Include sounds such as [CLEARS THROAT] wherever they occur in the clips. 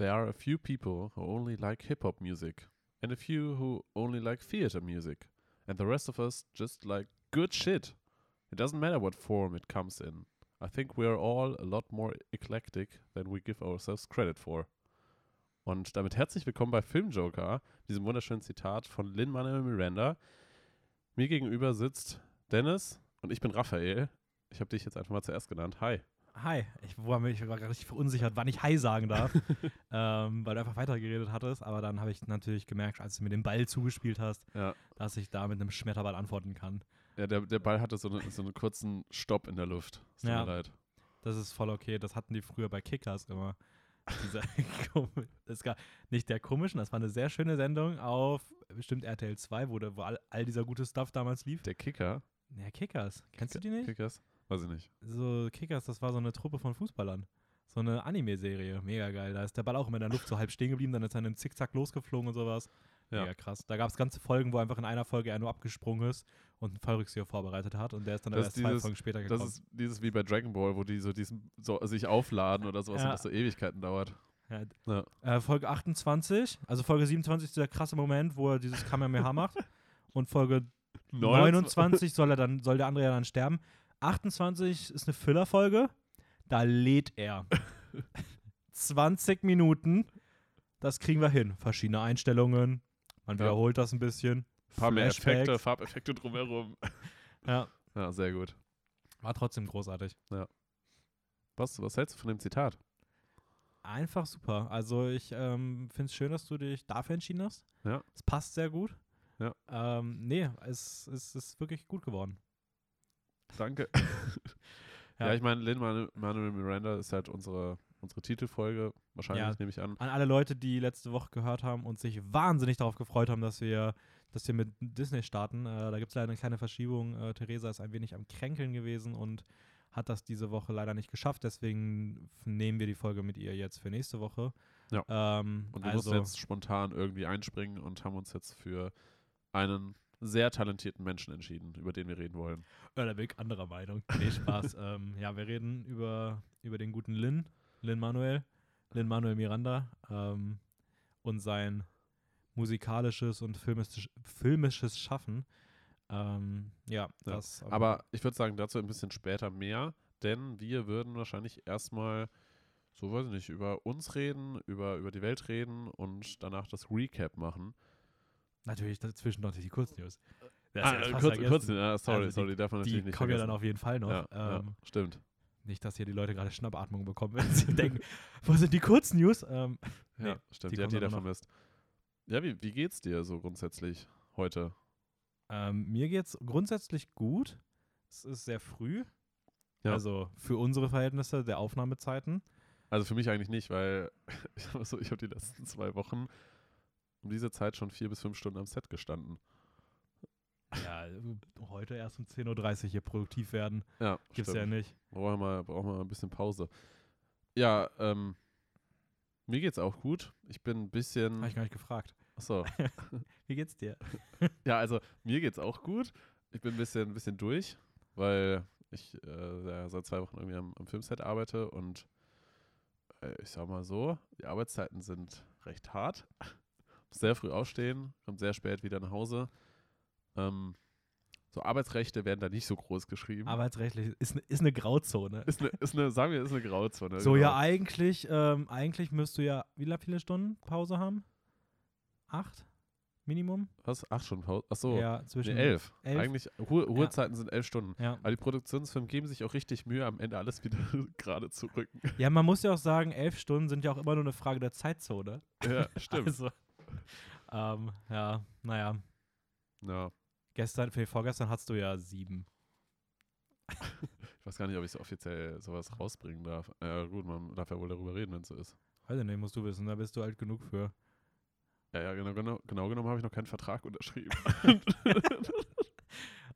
There are a few people who only like hip hop music, and a few who only like theater music, and the rest of us just like good shit. It doesn't matter what form it comes in. I think we're all a lot more eclectic than we give ourselves credit for. Und damit herzlich willkommen bei Filmjoker, diesem wunderschönen Zitat von Lin-Manuel Miranda. Mir gegenüber sitzt Dennis und ich bin Raphael. Ich habe dich jetzt einfach mal zuerst genannt. Hi. Hi, ich war, mich, war gerade richtig verunsichert, wann ich Hi sagen darf, [LAUGHS] ähm, weil du einfach weitergeredet hattest. Aber dann habe ich natürlich gemerkt, als du mir den Ball zugespielt hast, Ja. dass ich da mit einem Schmetterball antworten kann. Ja, der, der Ball hatte so, eine, so einen kurzen Stopp in der Luft. Es tut Ja. mir leid. Das ist voll okay. Das hatten die früher bei Kickers immer. Dieser [LAUGHS] Komi- das war nicht der komischen, das war eine sehr schöne Sendung auf bestimmt RTL 2, wo, der, wo all, all dieser gute Stuff damals lief. Der Kicker. Ja, Kickers. Kennst du die nicht? Kickers? Weiß ich nicht. So, Kickers, das war so eine Truppe von Fußballern. So eine Anime-Serie. Mega geil. Da ist der Ball auch immer in der Luft so halb stehen geblieben, dann ist er in einem Zickzack losgeflogen und sowas. Ja. Mega krass. Da gab es ganze Folgen, wo einfach in einer Folge er nur abgesprungen ist und einen Fallrückzieher vorbereitet hat und der ist dann Das erst ist zwei dieses- Folgen später gekommen. Das ist dieses wie bei Dragon Ball, wo die so diesen so sich aufladen oder sowas Ja. und das so Ewigkeiten dauert. Ja. Ja. Äh, Folge 28, also Folge 27 ist der krasse Moment, wo er dieses Kamehameha macht. Und Folge 29 soll er dann, soll der andere ja dann sterben. 28 ist eine Füllerfolge. Da lädt er. [LAUGHS] 20 Minuten. Das kriegen wir hin. Verschiedene Einstellungen. Man Ja. wiederholt das ein bisschen. Ein paar mehr Effekte. Farbeffekte drumherum. [LAUGHS] Ja, Ja, sehr gut. war trotzdem großartig. Was, was hältst du von dem Zitat? Einfach super. Also ich ähm, finde es schön, dass du dich dafür entschieden hast. Ja. Es passt sehr gut. Ja. Ähm, nee, es, es ist wirklich gut geworden. Danke. [LAUGHS] Ja. ja. ich meine, Lin Manuel Miranda ist halt unsere, unsere Titelfolge. Wahrscheinlich, Ja. nehme ich an. An alle Leute, die letzte Woche gehört haben und sich wahnsinnig darauf gefreut haben, dass wir, dass wir mit Disney starten. Äh, da gibt es leider eine kleine Verschiebung. Äh, Theresa ist ein wenig am Kränkeln gewesen und hat das diese Woche leider nicht geschafft. Deswegen nehmen wir die Folge mit ihr jetzt für nächste Woche. Ja. Ähm, Und wir also, mussten jetzt spontan irgendwie einspringen und haben uns jetzt für einen sehr talentierten Menschen entschieden, über den wir reden wollen. Ja, da bin ich anderer Meinung. Nee, Spaß. [LAUGHS] ähm, ja, wir reden über, über den guten Lin, Lin Manuel, Lin Manuel Miranda ähm, und sein musikalisches und filmisch, filmisches Schaffen. Ähm, ja, Ja, das. Aber ich würde sagen, dazu ein bisschen später mehr, denn wir würden wahrscheinlich erstmal, so weiß ich nicht, über uns reden, über, über die Welt reden und danach das Recap machen. Natürlich dazwischen noch die Kurznews. Das Ah, ja äh, kurz, kurz, ja, sorry, Also die- sorry, die man natürlich Die nicht kommen ja dann auf jeden Fall noch. ja, ja, ähm, stimmt. Nicht, dass hier die Leute gerade Schnappatmung bekommen, [LAUGHS] wenn sie denken, wo sind die Kurznews? Ähm, Ja, nee, stimmt, die die, hat jeder vermisst. Ja, wie, wie geht's dir so grundsätzlich heute? Ähm, mir geht's grundsätzlich gut. Es ist sehr früh. Ja. Also für unsere Verhältnisse der Aufnahmezeiten. Also für mich eigentlich nicht, weil [LAUGHS] ich habe so, hab die letzten zwei Wochen um diese Zeit schon vier bis fünf Stunden am Set gestanden. Ja, heute erst um 10.30 Uhr hier produktiv werden. Ja, Gibt's stimmt. ja nicht. Brauchen wir mal, brauchen wir mal ein bisschen Pause. Ja, ähm, mir geht's auch gut. Ich bin ein bisschen. Habe ich gar nicht gefragt. Achso. [LAUGHS] Wie geht's dir? [LAUGHS] Ja, also mir geht's auch gut. Ich bin ein bisschen, ein bisschen durch, weil ich äh, ja, seit zwei Wochen irgendwie am, am Filmset arbeite und äh, ich sag mal so, die Arbeitszeiten sind recht hart. Muss sehr früh aufstehen, kommt sehr spät wieder nach Hause. Ähm, so Arbeitsrechte werden da nicht so groß geschrieben. Arbeitsrechtlich ist, ne, ist eine Grauzone. ist eine, ist eine, sagen wir, ist eine Grauzone. So, genau. ja, eigentlich, ähm, eigentlich müsst du ja wie viele Stunden Pause haben? Acht? Minimum? Was? Acht Stunden Pause? Achso, Ja, zwischen nee, elf. elf? Eigentlich, Ruhe, Ruhezeiten sind elf Stunden. Ja. Aber die Produktionsfirmen geben sich auch richtig Mühe, am Ende alles wieder [LAUGHS] gerade zu rücken. ja, man muss ja auch sagen, elf Stunden sind ja auch immer nur eine Frage der Zeitzone. ja, [LAUGHS] stimmt. Also, ähm, ja, naja. Ja. Gestern, nee, vorgestern hattest du ja sieben. Ich weiß gar nicht, ob ich so offiziell sowas rausbringen darf. Ja, gut, man darf ja wohl darüber reden, wenn es so ist. Weiß ich nicht, musst du wissen, da bist du alt genug für. Ja, ja, genau, genau, genau genommen habe ich noch keinen Vertrag unterschrieben. [LAUGHS]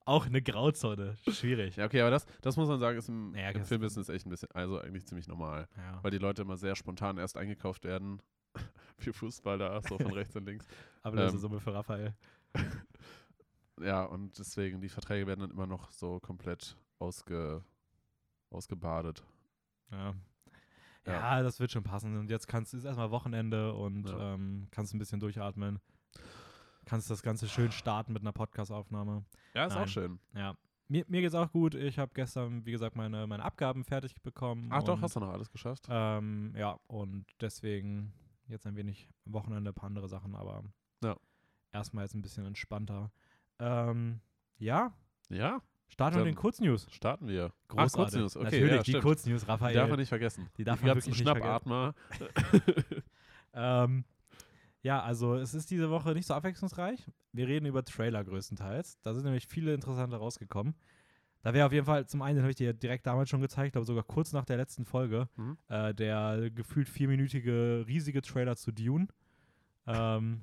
Auch eine Grauzone. Schwierig. ja, okay, aber das, das muss man sagen, ist im, Ja, im Filmbusiness echt ein bisschen, also eigentlich ziemlich normal. Ja. Weil die Leute immer sehr spontan erst eingekauft werden. [LAUGHS] Für Fußballer, so von rechts und links. [LAUGHS] Aber das ähm, ist Summe für Raphael. [LAUGHS] Ja, und deswegen, die Verträge werden dann immer noch so komplett ausge, ausgebadet. Ja. Ja, das wird schon passen. Und jetzt kannst ist erstmal Wochenende und Ja. ähm, kannst ein bisschen durchatmen. Kannst das Ganze schön starten mit einer Podcast-Aufnahme. Ja, ist Nein. auch schön. Ja. Mir, mir geht's auch gut. Ich habe gestern, wie gesagt, meine, meine Abgaben fertig bekommen. Ach doch, und, hast du noch alles geschafft? Ähm, ja, und deswegen jetzt ein wenig Wochenende, ein paar andere Sachen, aber Ja. erstmal jetzt ein bisschen entspannter. Ähm, ja, Ja, starten wir den Kurznews. starten wir. Ach, Großartig. Kurznews, okay, Natürlich, ja, die. Kurznews, Die darf man Raphael. nicht vergessen. Die darf Die man wirklich einen nicht Schnappatmer. [LAUGHS] Ähm, ja, also es ist diese Woche nicht so abwechslungsreich. Wir reden über Trailer größtenteils. Da sind nämlich viele interessante rausgekommen. Da wäre auf jeden Fall, zum einen, den habe ich dir direkt damals schon gezeigt, aber sogar kurz nach der letzten Folge, Mhm. äh, der gefühlt vierminütige riesige Trailer zu Dune. Ähm,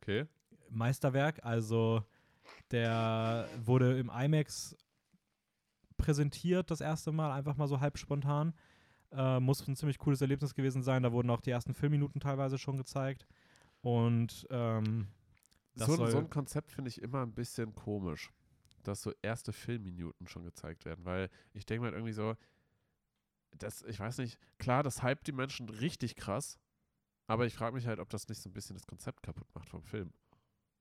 Okay. Meisterwerk. Also der wurde im IMAX präsentiert das erste Mal, einfach mal so halb spontan. Äh, muss ein ziemlich cooles Erlebnis gewesen sein. Da wurden auch die ersten Filmminuten teilweise schon gezeigt. Und ähm, das So, so ein Konzept finde ich immer ein bisschen komisch, dass so erste Filmminuten schon gezeigt werden, weil ich denke mal irgendwie so, das, ich weiß nicht, klar, das hypt die Menschen richtig krass, aber ich frage mich halt, ob das nicht so ein bisschen das Konzept kaputt macht vom Film.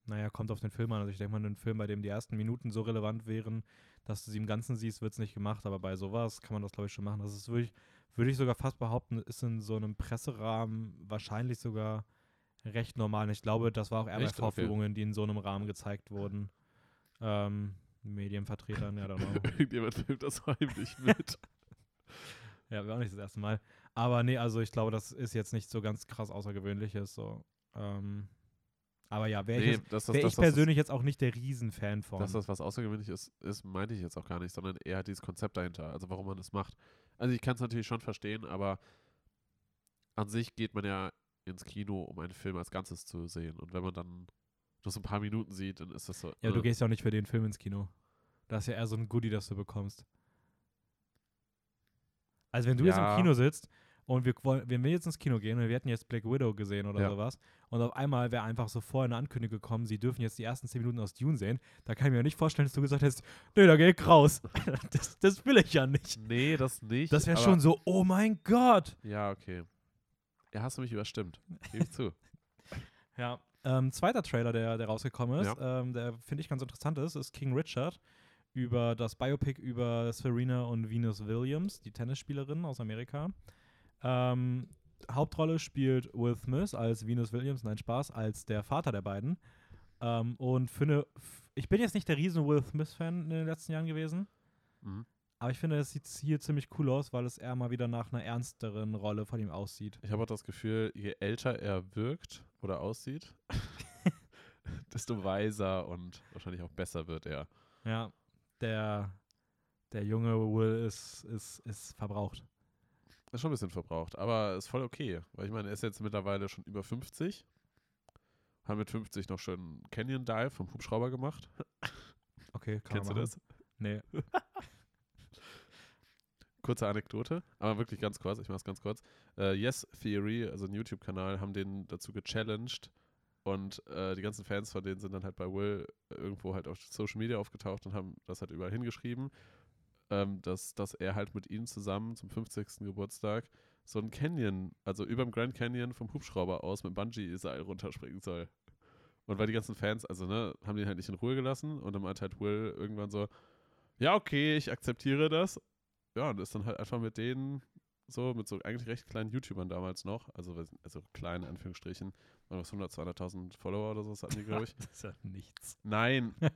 naja, kommt auf den Film an. Also ich denke mal, ein Film, bei dem die ersten Minuten so relevant wären, dass du sie im Ganzen siehst, wird es nicht gemacht. Aber bei sowas kann man das, glaube ich, schon machen. Das ist wirklich, würde ich sogar fast behaupten, ist in so einem Presserahmen wahrscheinlich sogar recht normal. Und ich glaube, das war auch eher bei Echt? Okay. Vorführungen, die in so einem Rahmen gezeigt wurden. Ähm, Medienvertretern, ja, don't [LAUGHS] know. Irgendjemand filmt das heimlich mit. [LAUGHS] Ja, wäre auch nicht das erste Mal. Aber nee, also ich glaube, das ist jetzt nicht so ganz krass Außergewöhnliches. So. Ähm, aber ja, wäre nee, ich, jetzt- dass das, wär dass ich das- persönlich jetzt auch nicht der Riesenfan von. Dass das was Außergewöhnliches ist, ist, meinte ich jetzt auch gar nicht, sondern eher dieses Konzept dahinter, also warum man das macht. Also ich kann es natürlich schon verstehen, aber an sich geht man ja ins Kino, um einen Film als Ganzes zu sehen. Und wenn man dann so ein paar Minuten sieht, dann ist das so. ja, aber du äh, gehst ja auch nicht für den Film ins Kino. Das ist ja eher so ein Goodie, das du bekommst. Also wenn du jetzt im Ja. Kino sitzt und wir wollen, wenn wir jetzt ins Kino gehen und wir hätten jetzt Black Widow gesehen oder Ja. sowas und auf einmal wäre einfach so vorher eine Ankündigung gekommen, sie dürfen jetzt die ersten zehn Minuten aus Dune sehen, da kann ich mir nicht vorstellen, dass du gesagt hättest, nee, da geh ich raus. [LAUGHS] das, das will ich ja nicht. Nee, das nicht. Das wäre schon so, oh mein Gott. Ja, okay. Ja, hast du mich überstimmt. Gebe ich [LAUGHS] zu. Ja. Ähm, zweiter Trailer, der, der rausgekommen ist, Ja. ähm, der finde ich ganz interessant ist, ist King Richard über das Biopic über Serena und Venus Williams, die Tennisspielerin aus Amerika. Ähm, Hauptrolle spielt Will Smith als Venus Williams, nein Spaß, als der Vater der beiden. Ähm, und finde, f- ich bin jetzt nicht der riesen Will Smith-Fan in den letzten Jahren gewesen, Mhm. Aber ich finde, es sieht hier ziemlich cool aus, weil es eher mal wieder nach einer ernsteren Rolle von ihm aussieht. Ich habe auch das Gefühl, je älter er wirkt oder aussieht, [LAUGHS] desto weiser und wahrscheinlich auch besser wird er. Ja, der, der junge Will ist, ist, ist verbraucht. Ist schon ein bisschen verbraucht, aber ist voll okay. Weil ich meine, er ist jetzt mittlerweile schon über 50. Hat mit 50 noch schön Canyon Dive vom Hubschrauber gemacht. Okay, kann Kennst du das? Nee. [LAUGHS] Kurze Anekdote, aber wirklich ganz kurz, ich mach's ganz kurz. Äh, yes Theory, also ein YouTube-Kanal, haben den dazu gechallenged und äh, die ganzen Fans von denen sind dann halt bei Will irgendwo halt auf Social Media aufgetaucht und haben das halt überall hingeschrieben, ähm, dass, dass er halt mit ihnen zusammen zum 50. Geburtstag so ein Canyon, also über dem Grand Canyon vom Hubschrauber aus mit Bungee-Seil runterspringen soll. Und weil die ganzen Fans, also ne, haben den halt nicht in Ruhe gelassen und dann meint halt Will irgendwann so, ja, okay, ich akzeptiere das. Ja, und ist dann halt einfach mit denen so, mit so eigentlich recht kleinen YouTubern damals noch, also, also klein in Anführungsstrichen, das 100, 200.000 Follower oder so hatten die, glaube [LAUGHS] ich. Das ist ja nichts. Nein, [LAUGHS] äh,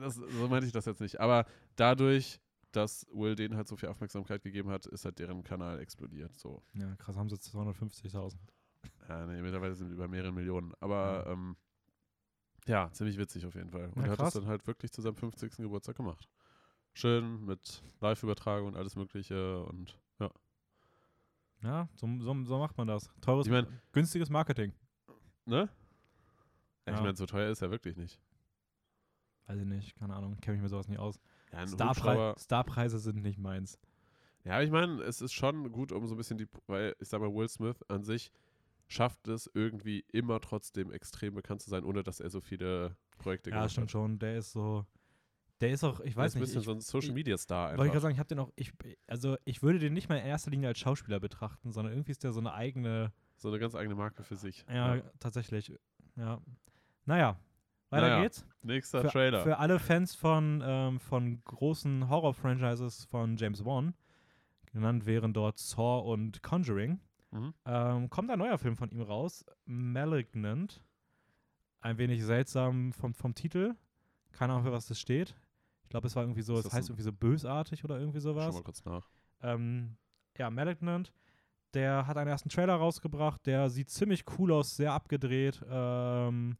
das, so meinte ich das jetzt nicht. Aber dadurch, dass Will denen halt so viel Aufmerksamkeit gegeben hat, ist halt deren Kanal explodiert. So. Ja, krass, haben sie jetzt 250.000. Ja, nee, mittlerweile sind über mehrere Millionen. Aber ja, ähm, ja ziemlich witzig auf jeden Fall. Und Ja, er hat das dann halt wirklich zu seinem 50. Geburtstag gemacht. Schön mit Live-Übertragung und alles Mögliche und ja. Ja, so, so, so macht man das. Teures, Ich mein- günstiges Marketing. Ne? Ja, Ich Ja. meine, so teuer ist er wirklich nicht. Weiß ich nicht, keine Ahnung, kenne mich mit sowas nicht aus. Ja, Hubschrauber- Starpreise sind nicht meins. Ja, ich meine, es ist schon gut, um so ein bisschen die, weil ich sag mal, Will Smith an sich schafft es irgendwie immer trotzdem extrem bekannt zu sein, ohne dass er so viele Projekte Ja, gemacht stimmt hat. schon. Der ist so, Der ist auch, ich Der weiß ist ein nicht. bisschen Ich, so ein Social Media Star wollte ich gerade einfach. sagen, ich habe den auch, ich, also ich würde den nicht mal in erster Linie als Schauspieler betrachten, sondern irgendwie ist der so eine eigene, So eine ganz eigene Marke für sich. ja, tatsächlich, ja. Naja, weiter Naja, geht's. Nächster Für, Trailer. für alle Fans von, ähm, von großen Horror-Franchises von James Wan, genannt wären dort Saw und Conjuring, mhm. ähm, kommt ein neuer Film von ihm raus, Malignant. Ein wenig seltsam vom, vom Titel. Keine Ahnung, für was das steht. Ich glaube, es war irgendwie so, es das heißt irgendwie so bösartig oder irgendwie Schau sowas. mal kurz nach. Ähm, ja, Malignant. Der hat einen ersten Trailer rausgebracht, der sieht ziemlich cool aus, sehr abgedreht. Ähm,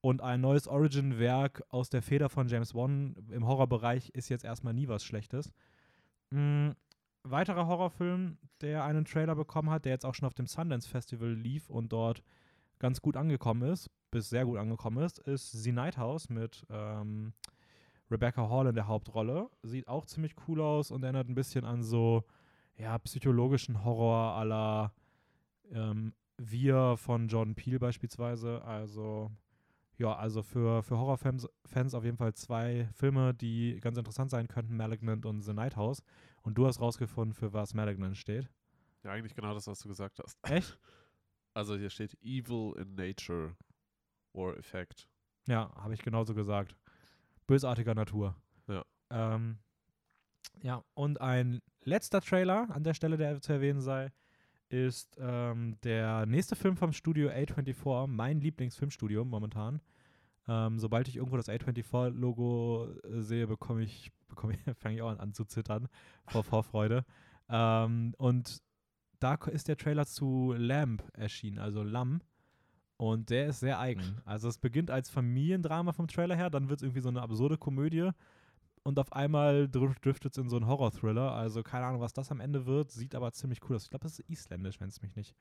und ein neues Origin-Werk aus der Feder von James Wan im Horrorbereich ist jetzt erstmal nie was Schlechtes. Mm, weiterer Horrorfilm, der einen Trailer bekommen hat, der jetzt auch schon auf dem Sundance Festival lief und dort ganz gut angekommen ist, bis sehr gut angekommen ist, ist The Night House mit ähm, Rebecca Hall in der Hauptrolle. Sieht auch ziemlich cool aus und erinnert ein bisschen an so, ja, psychologischen Horror la ähm, Wir von Jordan Peele beispielsweise. Also, ja, also für, für Horrorfans Fans auf jeden Fall zwei Filme, die ganz interessant sein könnten, Malignant und The Night House. Und du hast rausgefunden, für was Malignant steht. Ja, eigentlich genau das, was du gesagt hast. Echt? [LAUGHS] Also hier steht Evil in Nature or Effect. Ja, habe ich genauso gesagt. Bösartiger Natur. Ja. Ähm, ja, und ein letzter Trailer an der Stelle, der zu erwähnen sei, ist ähm, der nächste Film vom Studio A24, mein Lieblingsfilmstudio momentan. Ähm, sobald ich irgendwo das A24-Logo äh, sehe, bekomme ich, [LAUGHS] bekomme ich, fange ich auch an, an zu zittern vor Vorfreude. Ähm, und da ist der Trailer zu Lamb erschienen, also Lamm. Und der ist sehr eigen. Also es beginnt als Familiendrama vom Trailer her, dann wird es irgendwie so eine absurde Komödie und auf einmal dr- driftet es in so einen Horror-Thriller. Also keine Ahnung, was das am Ende wird, sieht aber ziemlich cool aus. Ich glaube, das ist isländisch, wenn es mich nicht,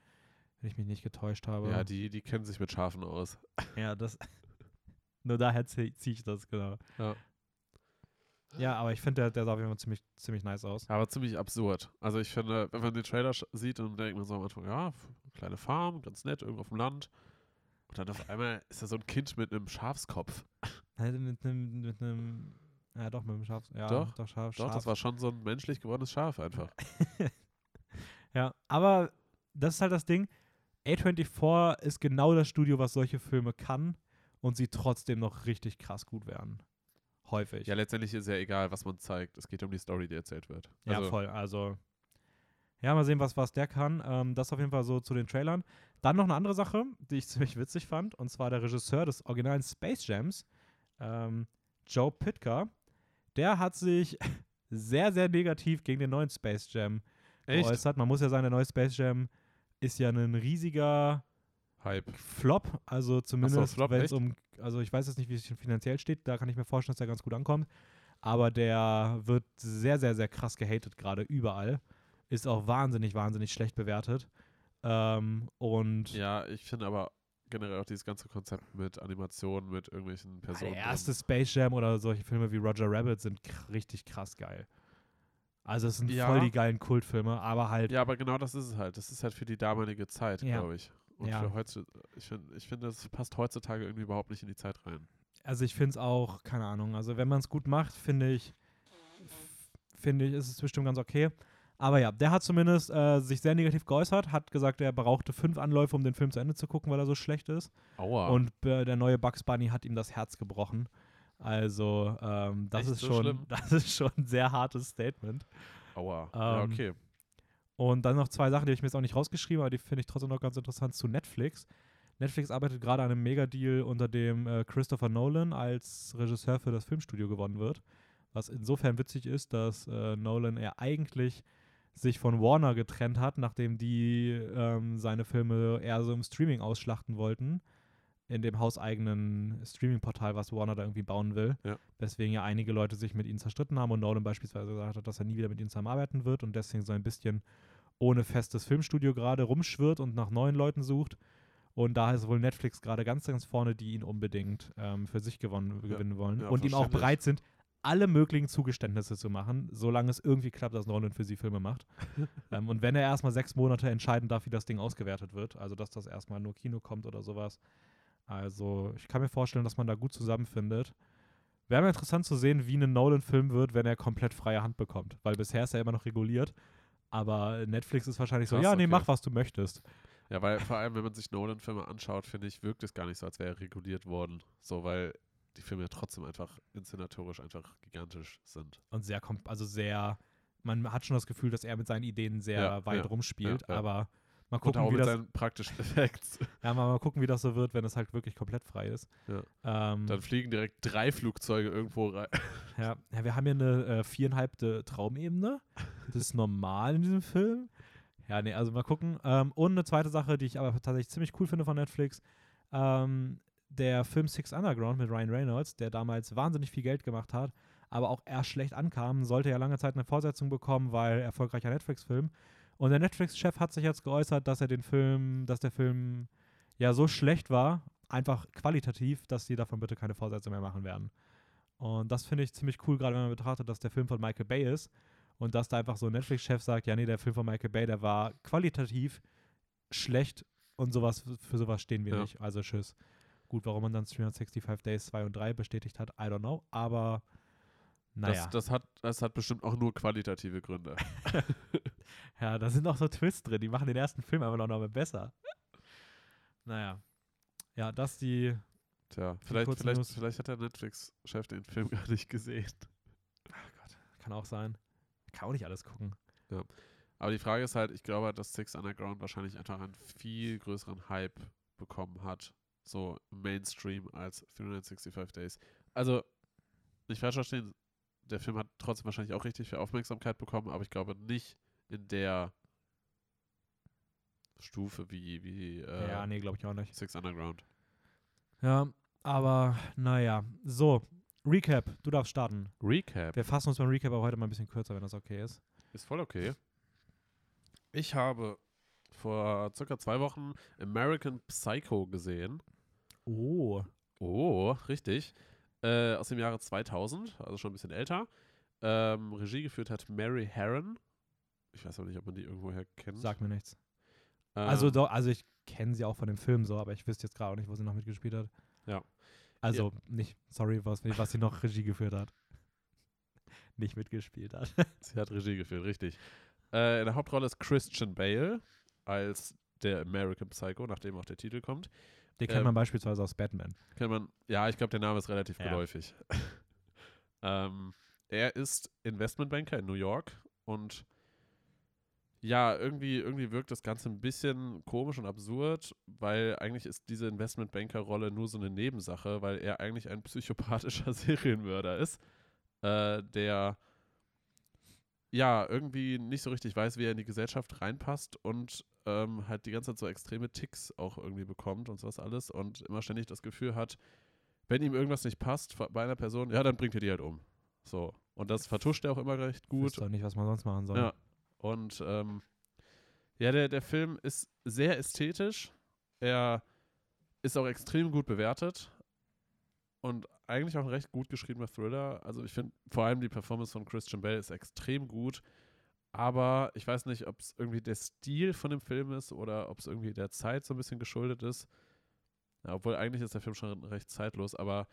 wenn ich mich nicht getäuscht habe. Ja, die, die kennen sich mit Schafen aus. [LAUGHS] ja das. [LAUGHS] Nur daher ziehe zieh ich das, genau. Ja. Ja, aber ich finde, der, der sah auf jeden Fall ziemlich, ziemlich nice aus. Aber ziemlich absurd. Also ich finde, wenn man den Trailer sieht, dann denkt man so am Anfang, ja, kleine Farm, ganz nett, irgendwo auf dem Land. Und dann auf einmal ist da so ein Kind mit einem Schafskopf. [LAUGHS] Halt mit einem, mit einem, ja doch, mit einem Schaf. Ja, Doch, doch, Schaf, Doch, Schaf. das war schon so ein menschlich gewordenes Schaf einfach. [LAUGHS] Ja, aber das ist halt das Ding. A24 ist genau das Studio, was solche Filme kann und sie trotzdem noch richtig krass gut werden. Häufig. Ja, letztendlich ist ja egal, was man zeigt. Es geht um die Story, die erzählt wird. Ja, Also, voll. Also, ja, mal sehen, was, was der kann. Ähm, das auf jeden Fall so zu den Trailern. Dann noch eine andere Sache, die ich [LAUGHS] ziemlich witzig fand, und zwar der Regisseur des originalen Space Jams, ähm, Joe Pitka. Der hat sich [LAUGHS] sehr, sehr negativ gegen den neuen Space Jam Echt? geäußert. Man muss ja sagen, der neue Space Jam ist ja ein riesiger Hype. Flop, also zumindest Flop, wenn es echt? um, also ich weiß jetzt nicht, wie es finanziell steht, da kann ich mir vorstellen, dass der ganz gut ankommt, aber der wird sehr, sehr, sehr krass gehatet gerade überall, ist auch wahnsinnig, wahnsinnig schlecht bewertet ähm, und Ja, ich finde aber generell auch dieses ganze Konzept mit Animationen, mit irgendwelchen Personen. der erste Space Jam oder solche Filme wie Roger Rabbit sind richtig krass geil. Also es sind Ja. voll die geilen Kultfilme, aber halt Ja, aber genau das ist es halt. Das ist halt für die damalige Zeit, Ja. glaube ich. Und Ja. für heute, ich finde, ich finde, das passt heutzutage irgendwie überhaupt nicht in die Zeit rein. Also ich finde es auch, keine Ahnung, also wenn man es gut macht, finde ich, finde ich, ist es bestimmt ganz okay. Aber ja, der hat zumindest äh, sich sehr negativ geäußert, hat gesagt, er brauchte fünf Anläufe, um den Film zu Ende zu gucken, weil er so schlecht ist. Aua. Und äh, der neue Bugs Bunny hat ihm das Herz gebrochen. Also ähm, das Echt ist so schon, schlimm? [LAUGHS] das ist schon ein sehr hartes Statement. Aua. ja, ähm, okay. Und dann noch zwei Sachen, die habe ich mir jetzt auch nicht rausgeschrieben, aber die finde ich trotzdem noch ganz interessant zu Netflix. Netflix arbeitet gerade an einem Megadeal, unter dem äh, Christopher Nolan als Regisseur für das Filmstudio gewonnen wird. Was insofern witzig ist, dass äh, Nolan er eigentlich sich von Warner getrennt hat, nachdem die ähm, seine Filme eher so im Streaming ausschlachten wollten. In dem hauseigenen Streaming-Portal, was Warner da irgendwie bauen will. Ja. Weswegen ja einige Leute sich mit ihnen zerstritten haben und Nolan beispielsweise gesagt hat, dass er nie wieder mit ihnen zusammenarbeiten wird und deswegen so ein bisschen ohne festes Filmstudio gerade rumschwirrt und nach neuen Leuten sucht. Und da ist wohl Netflix gerade ganz, ganz vorne, die ihn unbedingt ähm, für sich gewonnen, Ja, gewinnen wollen ja, und ihm auch bereit sind, alle möglichen Zugeständnisse zu machen, solange es irgendwie klappt, dass Nolan für sie Filme macht. [LAUGHS] ähm, und wenn er erstmal sechs Monate entscheiden darf, wie das Ding ausgewertet wird, also dass das erstmal nur Kino kommt oder sowas. Also ich kann mir vorstellen, dass man da gut zusammenfindet. Wäre mal interessant zu sehen, wie ein Nolan-Film wird, wenn er komplett freie Hand bekommt. Weil bisher ist er immer noch reguliert. Aber Netflix ist wahrscheinlich so, Krass, ja, nee, okay. mach, was du möchtest. Ja, weil vor allem, wenn man sich Nolan-Filme anschaut, finde ich, wirkt es gar nicht so, als wäre er reguliert worden. So, weil die Filme ja trotzdem einfach inszenatorisch einfach gigantisch sind. Und sehr, also sehr, man hat schon das Gefühl, dass er mit seinen Ideen sehr Ja, weit ja, rumspielt. ja. Aber mal Und gucken, auch wie mit das, seinen praktischen [LAUGHS] Effekts. ja, mal, mal gucken, wie das so wird, wenn es halt wirklich komplett frei ist. Ähm, Dann fliegen direkt drei Flugzeuge irgendwo rein. [LAUGHS] Ja, ja, wir haben hier eine äh, viereinhalbte Traumebene. Das ist normal in diesem Film. Ja, nee, also mal gucken. Ähm, und eine zweite Sache, die ich aber tatsächlich ziemlich cool finde von Netflix. Ähm, der Film Six Underground mit Ryan Reynolds, der damals wahnsinnig viel Geld gemacht hat, aber auch erst schlecht ankam, sollte ja lange Zeit eine Fortsetzung bekommen, weil erfolgreicher Netflix-Film. Und der Netflix-Chef hat sich jetzt geäußert, dass er den Film, dass der Film ja so schlecht war, einfach qualitativ, dass die davon bitte keine Fortsetzung mehr machen werden. Und das finde ich ziemlich cool, gerade wenn man betrachtet, dass der Film von Michael Bay ist und dass da einfach so ein Netflix-Chef sagt, ja nee, der Film von Michael Bay, der war qualitativ schlecht und sowas, für sowas stehen wir Ja. nicht. Also tschüss. Gut, warum man dann 365 Days 2 und 3 bestätigt hat, I don't know, aber naja. Das, das, hat, das hat bestimmt auch nur qualitative Gründe. [LAUGHS] Ja, da sind auch so Twists drin, die machen den ersten Film aber noch mal besser. Naja. Ja, das die. Tja, vielleicht, vielleicht, News. vielleicht hat der Netflix-Chef den Film gar nicht gesehen. Ach Gott, kann auch sein. Kann auch nicht alles gucken. Aber die Frage ist halt, ich glaube, dass Six Underground wahrscheinlich einfach einen viel größeren Hype bekommen hat. So Mainstream als 365 Days. Also, nicht falsch verstehen, der Film hat trotzdem wahrscheinlich auch richtig viel Aufmerksamkeit bekommen, aber ich glaube nicht in der Stufe wie, wie äh, ja, nee, glaube ich auch nicht. Six Underground. Ja, aber naja. So, Recap, du darfst starten. Recap. Wir fassen uns beim Recap aber heute mal ein bisschen kürzer, wenn das okay ist. Ist voll okay. Ich habe vor circa zwei Wochen American Psycho gesehen. Oh. Oh, richtig. Äh, aus dem Jahre 2000, also schon ein bisschen älter. Ähm, Regie geführt hat Mary Herron. Ich weiß aber nicht, ob man die irgendwoher kennt. Sag mir nichts. Ähm, Also, doch, also ich kenne sie auch von dem Film so, aber ich wüsste jetzt gerade auch nicht, wo sie noch mitgespielt hat. Ja. Also nicht, sorry, was, was sie noch Regie geführt hat. [LAUGHS] Nicht mitgespielt hat. [LAUGHS] Sie hat Regie geführt, richtig. Äh, in der Hauptrolle ist Christian Bale als der American Psycho, nachdem auch der Titel kommt. Den kennt Ähm, man beispielsweise aus Batman. Kennt man, ja, ich glaube, der Name ist relativ Ja. geläufig. [LAUGHS] ähm, er ist Investmentbanker in New York und ja, irgendwie, irgendwie wirkt das Ganze ein bisschen komisch und absurd, weil eigentlich ist diese Investmentbanker-Rolle nur so eine Nebensache, weil er eigentlich ein psychopathischer [LAUGHS] Serienmörder ist, äh, der ja irgendwie nicht so richtig weiß, wie er in die Gesellschaft reinpasst und ähm, halt die ganze Zeit so extreme Ticks auch irgendwie bekommt und sowas alles und immer ständig das Gefühl hat, wenn ihm irgendwas nicht passt bei einer Person, ja, dann bringt er die halt um. So. Und das vertuscht er auch immer recht Gut. Wüsste auch nicht, was man sonst machen soll. Ja. Und ähm, ja, der, der Film ist sehr ästhetisch. Er ist auch extrem gut bewertet. Und eigentlich auch ein recht gut geschriebener Thriller. Also ich finde vor allem die Performance von Christian Bale ist extrem gut. Aber ich weiß nicht, ob es irgendwie der Stil von dem Film ist oder ob es irgendwie der Zeit so ein bisschen geschuldet ist. Ja, obwohl eigentlich ist der Film schon recht zeitlos, aber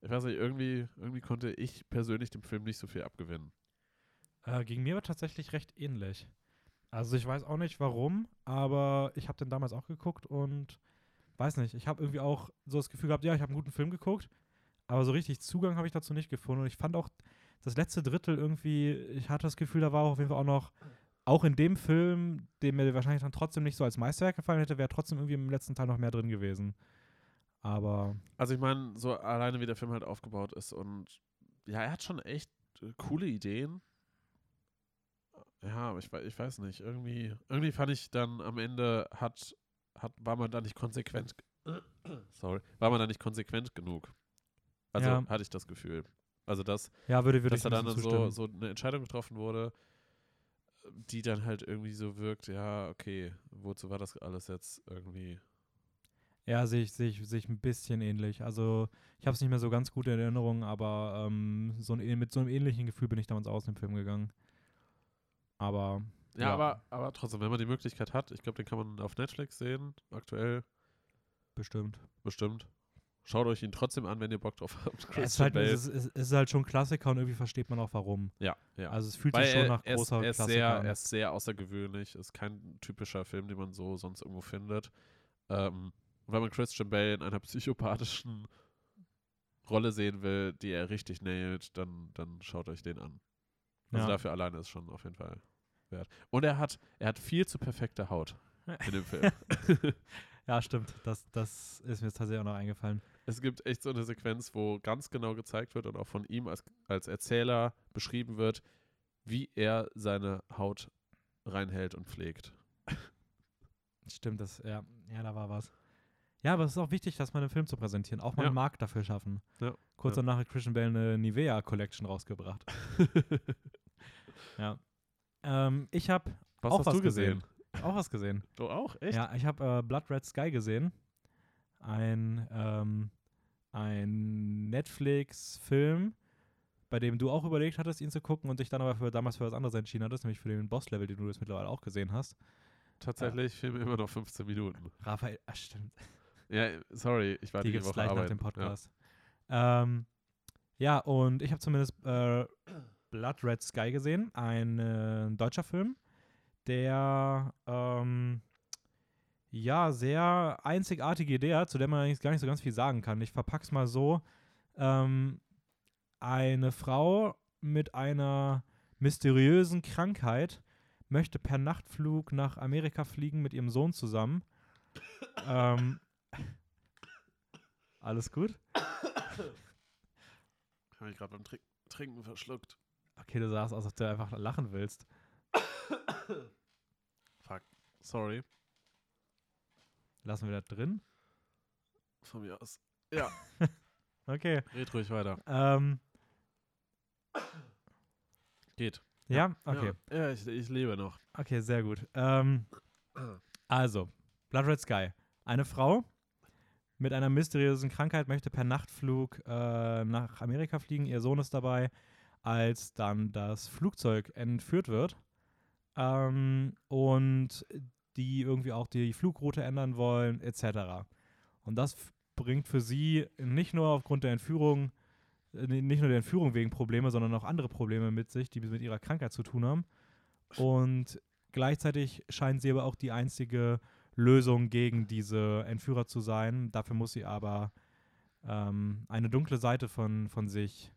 ich weiß nicht, irgendwie, irgendwie konnte ich persönlich dem Film nicht so viel abgewinnen. Äh, gegen mir war tatsächlich recht ähnlich. Also ich weiß auch nicht warum, aber ich habe den damals auch geguckt und weiß nicht, ich habe irgendwie auch so das Gefühl gehabt, ja, ich habe einen guten Film geguckt, aber so richtig Zugang habe ich dazu nicht gefunden und ich fand auch das letzte Drittel irgendwie, ich hatte das Gefühl, da war auf jeden Fall auch noch, auch in dem Film, der mir wahrscheinlich dann trotzdem nicht so als Meisterwerk gefallen hätte, wäre trotzdem irgendwie im letzten Teil noch mehr drin gewesen. Aber Also ich meine, so alleine wie der Film halt aufgebaut ist und ja, er hat schon echt äh, coole Ideen. Ja, aber ich, ich weiß nicht, irgendwie, irgendwie fand ich dann am Ende hat, hat, war man da nicht konsequent, [CLEARS THROAT] sorry, war man da nicht konsequent genug. Also Ja. hatte ich das Gefühl. Also dass, ja, würde, würde dass ich da dann so, so eine Entscheidung getroffen wurde, die dann halt irgendwie so wirkt, ja, okay, wozu war das alles jetzt irgendwie? Ja, sehe ich, sehe ich, sehe ich ein bisschen ähnlich. Also ich habe es nicht mehr so ganz gut in Erinnerung, aber ähm, so ein, mit so einem ähnlichen Gefühl bin ich damals aus dem Film gegangen. Aber Ja, Ja. Aber, aber trotzdem, wenn man die Möglichkeit hat, ich glaube, den kann man auf Netflix sehen, aktuell bestimmt. bestimmt. Schaut euch ihn trotzdem an, wenn ihr Bock drauf habt. Es ist, halt, es, ist, es ist halt schon Klassiker und irgendwie versteht man auch warum. ja, ja. Also es fühlt Weil sich schon nach er, ist, großer er, ist Klassiker sehr, an. er ist sehr außergewöhnlich. Ist kein typischer Film, den man so sonst irgendwo findet. Ähm, wenn man Christian Bale in einer [LAUGHS] psychopathischen Rolle sehen will, die er richtig nailt, dann, dann schaut euch den an. Also Ja. dafür alleine ist schon auf jeden Fall wert. Und er hat, er hat viel zu perfekte Haut in dem Film. [LAUGHS] Ja, stimmt. Das, das ist mir jetzt tatsächlich auch noch eingefallen. Es gibt echt so eine Sequenz, wo ganz genau gezeigt wird und auch von ihm als, als Erzähler beschrieben wird, wie er seine Haut reinhält und pflegt. [LAUGHS] Stimmt, das, ja, ja, da war was. Ja, aber es ist auch wichtig, dass man einen Film zu präsentieren, auch mal Ja. einen Markt dafür schaffen. Ja, Kurz ja. danach hat Christian Bale eine Nivea Collection rausgebracht. [LAUGHS] ja. Ähm, ich habe Auch hast was du gesehen? auch was gesehen. Du auch? Echt? Ja, ich habe äh, Blood Red Sky gesehen. Ein, ähm, ein Netflix-Film, bei dem du auch überlegt hattest, ihn zu gucken und dich dann aber für, damals für was anderes entschieden hattest, nämlich für den Boss-Level, den du jetzt mittlerweile auch gesehen hast. Tatsächlich fehlen mir immer noch 15 Minuten. Raphael, ach stimmt, Ja, sorry, ich war die die, gibt es Woche gleich nach arbeiten. dem Podcast. Ja, ähm, ja und ich habe zumindest äh, Blood Red Sky gesehen, ein äh, deutscher Film, der ähm, ja sehr einzigartige Idee zu der man eigentlich gar nicht so ganz viel sagen kann. Ich verpack's mal so. Ähm, eine Frau mit einer mysteriösen Krankheit möchte per Nachtflug nach Amerika fliegen mit ihrem Sohn zusammen. ähm, alles gut? Habe ich gerade beim Trink Trinken verschluckt. Okay, du sahst aus, als ob du einfach lachen willst. Fuck. Sorry. Lassen wir das drin? Von mir aus. Ja, [LAUGHS] Okay. red ruhig weiter. Ähm, Geht. ja, okay. Ja, ja ich, ich lebe noch. Okay, sehr gut. Ähm, also, Blood Red Sky. Eine Frau mit einer mysteriösen Krankheit möchte per Nachtflug äh, nach Amerika fliegen. Ihr Sohn ist dabei, als dann das Flugzeug entführt wird. Ähm, und die irgendwie auch die Flugroute ändern wollen, etc. Und das bringt für sie nicht nur aufgrund der Entführung, äh, nicht nur der Entführung wegen Probleme, sondern auch andere Probleme mit sich, die mit ihrer Krankheit zu tun haben. Und gleichzeitig scheint sie aber auch die einzige Lösung gegen diese Entführer zu sein. Dafür muss sie aber ähm, eine dunkle Seite von, von sich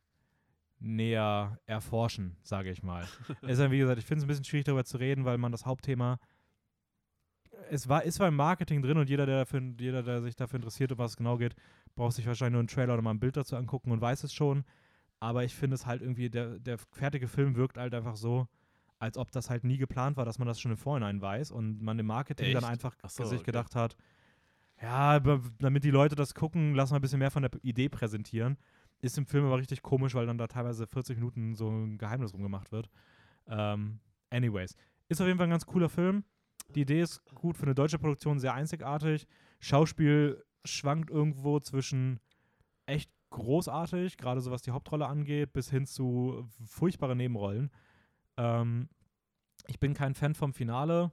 näher erforschen, sage ich mal. [LAUGHS] es ist wie gesagt, ich finde es ein bisschen schwierig darüber zu reden, weil man das Hauptthema es war, ist zwar im Marketing drin und jeder, der dafür, jeder, der sich dafür interessiert, um was es genau geht, braucht sich wahrscheinlich nur einen Trailer oder mal ein Bild dazu angucken und weiß es schon. Aber ich finde es halt irgendwie, der, der fertige Film wirkt halt einfach so, als ob das halt nie geplant war, dass man das schon im Vorhinein weiß und man im Marketing dann Echt? einfach Ach so, sich okay. gedacht hat, ja, damit die Leute das gucken, lass mal ein bisschen mehr von der Idee präsentieren. Ist im Film aber richtig komisch, weil dann da teilweise 40 Minuten so ein Geheimnis rumgemacht wird. Ähm, anyways. Ist auf jeden Fall ein ganz cooler Film. Die Idee ist gut für eine deutsche Produktion, sehr einzigartig. Schauspiel schwankt irgendwo zwischen echt großartig, gerade so was die Hauptrolle angeht, bis hin zu furchtbare Nebenrollen. Ähm, ich bin kein Fan vom Finale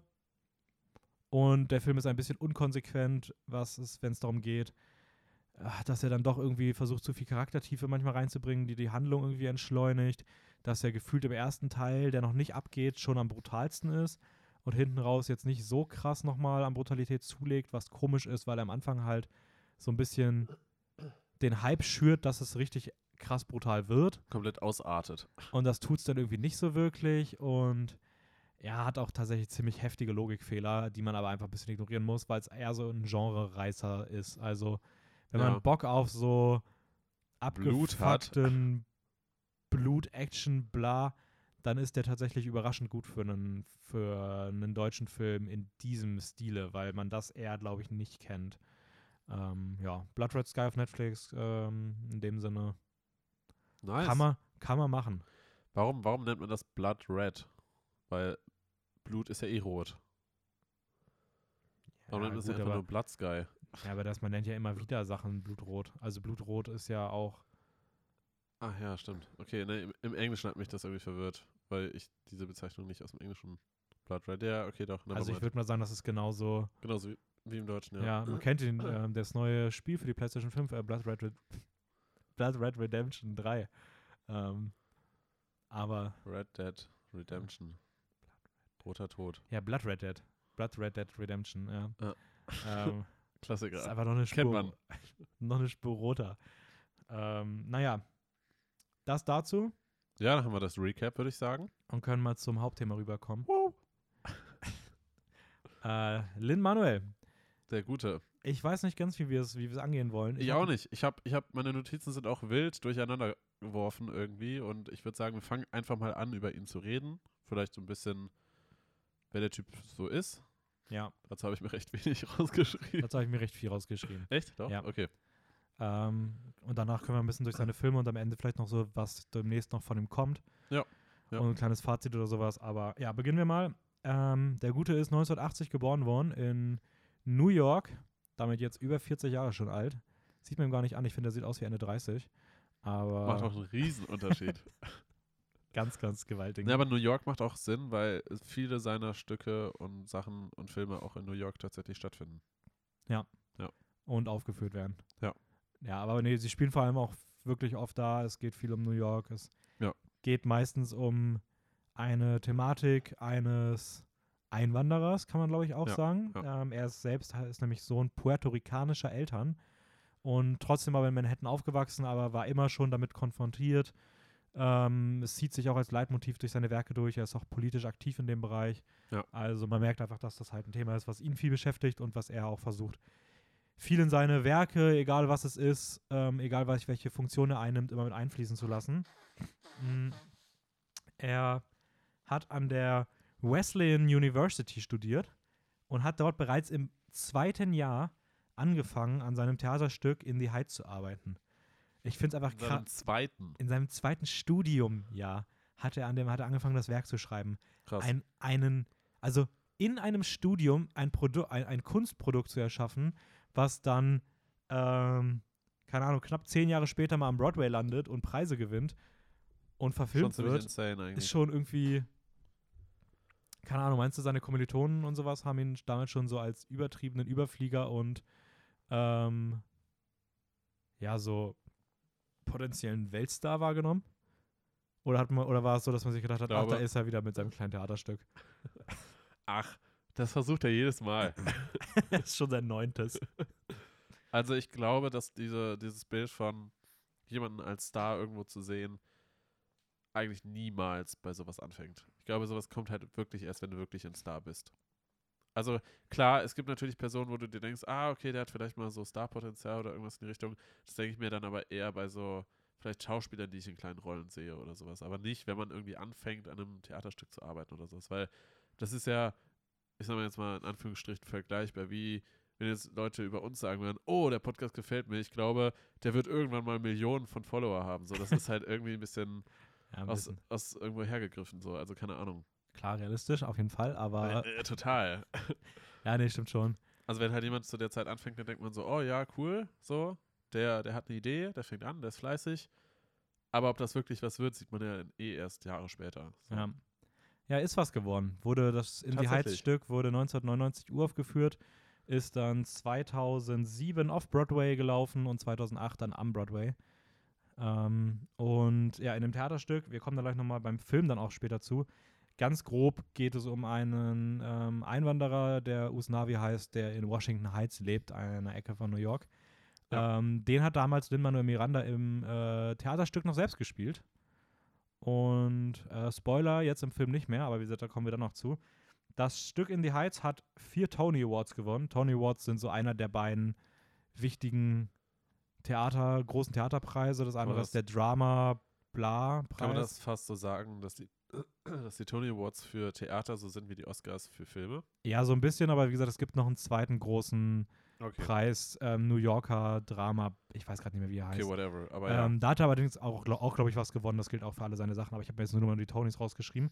und der Film ist ein bisschen unkonsequent, was es, wenn es darum geht, ah, dass er dann doch irgendwie versucht, zu viel Charaktertiefe manchmal reinzubringen, die die Handlung irgendwie entschleunigt, dass er gefühlt im ersten Teil, der noch nicht abgeht, schon am brutalsten ist und hinten raus jetzt nicht so krass nochmal an Brutalität zulegt, was komisch ist, weil er am Anfang halt so ein bisschen den Hype schürt, dass es richtig krass brutal wird. Komplett ausartet. Und das tut es dann irgendwie nicht so wirklich. Und er hat auch tatsächlich ziemlich heftige Logikfehler, die man aber einfach ein bisschen ignorieren muss, weil es eher so ein Genre-Reißer ist. Also, wenn Ja. man Bock auf so Blut hat. abgefuckten Blut, Action, bla, dann ist der tatsächlich überraschend gut für einen, für einen deutschen Film in diesem Stile, weil man das eher, glaube ich, nicht kennt. Ähm, ja, Blood Red Sky auf Netflix, ähm, in dem Sinne, Nice. kann, man, kann man machen. Warum, warum nennt man das Blood Red? Weil Blut ist ja eh rot. Warum nennt man das gut, ja einfach aber- nur Blood Sky? Ja, aber das, man nennt ja immer wieder Sachen Blutrot. Also Blutrot ist ja auch. Ach ja, stimmt. Okay, ne, im, im Englischen hat mich das irgendwie verwirrt, weil ich diese Bezeichnung nicht aus dem Englischen Blood Red. Ja, okay, doch. Also ich würde mal sagen, das ist genauso. Genauso wie, Wie im Deutschen, ja. Ja, man [CLEARS THROAT] kennt ihn, ähm, das neue Spiel für die PlayStation 5, äh, Blood, Red Red [LAUGHS] Blood Red Redemption 3. Ähm, aber, Red Dead Redemption. Roter Tod. ja, Blood Red Dead. Blood Red Dead Redemption, ja. Ja. Ähm, [LAUGHS] ist Klassiker. einfach noch eine Kennt Spur, man. [LAUGHS] noch eine Spur roter. Ähm, naja, das dazu Ja, dann haben wir das Recap, würde ich sagen. und können mal zum Hauptthema rüberkommen. [LAUGHS] äh, Lin Manuel, Der Gute. ich weiß nicht ganz, wie wir es wie wir es angehen wollen. Ich hab- auch nicht. Ich habe, ich hab, meine Notizen sind auch wild durcheinander geworfen irgendwie und ich würde sagen, wir fangen einfach mal an, über ihn zu reden. Vielleicht so ein bisschen, wer der Typ so ist. Ja, Dazu habe ich mir recht wenig [LAUGHS] rausgeschrieben. dazu habe ich mir recht viel rausgeschrieben. Echt? Doch? Ja. Okay. Ähm, und danach können wir ein bisschen durch seine Filme und am Ende vielleicht noch so, was demnächst noch von ihm kommt. Ja, ja. Und ein kleines Fazit oder sowas. Aber ja, beginnen wir mal. Ähm, der Gute ist 1980 geboren worden in New York. Damit jetzt über 40 Jahre schon alt. Sieht man ihm gar nicht an. Ich finde, er sieht aus wie Ende 30. Aber Macht auch einen Riesenunterschied. [LAUGHS] ganz, ganz gewaltig. ja, aber New York macht auch Sinn, weil viele seiner Stücke und Sachen und Filme auch in New York tatsächlich stattfinden. und aufgeführt werden. Ja. Ja, aber nee, sie spielen vor allem auch wirklich oft da. Es geht viel um New York. Es Ja. geht meistens um eine Thematik eines Einwanderers, kann man glaube ich auch Ja, sagen. ja. Ähm, er ist selbst ist nämlich Sohn puerto-ricanischer Eltern und trotzdem aber in Manhattan aufgewachsen, aber war immer schon damit konfrontiert. Ähm, es zieht sich auch als Leitmotiv durch seine Werke durch. Er ist auch politisch aktiv in dem Bereich. Ja. Also man merkt einfach, dass das halt ein Thema ist, was ihn viel beschäftigt und was er auch versucht, viel in seine Werke, egal was es ist, ähm, egal was, welche Funktion er einnimmt, immer mit einfließen zu lassen. Mm. Er hat an der Wesleyan University studiert und hat dort bereits im zweiten Jahr angefangen, an seinem Theaterstück In the Heights zu arbeiten. Ich finde es einfach In seinem krass. zweiten. In seinem zweiten Studiumjahr hat er an dem hat er angefangen, das Werk zu schreiben Krass. ein, einen, also in einem Studium ein, Produ ein, ein Kunstprodukt zu erschaffen, was dann, ähm, keine Ahnung, knapp zehn Jahre später mal am Broadway landet und Preise gewinnt und Schon verfilmt ziemlich wird, ist schon irgendwie, keine Ahnung, meinst du, seine Kommilitonen und sowas haben ihn damals schon so als übertriebenen Überflieger und ähm, ja, so potenziellen Weltstar wahrgenommen? Oder, hat man, oder war es so, dass man sich gedacht hat, ach, da glaube- ist er wieder mit seinem kleinen Theaterstück? [LAUGHS] Ach, das versucht er jedes Mal. [LAUGHS] das ist schon sein neuntes. Also ich glaube, dass diese, dieses Bild von jemanden als Star irgendwo zu sehen, eigentlich niemals bei sowas anfängt. Ich glaube, sowas kommt halt wirklich erst, wenn du wirklich ein Star bist. Also klar, es gibt natürlich Personen, wo du dir denkst, ah, okay, der hat vielleicht mal so Starpotenzial oder irgendwas in die Richtung. Das denke ich mir dann aber eher bei so vielleicht Schauspielern, die ich in kleinen Rollen sehe oder sowas. Aber nicht, wenn man irgendwie anfängt, an einem Theaterstück zu arbeiten oder sowas. Weil das ist ja, ich sage mal jetzt mal in Anführungsstrichen vergleichbar, wie wenn jetzt Leute über uns sagen würden, oh, der Podcast gefällt mir, ich glaube, der wird irgendwann mal Millionen von Follower haben. So, das ist halt irgendwie ein bisschen [LAUGHS] Ja, ein aus, bisschen. aus irgendwo hergegriffen, so, also keine Ahnung. Klar, realistisch, auf jeden Fall, aber Äh, äh, total. [LAUGHS] ja, nee, stimmt schon. Also wenn halt jemand zu der Zeit anfängt, dann denkt man so, oh ja, cool, so, der, der hat eine Idee, der fängt an, der ist fleißig. Aber ob das wirklich was wird, sieht man ja eh erst Jahre später. So. Ja. Ja, ist was geworden. Wurde das In die. Heights-Stück wurde 1999 uraufgeführt, ist dann 2007 auf Broadway gelaufen und 2008 dann am Broadway. Ähm, und ja, in dem Theaterstück, wir kommen da gleich nochmal beim Film dann auch später zu. Ganz grob geht es um einen ähm, Einwanderer, der Usnavi heißt, der in Washington Heights lebt, einer Ecke von New York. Ja. Ähm, den hat damals Lin-Manuel Miranda im äh, Theaterstück noch selbst gespielt. Und äh, Spoiler, jetzt im Film nicht mehr, aber wie gesagt, da kommen wir dann noch zu. Das Stück In the Heights hat vier Tony Awards gewonnen. Tony Awards sind so einer der beiden wichtigen Theater, großen Theaterpreise. Das andere das- ist der Drama Bla Preis. Kann man das fast so sagen, dass die, [CLEARS THROAT] dass die Tony Awards für Theater so sind wie die Oscars für Filme? Ja, so ein bisschen, aber wie gesagt, es gibt noch einen zweiten großen Okay. Preis, ähm, New Yorker Drama, ich weiß gerade nicht mehr, wie er heißt. Okay, whatever. Aber ja. Ähm, da hat er allerdings auch, glaub, auch glaube ich, was gewonnen. Das gilt auch für alle seine Sachen. Aber ich habe mir jetzt nur mal die Tonys rausgeschrieben.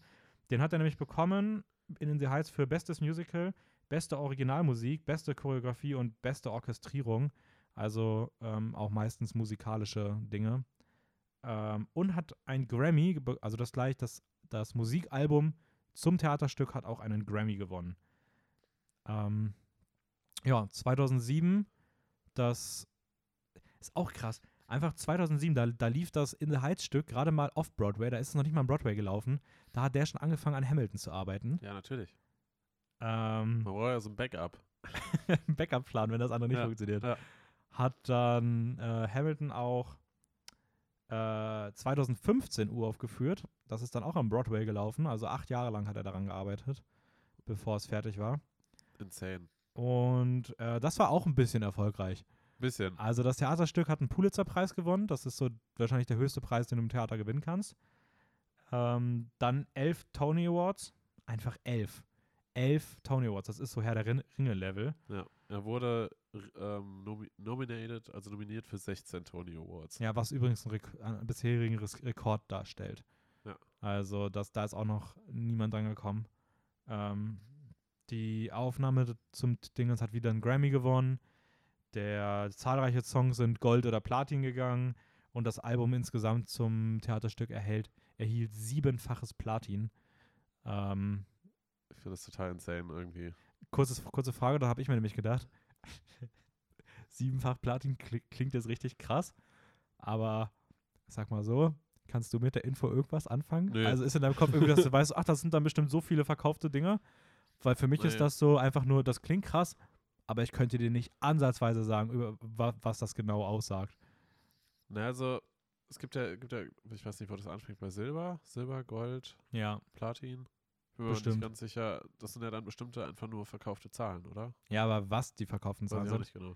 Den hat er nämlich bekommen in den The Heights für Bestes Musical, beste Originalmusik, beste Choreografie und beste Orchestrierung. Also ähm, auch meistens musikalische Dinge. Ähm, und hat ein Grammy, also das gleich, das, das Musikalbum zum Theaterstück hat auch einen Grammy gewonnen. Ähm, Ja, 2007, das ist auch krass. Einfach 2007, da, da lief das In the Heights Stück gerade mal off-Broadway, da ist es noch nicht mal am Broadway gelaufen. Da hat der schon angefangen an Hamilton zu arbeiten. Ja, natürlich. Ähm, Man braucht ja so ein Backup. [LAUGHS] Backup-Plan, wenn das andere nicht Ja, funktioniert. ja. Hat dann äh, Hamilton auch äh, 2015 uraufgeführt. Das ist dann auch am Broadway gelaufen. Also acht Jahre lang hat er daran gearbeitet, bevor es fertig war. Insane. Und äh, das war auch ein bisschen erfolgreich. Bisschen. Also das Theaterstück hat einen Pulitzer-Preis gewonnen. Das ist so wahrscheinlich der höchste Preis, den du im Theater gewinnen kannst. Ähm, dann elf Tony Awards. Einfach elf. Elf Tony Awards. Das ist so Herr der Rin- Ringe-Level. Ja. Er wurde ähm, nomi nominated, also nominiert für 16 Tony Awards. Ja, was übrigens einen, Rek einen bisherigen Res Rekord darstellt. Ja. Also das, da ist auch noch niemand dran gekommen. Ähm, die Aufnahme zum Dingens hat wieder einen Grammy gewonnen. Der zahlreiche Songs sind Gold oder Platin gegangen und das Album insgesamt zum Theaterstück erhält, erhielt siebenfaches Platin. Ähm, Ich finde das total insane irgendwie. kurzes, kurze Frage, da habe ich mir nämlich gedacht, [LAUGHS] siebenfach Platin kli- klingt jetzt richtig krass, aber sag mal so, kannst du mit der Info irgendwas anfangen? Nö. Also ist in deinem Kopf irgendwie, dass du weißt, ach, das sind dann bestimmt so viele verkaufte Dinger, weil für mich ist Nee. das so einfach nur, das klingt krass, aber ich könnte dir nicht ansatzweise sagen, über wa was das genau aussagt. Na, also, es gibt ja, gibt ja, ich weiß nicht, wo das anfängt, bei Silber, Silber, Gold, Ja, Platin. Bin mir nicht ganz sicher, das sind ja dann bestimmte einfach nur verkaufte Zahlen, oder? ja, aber was die verkauften Zahlen sind. nicht genau.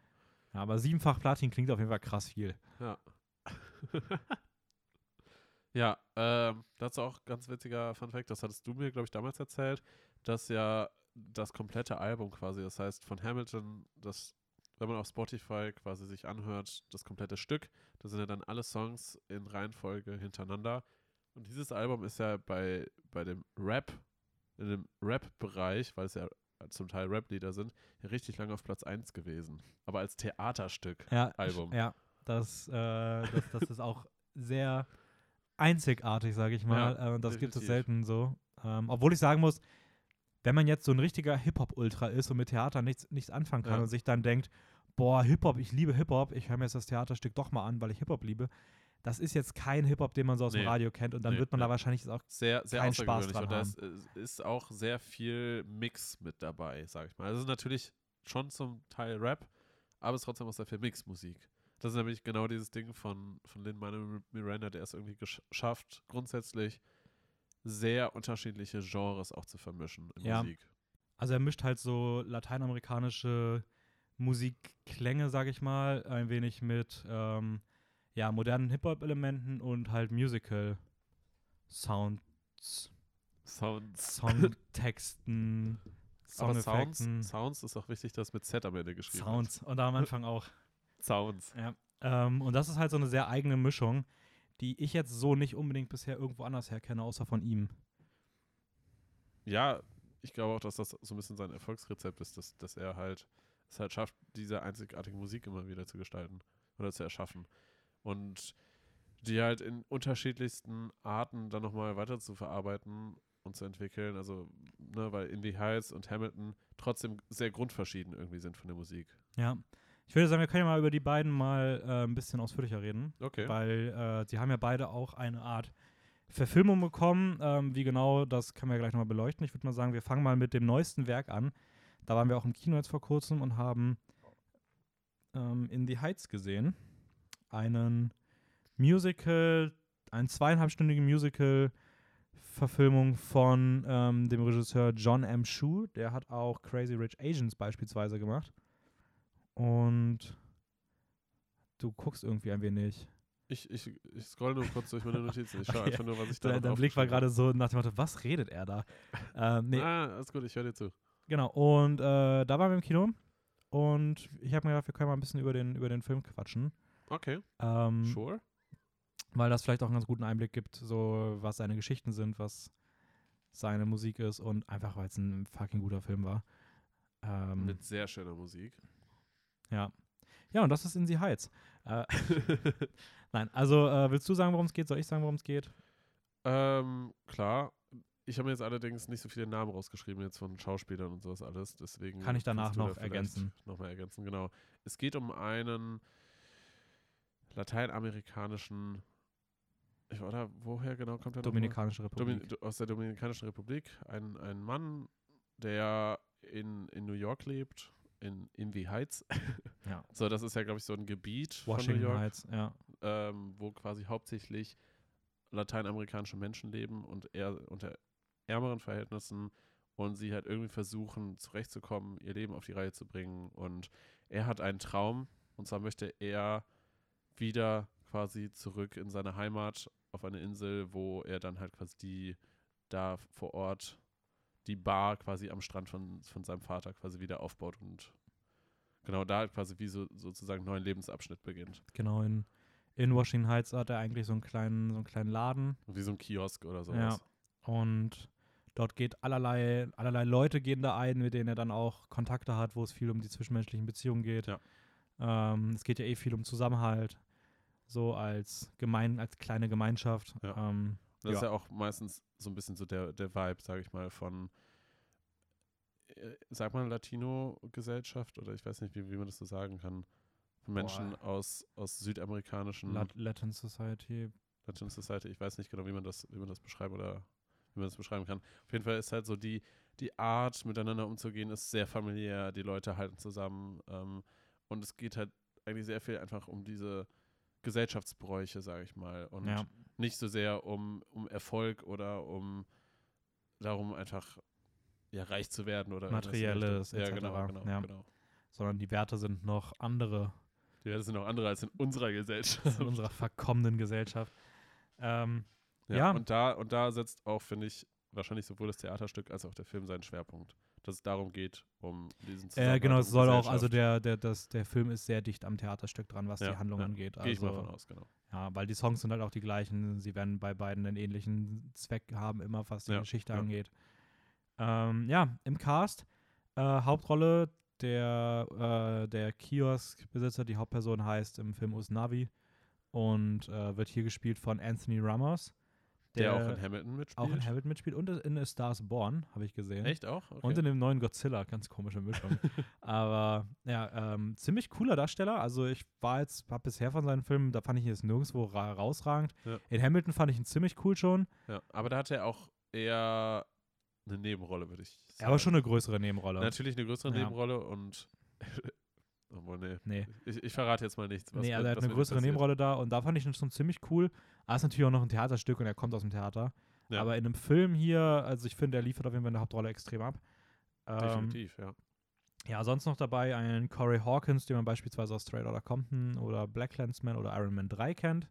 Ja, aber siebenfach Platin klingt auf jeden Fall krass viel. Ja. [LAUGHS] ja, ähm, dazu auch ganz witziger Fun Fact, das hattest du mir, glaube ich, damals erzählt, dass ja das komplette Album quasi, das heißt von Hamilton, das, wenn man auf Spotify quasi sich anhört, das komplette Stück, da sind ja dann alle Songs in Reihenfolge hintereinander. Und dieses Album ist ja bei, bei dem Rap, in dem Rap-Bereich, weil es ja zum Teil Rap-Lieder sind, ja richtig lange auf Platz 1 gewesen. Aber als Theaterstück. ja, Album. Ja, das, äh, das, das ist auch sehr einzigartig, sage ich mal. Ja, äh, das gibt es definitiv. selten so. Ähm, obwohl ich sagen muss, wenn man jetzt so ein richtiger Hip-Hop-Ultra ist und mit Theater nichts, nichts anfangen kann Ja. und sich dann denkt, boah, Hip-Hop, ich liebe Hip-Hop, ich höre mir jetzt das Theaterstück doch mal an, weil ich Hip-Hop liebe. Das ist jetzt kein Hip-Hop, den man so aus dem Nee. Radio kennt und dann Nee, wird man da ja. wahrscheinlich auch sehr, sehr keinen Spaß dran Und da ist, äh, ist auch sehr viel Mix mit dabei, sag ich mal. Also es ist natürlich schon zum Teil Rap, aber es ist trotzdem auch sehr viel Mixmusik. Das ist nämlich genau dieses Ding von, von Lin-Manuel Miranda, der es irgendwie gesch schafft, grundsätzlich sehr unterschiedliche Genres auch zu vermischen in Ja. Musik. Also er mischt halt so lateinamerikanische Musikklänge, sag ich mal, ein wenig mit ähm, ja, modernen Hip-Hop-Elementen und halt Musical-Sounds, Sounds. Songtexten, [LAUGHS] Aber Sounds, Sounds ist auch wichtig, dass mit Z am Ende geschrieben Sounds. Und da am Anfang auch. wird. [LAUGHS] Sounds. Ja. Ähm, und das ist halt so eine sehr eigene Mischung, die ich jetzt so nicht unbedingt bisher irgendwo anders herkenne, außer von ihm. Ja, ich glaube auch, dass das so ein bisschen sein Erfolgsrezept ist, dass, dass er halt es halt schafft, diese einzigartige Musik immer wieder zu gestalten oder zu erschaffen. Und die halt in unterschiedlichsten Arten dann nochmal weiter zu verarbeiten und zu entwickeln. Also, ne, weil Indie Heights und Hamilton trotzdem sehr grundverschieden irgendwie sind von der Musik. Ja. Ich würde sagen, wir können ja mal über die beiden mal äh, ein bisschen ausführlicher reden. Okay. weil äh, sie haben ja beide auch eine Art Verfilmung bekommen. Ähm, wie genau, das können wir gleich nochmal beleuchten. Ich würde mal sagen, wir fangen mal mit dem neuesten Werk an. Da waren wir auch im Kino jetzt vor kurzem und haben ähm, In the Heights gesehen. Einen Musical, ein zweieinhalbstündige Musical-Verfilmung von ähm, dem Regisseur John M. Shu. Der hat auch Crazy Rich Asians beispielsweise gemacht. Und du guckst irgendwie ein wenig. Ich, ich, ich scroll nur kurz durch meine Notizen. Ich schaue Okay. einfach nur, was ich da Dein, Blick war gerade so nach dem Motto, was redet er da? ähm, nee. Ah, alles gut, ich höre dir zu. genau. Und äh, da waren wir im Kino und ich habe mir gedacht, wir können mal ein bisschen über den, über den Film quatschen. Okay, Ähm, sure. Weil das vielleicht auch einen ganz guten Einblick gibt, so was seine Geschichten sind, was seine Musik ist und einfach, weil es ein fucking guter Film war. Ähm, Mit sehr schöner Musik. Ja. Ja, und das ist In the Heights. Äh, [LAUGHS] nein, also äh, willst du sagen, worum es geht? Soll ich sagen, worum es geht? Ähm, klar. ich habe mir jetzt allerdings nicht so viele Namen rausgeschrieben jetzt von Schauspielern und sowas alles, deswegen Kann ich danach da noch vielleicht ergänzen. Noch mal ergänzen, genau. Es geht um einen lateinamerikanischen, ich, oder woher genau kommt er? Dominikanische Republik. Domin aus der Dominikanischen Republik, ein, ein Mann, der in, in New York lebt, in Invi Heights. [LAUGHS] Ja. So, das ist ja, glaube ich, so ein Gebiet von New Washington York, Heights, ja. ähm, wo quasi hauptsächlich lateinamerikanische Menschen leben und eher unter ärmeren Verhältnissen und sie halt irgendwie versuchen, zurechtzukommen, ihr Leben auf die Reihe zu bringen. Und er hat einen Traum, und zwar möchte er wieder quasi zurück in seine Heimat auf eine Insel, wo er dann halt quasi die da vor Ort die Bar quasi am Strand von, von seinem Vater quasi wieder aufbaut und genau da halt quasi wie so sozusagen einen neuen Lebensabschnitt beginnt. Genau, in, in Washington Heights hat er eigentlich so einen kleinen, so einen kleinen Laden. Wie so ein Kiosk oder sowas. Und dort geht allerlei, allerlei Leute gehen da ein, mit denen er dann auch Kontakte hat, wo es viel um die zwischenmenschlichen Beziehungen geht. Ja. Ähm, es geht ja eh viel um Zusammenhalt, so als gemein, als kleine Gemeinschaft. Ja. Ähm, Das ist Ja. ja auch meistens so ein bisschen so der, der Vibe, sage ich mal, von, äh, sag mal, Latino-Gesellschaft oder ich weiß nicht, wie, wie man das so sagen kann. Von Menschen Boah. aus, aus südamerikanischen Lat Latin Society. Latin Society. Ich weiß nicht genau, wie man das, wie man das beschreibt oder wie man das beschreiben kann. Auf jeden Fall ist halt so die, die Art, miteinander umzugehen, ist sehr familiär. Die Leute halten zusammen. Ähm, und es geht halt eigentlich sehr viel einfach um diese Gesellschaftsbräuche, sage ich mal. Und Ja. Nicht so sehr um, um Erfolg oder um darum einfach ja, reich zu werden oder Materielles. Ja, genau, genau, ja. genau. Sondern die Werte sind noch andere Die Werte sind auch andere als in unserer Gesellschaft. [LAUGHS] in unserer verkommenen Gesellschaft. Ähm, Ja, Ja. Und da, und da setzt auch, finde ich, wahrscheinlich sowohl das Theaterstück als auch der Film seinen Schwerpunkt. Dass es darum geht, um diesen äh, genau, es soll auch, also der, der, das, der Film ist sehr dicht am Theaterstück dran, was Ja, die Handlung ja. angeht. Gehe ich mal Also, von aus, genau. Ja, weil die Songs sind halt auch die gleichen. Sie werden bei beiden einen ähnlichen Zweck haben, immer was die Ja, Geschichte angeht. Ähm, ja, im Cast, äh, Hauptrolle der, äh, der Kioskbesitzer, die Hauptperson heißt im Film Usnavi und äh, wird hier gespielt von Anthony Ramos. Der, auch in Hamilton mitspielt. auch in Hamilton mitspielt und in A Stars Born, habe ich gesehen. Echt auch? Okay. Und in dem neuen Godzilla, ganz komische Mischung. [LAUGHS] Aber ja, ähm, ziemlich cooler Darsteller. Also ich war jetzt, hab bisher von seinen Filmen, da fand ich ihn jetzt nirgendwo ra herausragend. Ja. In Hamilton fand ich ihn ziemlich cool schon. ja, aber da hat er auch eher eine Nebenrolle, würde ich sagen. Er war schon eine größere Nebenrolle. Natürlich eine größere Ja. Nebenrolle und. Obwohl, nee. Nee, Ich, ich verrate jetzt mal nichts. Was nee also er hat eine größere. Nebenrolle da und da fand ich ihn schon ziemlich cool. Es ist natürlich auch noch ein Theaterstück und er kommt aus dem Theater. Ja. Aber in einem Film hier, also ich finde, er liefert auf jeden Fall eine Hauptrolle extrem ab. Ähm, Definitiv, ja. Ja, sonst noch dabei einen Corey Hawkins, den man beispielsweise aus Straight Outta Compton oder Black Clansman oder Iron Man 3 kennt,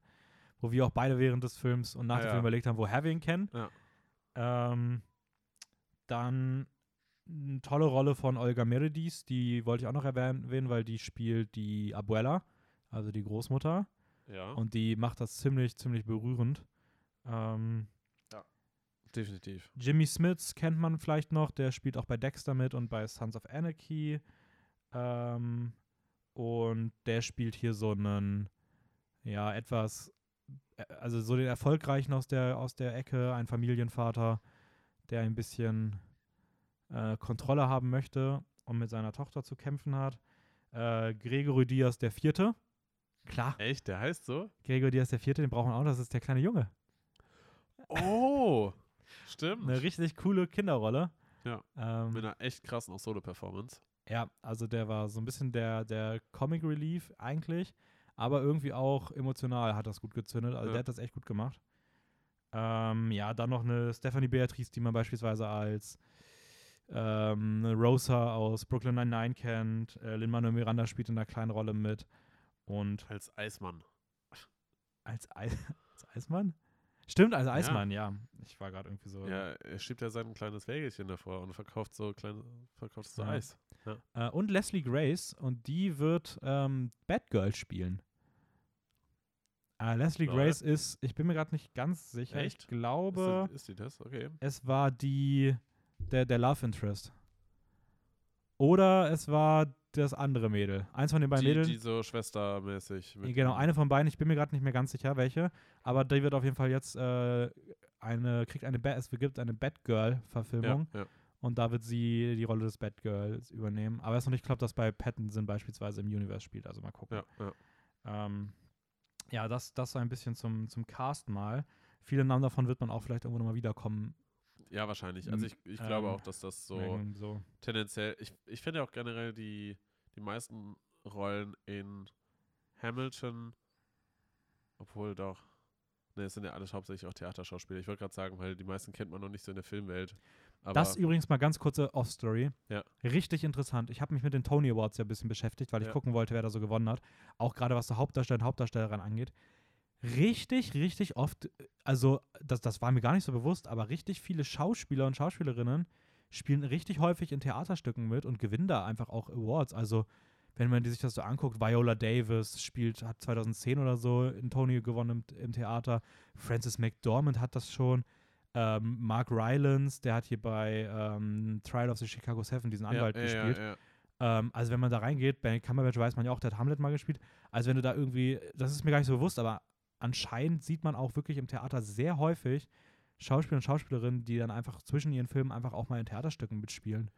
wo wir auch beide während des Films und nach Ah, dem ja. Film überlegt haben, woher wir ihn kennen. Ja. Ähm, dann eine tolle Rolle von Olga Meredith, die wollte ich auch noch erwähnen, weil die spielt die Abuela, also die Großmutter, Ja, und die macht das ziemlich, ziemlich berührend. Ähm, definitiv. Jimmy Smits kennt man vielleicht noch, der spielt auch bei Dexter mit und bei Sons of Anarchy. Ähm, und der spielt hier so einen, ja, etwas, äh, also so den Erfolgreichen aus der, aus der Ecke, ein Familienvater, der ein bisschen äh, Kontrolle haben möchte und mit seiner Tochter zu kämpfen hat. Äh, Gregory Diaz der Vierte. Klar, Echt? Der heißt so? Gregory Diaz der Vierte, den brauchen wir auch, das ist der kleine Junge. Oh! [LAUGHS] Stimmt. Eine richtig coole Kinderrolle. Ja. Ähm, Mit einer echt krassen auch Solo-Performance. Ja, also der war so ein bisschen der, der Comic Relief eigentlich, aber irgendwie auch emotional hat das gut gezündet. Also Ja. der hat das echt gut gemacht. Ähm, ja, dann noch eine Stephanie Beatrice, die man beispielsweise als ähm, Rosa aus Brooklyn Nine-Nine kennt. Äh, Lin-Manuel Miranda spielt in einer kleinen Rolle mit. Und Als Eismann. als, Ei [LAUGHS] als Eismann? Stimmt, als Eismann, ja. Ich war gerade irgendwie so. Ja, er schiebt ja sein kleines Wägelchen davor und verkauft so kleine, verkauft so Ja. Eis. Äh, und Leslie Grace und die wird ähm, Batgirl spielen. Äh, Leslie Lol. Grace ist, ich bin mir gerade nicht ganz sicher. Echt? Ich glaube, Ist, ist die das? Okay. es war die der, der Love Interest. Oder es war das andere Mädel. Eins von den beiden Die, Mädeln. die so schwestermäßig. genau, eine von beiden. Ich bin mir gerade nicht mehr ganz sicher, welche. Aber die wird auf jeden Fall jetzt äh, eine, kriegt eine, es gibt eine Batgirl-Verfilmung Ja, ja. und da wird sie die Rolle des Batgirls übernehmen. Aber es ist noch nicht klar, ob das bei Pattinson beispielsweise im Universe spielt. Also mal gucken. Ja, ja. Ähm, ja, das, das so ein bisschen zum, zum Cast mal. Viele Namen davon wird man auch vielleicht irgendwo nochmal wiederkommen. Ja, wahrscheinlich. Also ich, ich glaube Ähm, auch, dass das so so. tendenziell, ich, ich finde auch generell die, die meisten Rollen in Hamilton, obwohl doch, ne, es sind ja alles hauptsächlich auch Theaterschauspieler. Ich wollte gerade sagen, weil die meisten kennt man noch nicht so in der Filmwelt. Aber Das übrigens mal ganz kurze Off-Story. Ja. Richtig interessant. Ich habe mich mit den Tony Awards ja ein bisschen beschäftigt, weil ich Ja. gucken wollte, wer da so gewonnen hat. Auch gerade was der Hauptdarsteller und Hauptdarstellerin angeht. Richtig, richtig oft, also das, das war mir gar nicht so bewusst, aber richtig viele Schauspieler und Schauspielerinnen spielen richtig häufig in Theaterstücken mit und gewinnen da einfach auch Awards. Also wenn man sich das so anguckt, Viola Davis spielt, hat 2010 oder so in Tony gewonnen im, im Theater. Frances McDormand hat das schon. Ähm, Mark Rylance, der hat hier bei ähm, Trial of the Chicago Seven diesen Anwalt ja, gespielt. Ja, ja. Ähm, also wenn man da reingeht, bei Cumberbatch weiß man ja auch, der hat Hamlet mal gespielt. Also wenn du da irgendwie, das ist mir gar nicht so bewusst, aber anscheinend sieht man auch wirklich im Theater sehr häufig Schauspieler und Schauspielerinnen, die dann einfach zwischen ihren Filmen einfach auch mal in Theaterstücken mitspielen.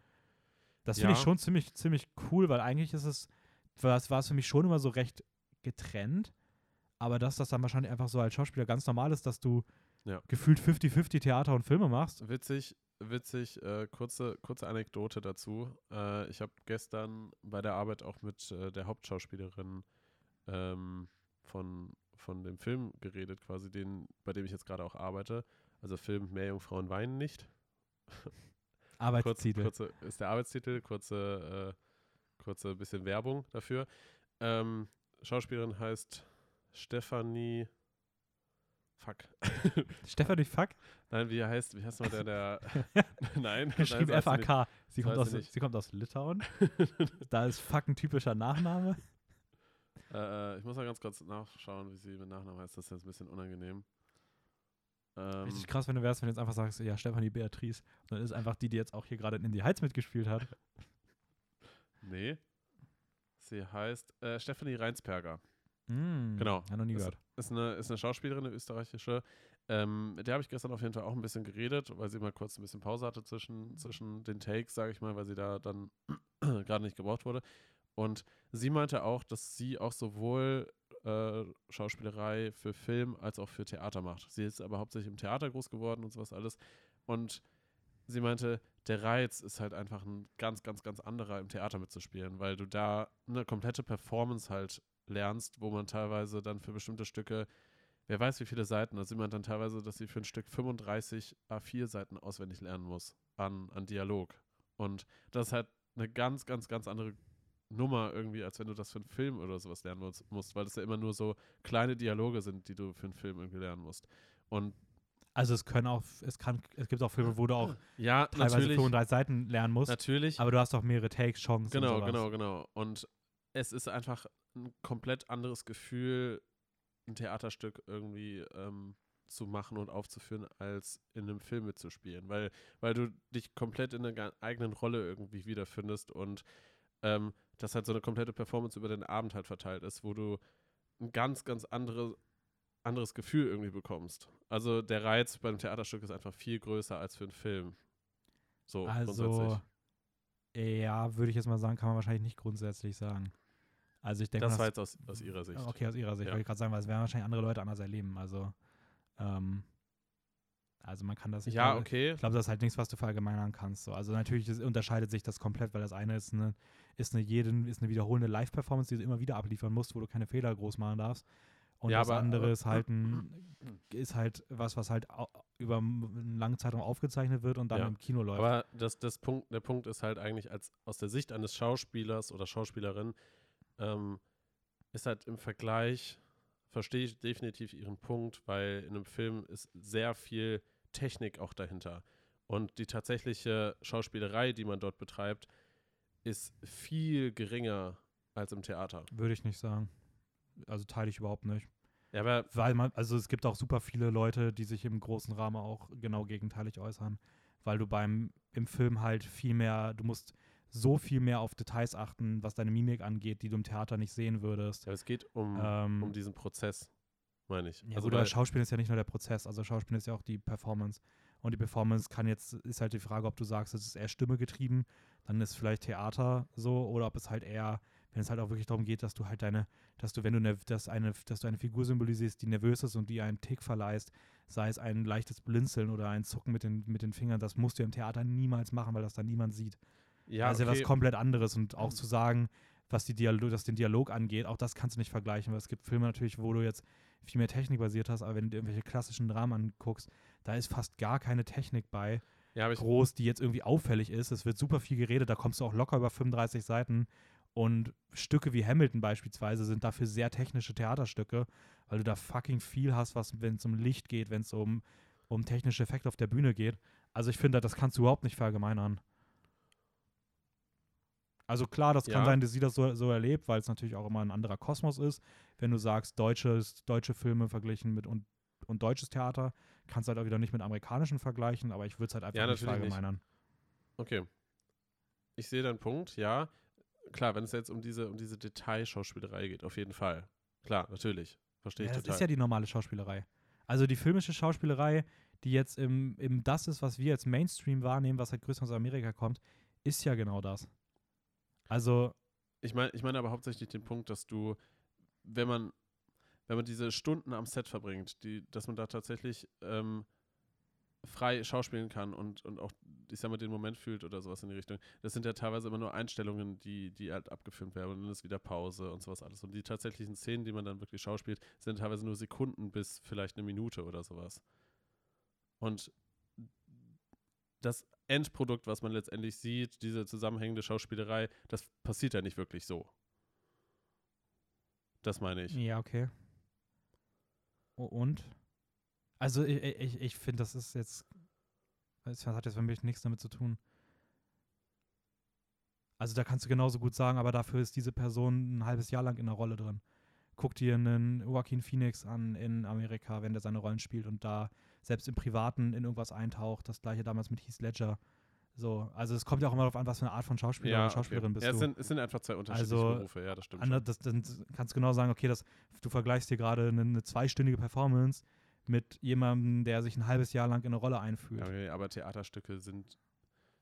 Das finde Ja. ich schon ziemlich, ziemlich cool, weil eigentlich ist es, das war es für mich schon immer so recht getrennt, aber dass das dann wahrscheinlich einfach so als Schauspieler ganz normal ist, dass du Ja. gefühlt 50-50 Theater und Filme machst. Witzig, witzig, äh, kurze, kurze Anekdote dazu. Äh, ich habe gestern bei der Arbeit auch mit äh, der Hauptschauspielerin ähm, von, von dem Film geredet, quasi den, bei dem ich jetzt gerade auch arbeite. Also Film Meerjungfrauen weinen nicht. [LAUGHS] Kurz, Arbeitstitel. kurze, ist der Arbeitstitel, kurze, äh, kurze bisschen Werbung dafür. Ähm, Schauspielerin heißt Stefanie. Fuck. [LAUGHS] Stefanie Fuck, Nein, wie heißt, wie heißt mal der, der. [LAUGHS] nein, geschrieben FAK. Sie kommt, aus, sie kommt aus Litauen. da ist Fuck ein typischer Nachname. Nicht. Äh, ich muss mal ganz kurz nachschauen, wie sie mit Nachnamen heißt. Das ist jetzt ein bisschen unangenehm. Ähm, Richtig krass, wenn du wärst, wenn du jetzt einfach sagst, ja, Stefanie Beatrice. Und dann ist einfach die, die jetzt auch hier gerade in die Heiz mitgespielt hat. [LAUGHS] nee. Sie heißt äh, Stefanie Reinsperger. Mm, Genau. Ja, noch nie Das- gehört. Ist eine, ist eine Schauspielerin, eine österreichische. Ähm, mit der habe ich gestern auf jeden Fall auch ein bisschen geredet, weil sie mal kurz ein bisschen Pause hatte zwischen, zwischen den Takes, sage ich mal, weil sie da dann [CLEARS THROAT] gerade nicht gebraucht wurde. Und sie meinte auch, dass sie auch sowohl äh, Schauspielerei für Film als auch für Theater macht. Sie ist aber hauptsächlich im Theater groß geworden und sowas alles. Und sie meinte, der Reiz ist halt einfach ein ganz, ganz, ganz anderer im Theater mitzuspielen, weil du da eine komplette Performance halt lernst, wo man teilweise dann für bestimmte Stücke, wer weiß wie viele Seiten, da sieht man dann teilweise, dass sie für ein Stück 35 A4-Seiten auswendig lernen muss an, an Dialog. Und das ist halt eine ganz, ganz, ganz andere Nummer irgendwie, als wenn du das für einen Film oder sowas lernen musst, weil das ja immer nur so kleine Dialoge sind, die du für einen Film irgendwie lernen musst. Und Also es können auch, es kann, es gibt auch Filme, wo du auch ja, teilweise natürlich, 35 Seiten lernen musst, natürlich, aber du hast auch mehrere Takes, Chancen. Genau, genau, genau. Und es ist einfach ein komplett anderes Gefühl, ein Theaterstück irgendwie ähm, zu machen und aufzuführen, als in einem Film mitzuspielen. Weil, weil du dich komplett in einer eigenen Rolle irgendwie wiederfindest und ähm, das halt so eine komplette Performance über den Abend halt verteilt ist, wo du ein ganz, ganz andere, anderes Gefühl irgendwie bekommst. Also der Reiz beim Theaterstück ist einfach viel größer als für einen Film. So, Also, grundsätzlich. ja, würde ich jetzt mal sagen, kann man wahrscheinlich nicht grundsätzlich sagen. Also ich denke, Das war jetzt aus, aus ihrer Sicht. Okay, aus ihrer Sicht, Ja. wollte ich gerade sagen, weil es werden wahrscheinlich andere Leute anders erleben. Also, ähm, also man kann das nicht. Ja, glaube- okay. Ich glaube, das ist halt nichts, was du verallgemeinern kannst. So. Also natürlich ist, unterscheidet sich das komplett, weil das eine ist eine, ist eine, jeden, ist eine wiederholende Live-Performance, die du immer wieder abliefern musst, wo du keine Fehler groß machen darfst. Und Ja, das aber- andere ist halt ein, ist halt was, was halt über einen langen Zeitraum aufgezeichnet wird und dann Ja, im Kino läuft. Aber das, das Punkt, der Punkt ist halt eigentlich, als aus der Sicht eines Schauspielers oder Schauspielerin, ähm, ist halt im Vergleich, verstehe ich definitiv ihren Punkt, weil in einem Film ist sehr viel Technik auch dahinter. Und die tatsächliche Schauspielerei, die man dort betreibt, ist viel geringer als im Theater. Würde ich nicht sagen. Also teile ich überhaupt nicht. Ja, aber Weil man, also es gibt auch super viele Leute, die sich im großen Rahmen auch genau gegenteilig äußern, weil du beim im Film halt viel mehr, du musst so viel mehr auf Details achten, was deine Mimik angeht, die du im Theater nicht sehen würdest. ja, es geht um, Ähm, um diesen Prozess. meine ich. Ja, also gut, aber Schauspiel ist ja nicht nur der Prozess, also Schauspiel ist ja auch die Performance. Und die Performance kann jetzt, ist halt die Frage, ob du sagst, es ist eher Stimme getrieben, dann ist vielleicht Theater so, oder ob es halt eher, wenn es halt auch wirklich darum geht, dass du halt deine, dass du, wenn du dass eine, dass du eine Figur symbolisierst, die nervös ist und die einen Tick verleihst, sei es ein leichtes Blinzeln oder ein Zucken mit den, mit den Fingern, das musst du im Theater niemals machen, weil das dann niemand sieht. ja, ja okay. was komplett anderes und auch zu sagen, was die Dialog, was den Dialog angeht, auch das kannst du nicht vergleichen, weil es gibt Filme natürlich, wo du jetzt viel mehr Technik basiert hast, aber wenn du dir irgendwelche klassischen Dramen anguckst, da ist fast gar keine Technik bei, ja, groß, die jetzt irgendwie auffällig ist. Es wird super viel geredet, da kommst du auch locker über 35 Seiten und Stücke wie Hamilton beispielsweise sind dafür sehr technische Theaterstücke, weil du da fucking viel hast, was, wenn es um Licht geht, wenn es um, um technische Effekte auf der Bühne geht. Also ich finde, das kannst du überhaupt nicht verallgemeinern. Also klar, das kann Ja. sein, dass sie das so, so erlebt, weil es natürlich auch immer ein anderer Kosmos ist. Wenn du sagst, deutsches, deutsche Filme verglichen mit und, und deutsches Theater, kannst du halt auch wieder nicht mit amerikanischen vergleichen, aber ich würde es halt einfach Ja, nicht verallgemeinern. okay. Ich sehe deinen Punkt, ja. Klar, wenn es jetzt um diese, um diese Detailschauspielerei geht, auf jeden Fall. Klar, natürlich. Verstehe Ja, ich das total. ist ja die normale Schauspielerei. Also die filmische Schauspielerei, die jetzt im, im das ist, was wir jetzt Mainstream wahrnehmen, was halt größer aus Amerika kommt, ist ja genau das. Also, Ich meine ich meine aber hauptsächlich den Punkt, dass du, wenn man, wenn man diese Stunden am Set verbringt, die, dass man da tatsächlich ähm, frei schauspielen kann und, und auch, ich sag mal, den Moment fühlt oder sowas in die Richtung. Das sind ja teilweise immer nur Einstellungen, die, die halt abgefilmt werden und dann ist wieder Pause und sowas alles. Und die tatsächlichen Szenen, die man dann wirklich schauspielt, sind teilweise nur Sekunden bis vielleicht eine Minute oder sowas. Und das Endprodukt, was man letztendlich sieht, diese zusammenhängende Schauspielerei, das passiert ja nicht wirklich so. Das meine ich. ja, okay. Und? Also, ich, ich, ich finde, das ist jetzt, das hat jetzt für mich nichts damit zu tun. Also, da kannst du genauso gut sagen, aber dafür ist diese Person ein halbes Jahr lang in der Rolle drin. Guck dir einen Joaquin Phoenix an in Amerika, wenn der seine Rollen spielt und da selbst im Privaten in irgendwas eintaucht. Das gleiche damals mit Heath Ledger. So, also es kommt ja auch immer darauf an, was für eine Art von Schauspieler oder Schauspielerin okay. bist ja, du. Es sind, es sind einfach zwei unterschiedliche Also, Berufe, ja, das stimmt. Ander, schon. das, dann kannst du genau sagen, okay, das, du vergleichst hier gerade eine, eine zweistündige Performance mit jemandem, der sich ein halbes Jahr lang in eine Rolle einfühlt. Ja, okay, aber Theaterstücke sind,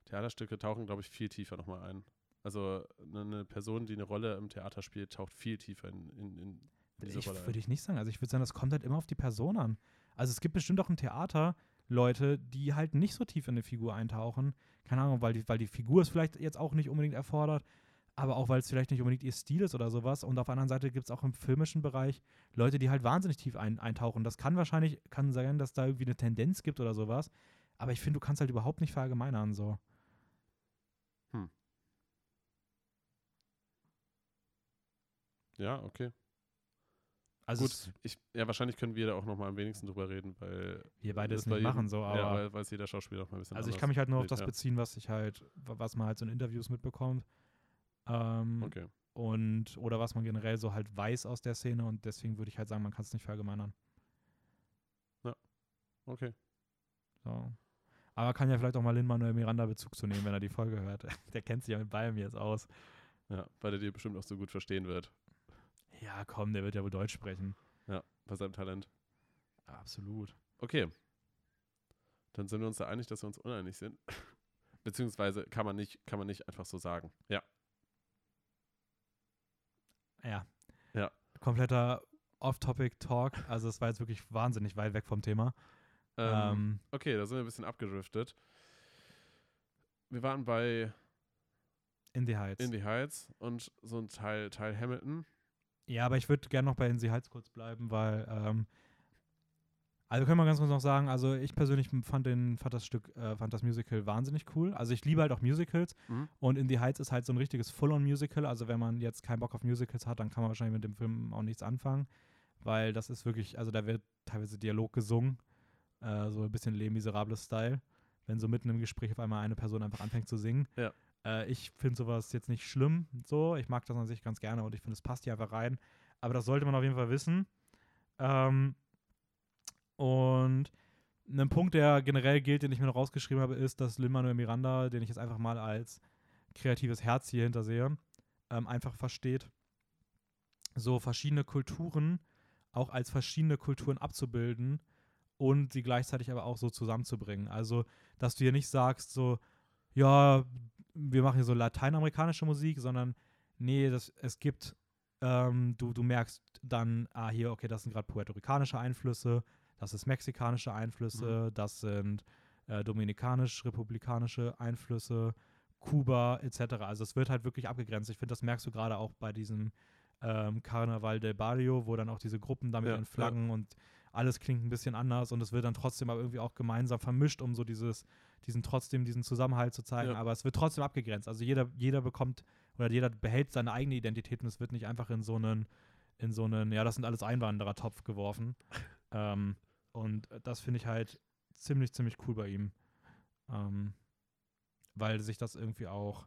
Theaterstücke tauchen, glaube ich, viel tiefer nochmal ein. Also eine, Person, die eine Rolle im Theater spielt, taucht viel tiefer in, in, in diese ich Rolle ein. würde ich nicht sagen. Also ich würde sagen, das kommt halt immer auf die Person an. Also es gibt bestimmt auch im Theater Leute, die halt nicht so tief in eine Figur eintauchen. Keine Ahnung, weil die, weil die Figur es vielleicht jetzt auch nicht unbedingt erfordert, aber auch weil es vielleicht nicht unbedingt ihr Stil ist oder sowas. Und auf der anderen Seite gibt es auch im filmischen Bereich Leute, die halt wahnsinnig tief ein, eintauchen. Das kann wahrscheinlich, kann sein, dass da irgendwie eine Tendenz gibt oder sowas. Aber ich finde, du kannst halt überhaupt nicht verallgemeinern so. Ja, okay. Also Gut. es- Ich, ja, wahrscheinlich können wir da auch nochmal am wenigsten drüber reden, weil wir beide es das bei nicht jedem- machen so, aber Ja, weil, weil es jeder Schauspieler auch mal ein bisschen also ich kann mich halt nur auf das ja. beziehen, was ich halt, was man halt so in Interviews mitbekommt. Ähm, Okay. und oder was man generell so halt weiß aus der Szene und deswegen würde ich halt sagen, man kann es nicht verallgemeinern. Okay. So. Aber kann ja vielleicht auch mal Lin-Manuel Miranda Bezug zu nehmen, wenn er die Folge hört. [LAUGHS] Der kennt sich ja mit Bayern jetzt aus. Ja, weil er dir bestimmt auch so gut verstehen wird. Ja, komm, der wird ja wohl Deutsch sprechen. Ja, bei seinem Talent. Absolut. Okay. Dann sind wir uns da einig, dass wir uns uneinig sind. [LAUGHS] Beziehungsweise kann man nicht, kann man nicht einfach so sagen. Ja. Ja. Ja. Kompletter Off-Topic-Talk. Also es war jetzt wirklich wahnsinnig weit weg vom Thema. Ähm, Ähm, okay, da sind wir ein bisschen abgedriftet. Wir waren bei in the Heights. In the Heights und so ein Teil, Teil Hamilton. Ja, aber ich würde gerne noch bei In the Heights kurz bleiben, weil, ähm, also können wir ganz kurz noch sagen, also ich persönlich fand, den, fand das Stück, äh, fand das Musical wahnsinnig cool. Also ich liebe halt auch Musicals Mhm. und In the Heights ist halt so ein richtiges Full-on-Musical. Also wenn man jetzt keinen Bock auf Musicals hat, dann kann man wahrscheinlich mit dem Film auch nichts anfangen, weil das ist wirklich, also da wird teilweise Dialog gesungen, äh, so ein bisschen Les Miserables Style, wenn so mitten im Gespräch auf einmal eine Person einfach anfängt zu singen. Ja. Äh, ich finde sowas jetzt nicht schlimm, so. Ich mag das an sich ganz gerne und ich finde, es passt hier einfach rein. Aber das sollte man auf jeden Fall wissen. Ähm, und ein Punkt, der generell gilt, den ich mir noch rausgeschrieben habe, ist, dass Lin-Manuel Miranda, den ich jetzt einfach mal als kreatives Herz hier hintersehe, ähm, einfach versteht, so verschiedene Kulturen auch als verschiedene Kulturen abzubilden und sie gleichzeitig aber auch so zusammenzubringen. Also, dass du hier nicht sagst, so, ja, wir machen hier so lateinamerikanische Musik, sondern nee, das, es gibt, ähm, du, du merkst dann, ah, hier, okay, das sind gerade puerto-ricanische Einflüsse, das ist mexikanische Einflüsse, Mhm. das sind äh, dominikanisch-republikanische Einflüsse, Kuba etc. Also es wird halt wirklich abgegrenzt. Ich finde, das merkst du gerade auch bei diesem ähm, Carnaval del Barrio, wo dann auch diese Gruppen da mit Ja, ihren Flaggen und alles klingt ein bisschen anders und es wird dann trotzdem aber irgendwie auch gemeinsam vermischt, um so dieses, diesen trotzdem diesen Zusammenhalt zu zeigen. Ja. Aber es wird trotzdem abgegrenzt. Also jeder, jeder bekommt oder jeder behält seine eigene Identität und es wird nicht einfach in so einen, in so einen, ja, das sind alles Einwanderer-Topf geworfen. [LAUGHS] ähm, und das finde ich halt ziemlich, ziemlich cool bei ihm. Ähm, weil sich das irgendwie auch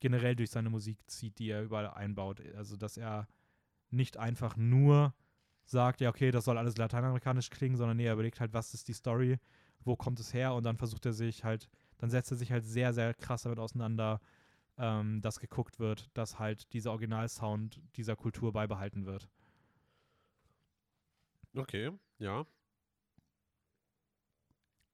generell durch seine Musik zieht, die er überall einbaut. Also, dass er nicht einfach nur sagt, ja, okay, das soll alles lateinamerikanisch klingen, sondern nee, er überlegt halt, was ist die Story, wo kommt es her und dann versucht er sich halt, dann setzt er sich halt sehr, sehr krass damit auseinander, ähm, dass geguckt wird, dass halt dieser Originalsound dieser Kultur beibehalten wird. Okay, ja.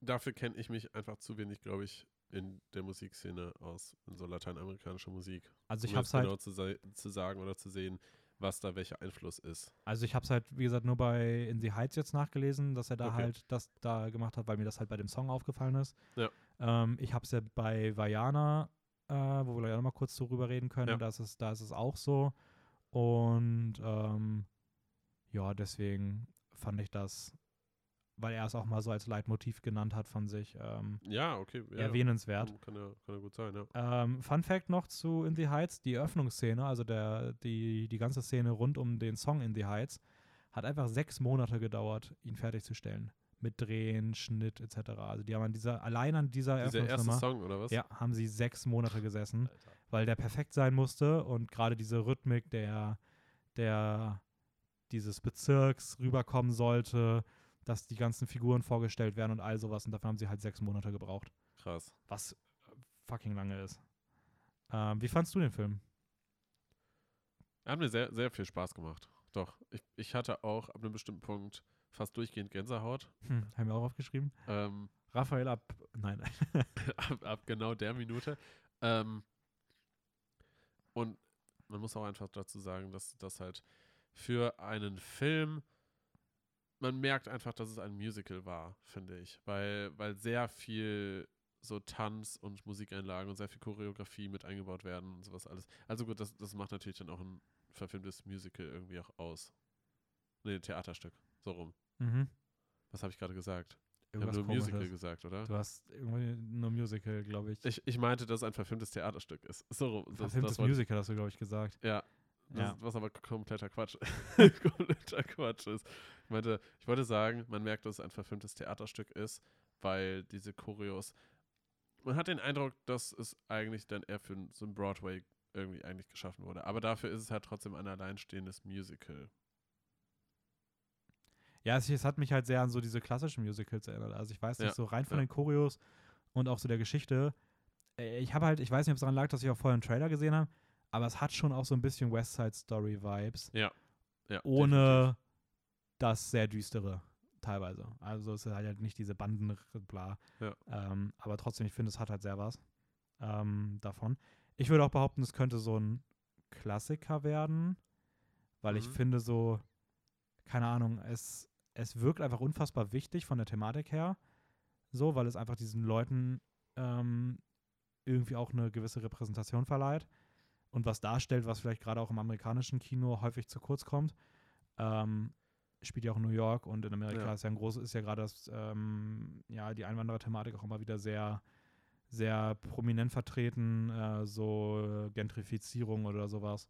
Dafür kenne ich mich einfach zu wenig, glaube ich, in der Musikszene aus, in so lateinamerikanischer Musik. Also ich habe jetzt halt, genau zu, zu sagen oder zu sehen, was da welcher Einfluss ist. also ich habe halt, wie gesagt, nur bei In the Heights jetzt nachgelesen, dass er da Okay. halt das da gemacht hat, weil mir das halt bei dem Song aufgefallen ist. Ja. Ähm, ich habe es ja bei Vajana, äh, wo wir gleich noch mal kurz darüber reden können, Ja. da, ist es, da ist es auch so. Und ähm, ja, deswegen fand ich das, weil er es auch mal so als Leitmotiv genannt hat von sich, ähm, Ja, okay. Ja, erwähnenswert. Kann, ja, kann ja gut sein, ja. Ähm, Fun Fact noch zu In the Heights: Die Eröffnungsszene, also der, die, die ganze Szene rund um den Song In the Heights, hat einfach sechs Monate gedauert, ihn fertigzustellen. Mit Drehen, Schnitt etc. Also die haben an dieser, allein an dieser Dieser erste Song, oder was? ja, haben sie sechs Monate gesessen, Alter. weil der perfekt sein musste und gerade diese Rhythmik der, der dieses Bezirks rüberkommen sollte, dass die ganzen Figuren vorgestellt werden und all sowas. Und dafür haben sie halt sechs Monate gebraucht Krass. was äh, fucking lange ist. Ähm, wie fandst du den Film? Hat mir sehr, sehr viel Spaß gemacht. Doch. Ich, ich hatte auch ab einem bestimmten Punkt fast durchgehend Gänsehaut. Hm, haben wir auch aufgeschrieben. Ähm, Raphael ab. Nein. [LAUGHS] ab, ab genau der Minute. Ähm, und man muss auch einfach dazu sagen, dass das halt für einen Film, man merkt einfach, dass es ein Musical war, finde ich. Weil, weil sehr viel so Tanz und Musikeinlagen und sehr viel Choreografie mit eingebaut werden und sowas alles. Also gut, das, das macht natürlich dann auch ein verfilmtes Musical irgendwie auch aus. Nee, ein Theaterstück. So rum. mhm. Was habe ich gerade gesagt? Ich habe Irgendwas nur Musical komisches. gesagt, oder? Du hast irgendwie nur Musical, glaube ich. Ich, ich meinte, dass es ein verfilmtes Theaterstück ist. So, rum. das, Verfilmtes das Musical hast du, glaube ich, gesagt. Ja, Ja. was aber kompletter Quatsch, [LAUGHS] kompletter Quatsch ist. Ich meinte, ich wollte sagen, man merkt, dass es ein verfilmtes Theaterstück ist, weil diese Choreos, man hat den Eindruck, dass es eigentlich dann eher für so ein Broadway irgendwie eigentlich geschaffen wurde. Aber dafür ist es halt trotzdem ein alleinstehendes Musical. Ja, es, es hat mich halt sehr an so diese klassischen Musicals erinnert. Also ich weiß nicht, Ja, so rein von ja. den Choreos und auch so der Geschichte. äh, Ich habe halt, ich weiß nicht, ob es daran lag, dass ich auch vorher einen Trailer gesehen habe, aber es hat schon auch so ein bisschen West Side Story Vibes. Ja. ja ohne das sehr düstere teilweise. Also es ist halt nicht diese Banden, bla. Ja. Ähm, aber trotzdem, ich finde, es hat halt sehr was ähm, davon. Ich würde auch behaupten, es könnte so ein Klassiker werden, weil ich Mhm. finde so, keine Ahnung, es, es wirkt einfach unfassbar wichtig von der Thematik her, so, weil es einfach diesen Leuten ähm, irgendwie auch eine gewisse Repräsentation verleiht und was darstellt, was vielleicht gerade auch im amerikanischen Kino häufig zu kurz kommt. Ähm, spielt ja auch in New York und in Amerika Ja. ist ja ein großes, ist ja gerade das, ähm, ja, die Einwanderer-Thematik auch immer wieder sehr, sehr prominent vertreten, äh, so Gentrifizierung oder sowas.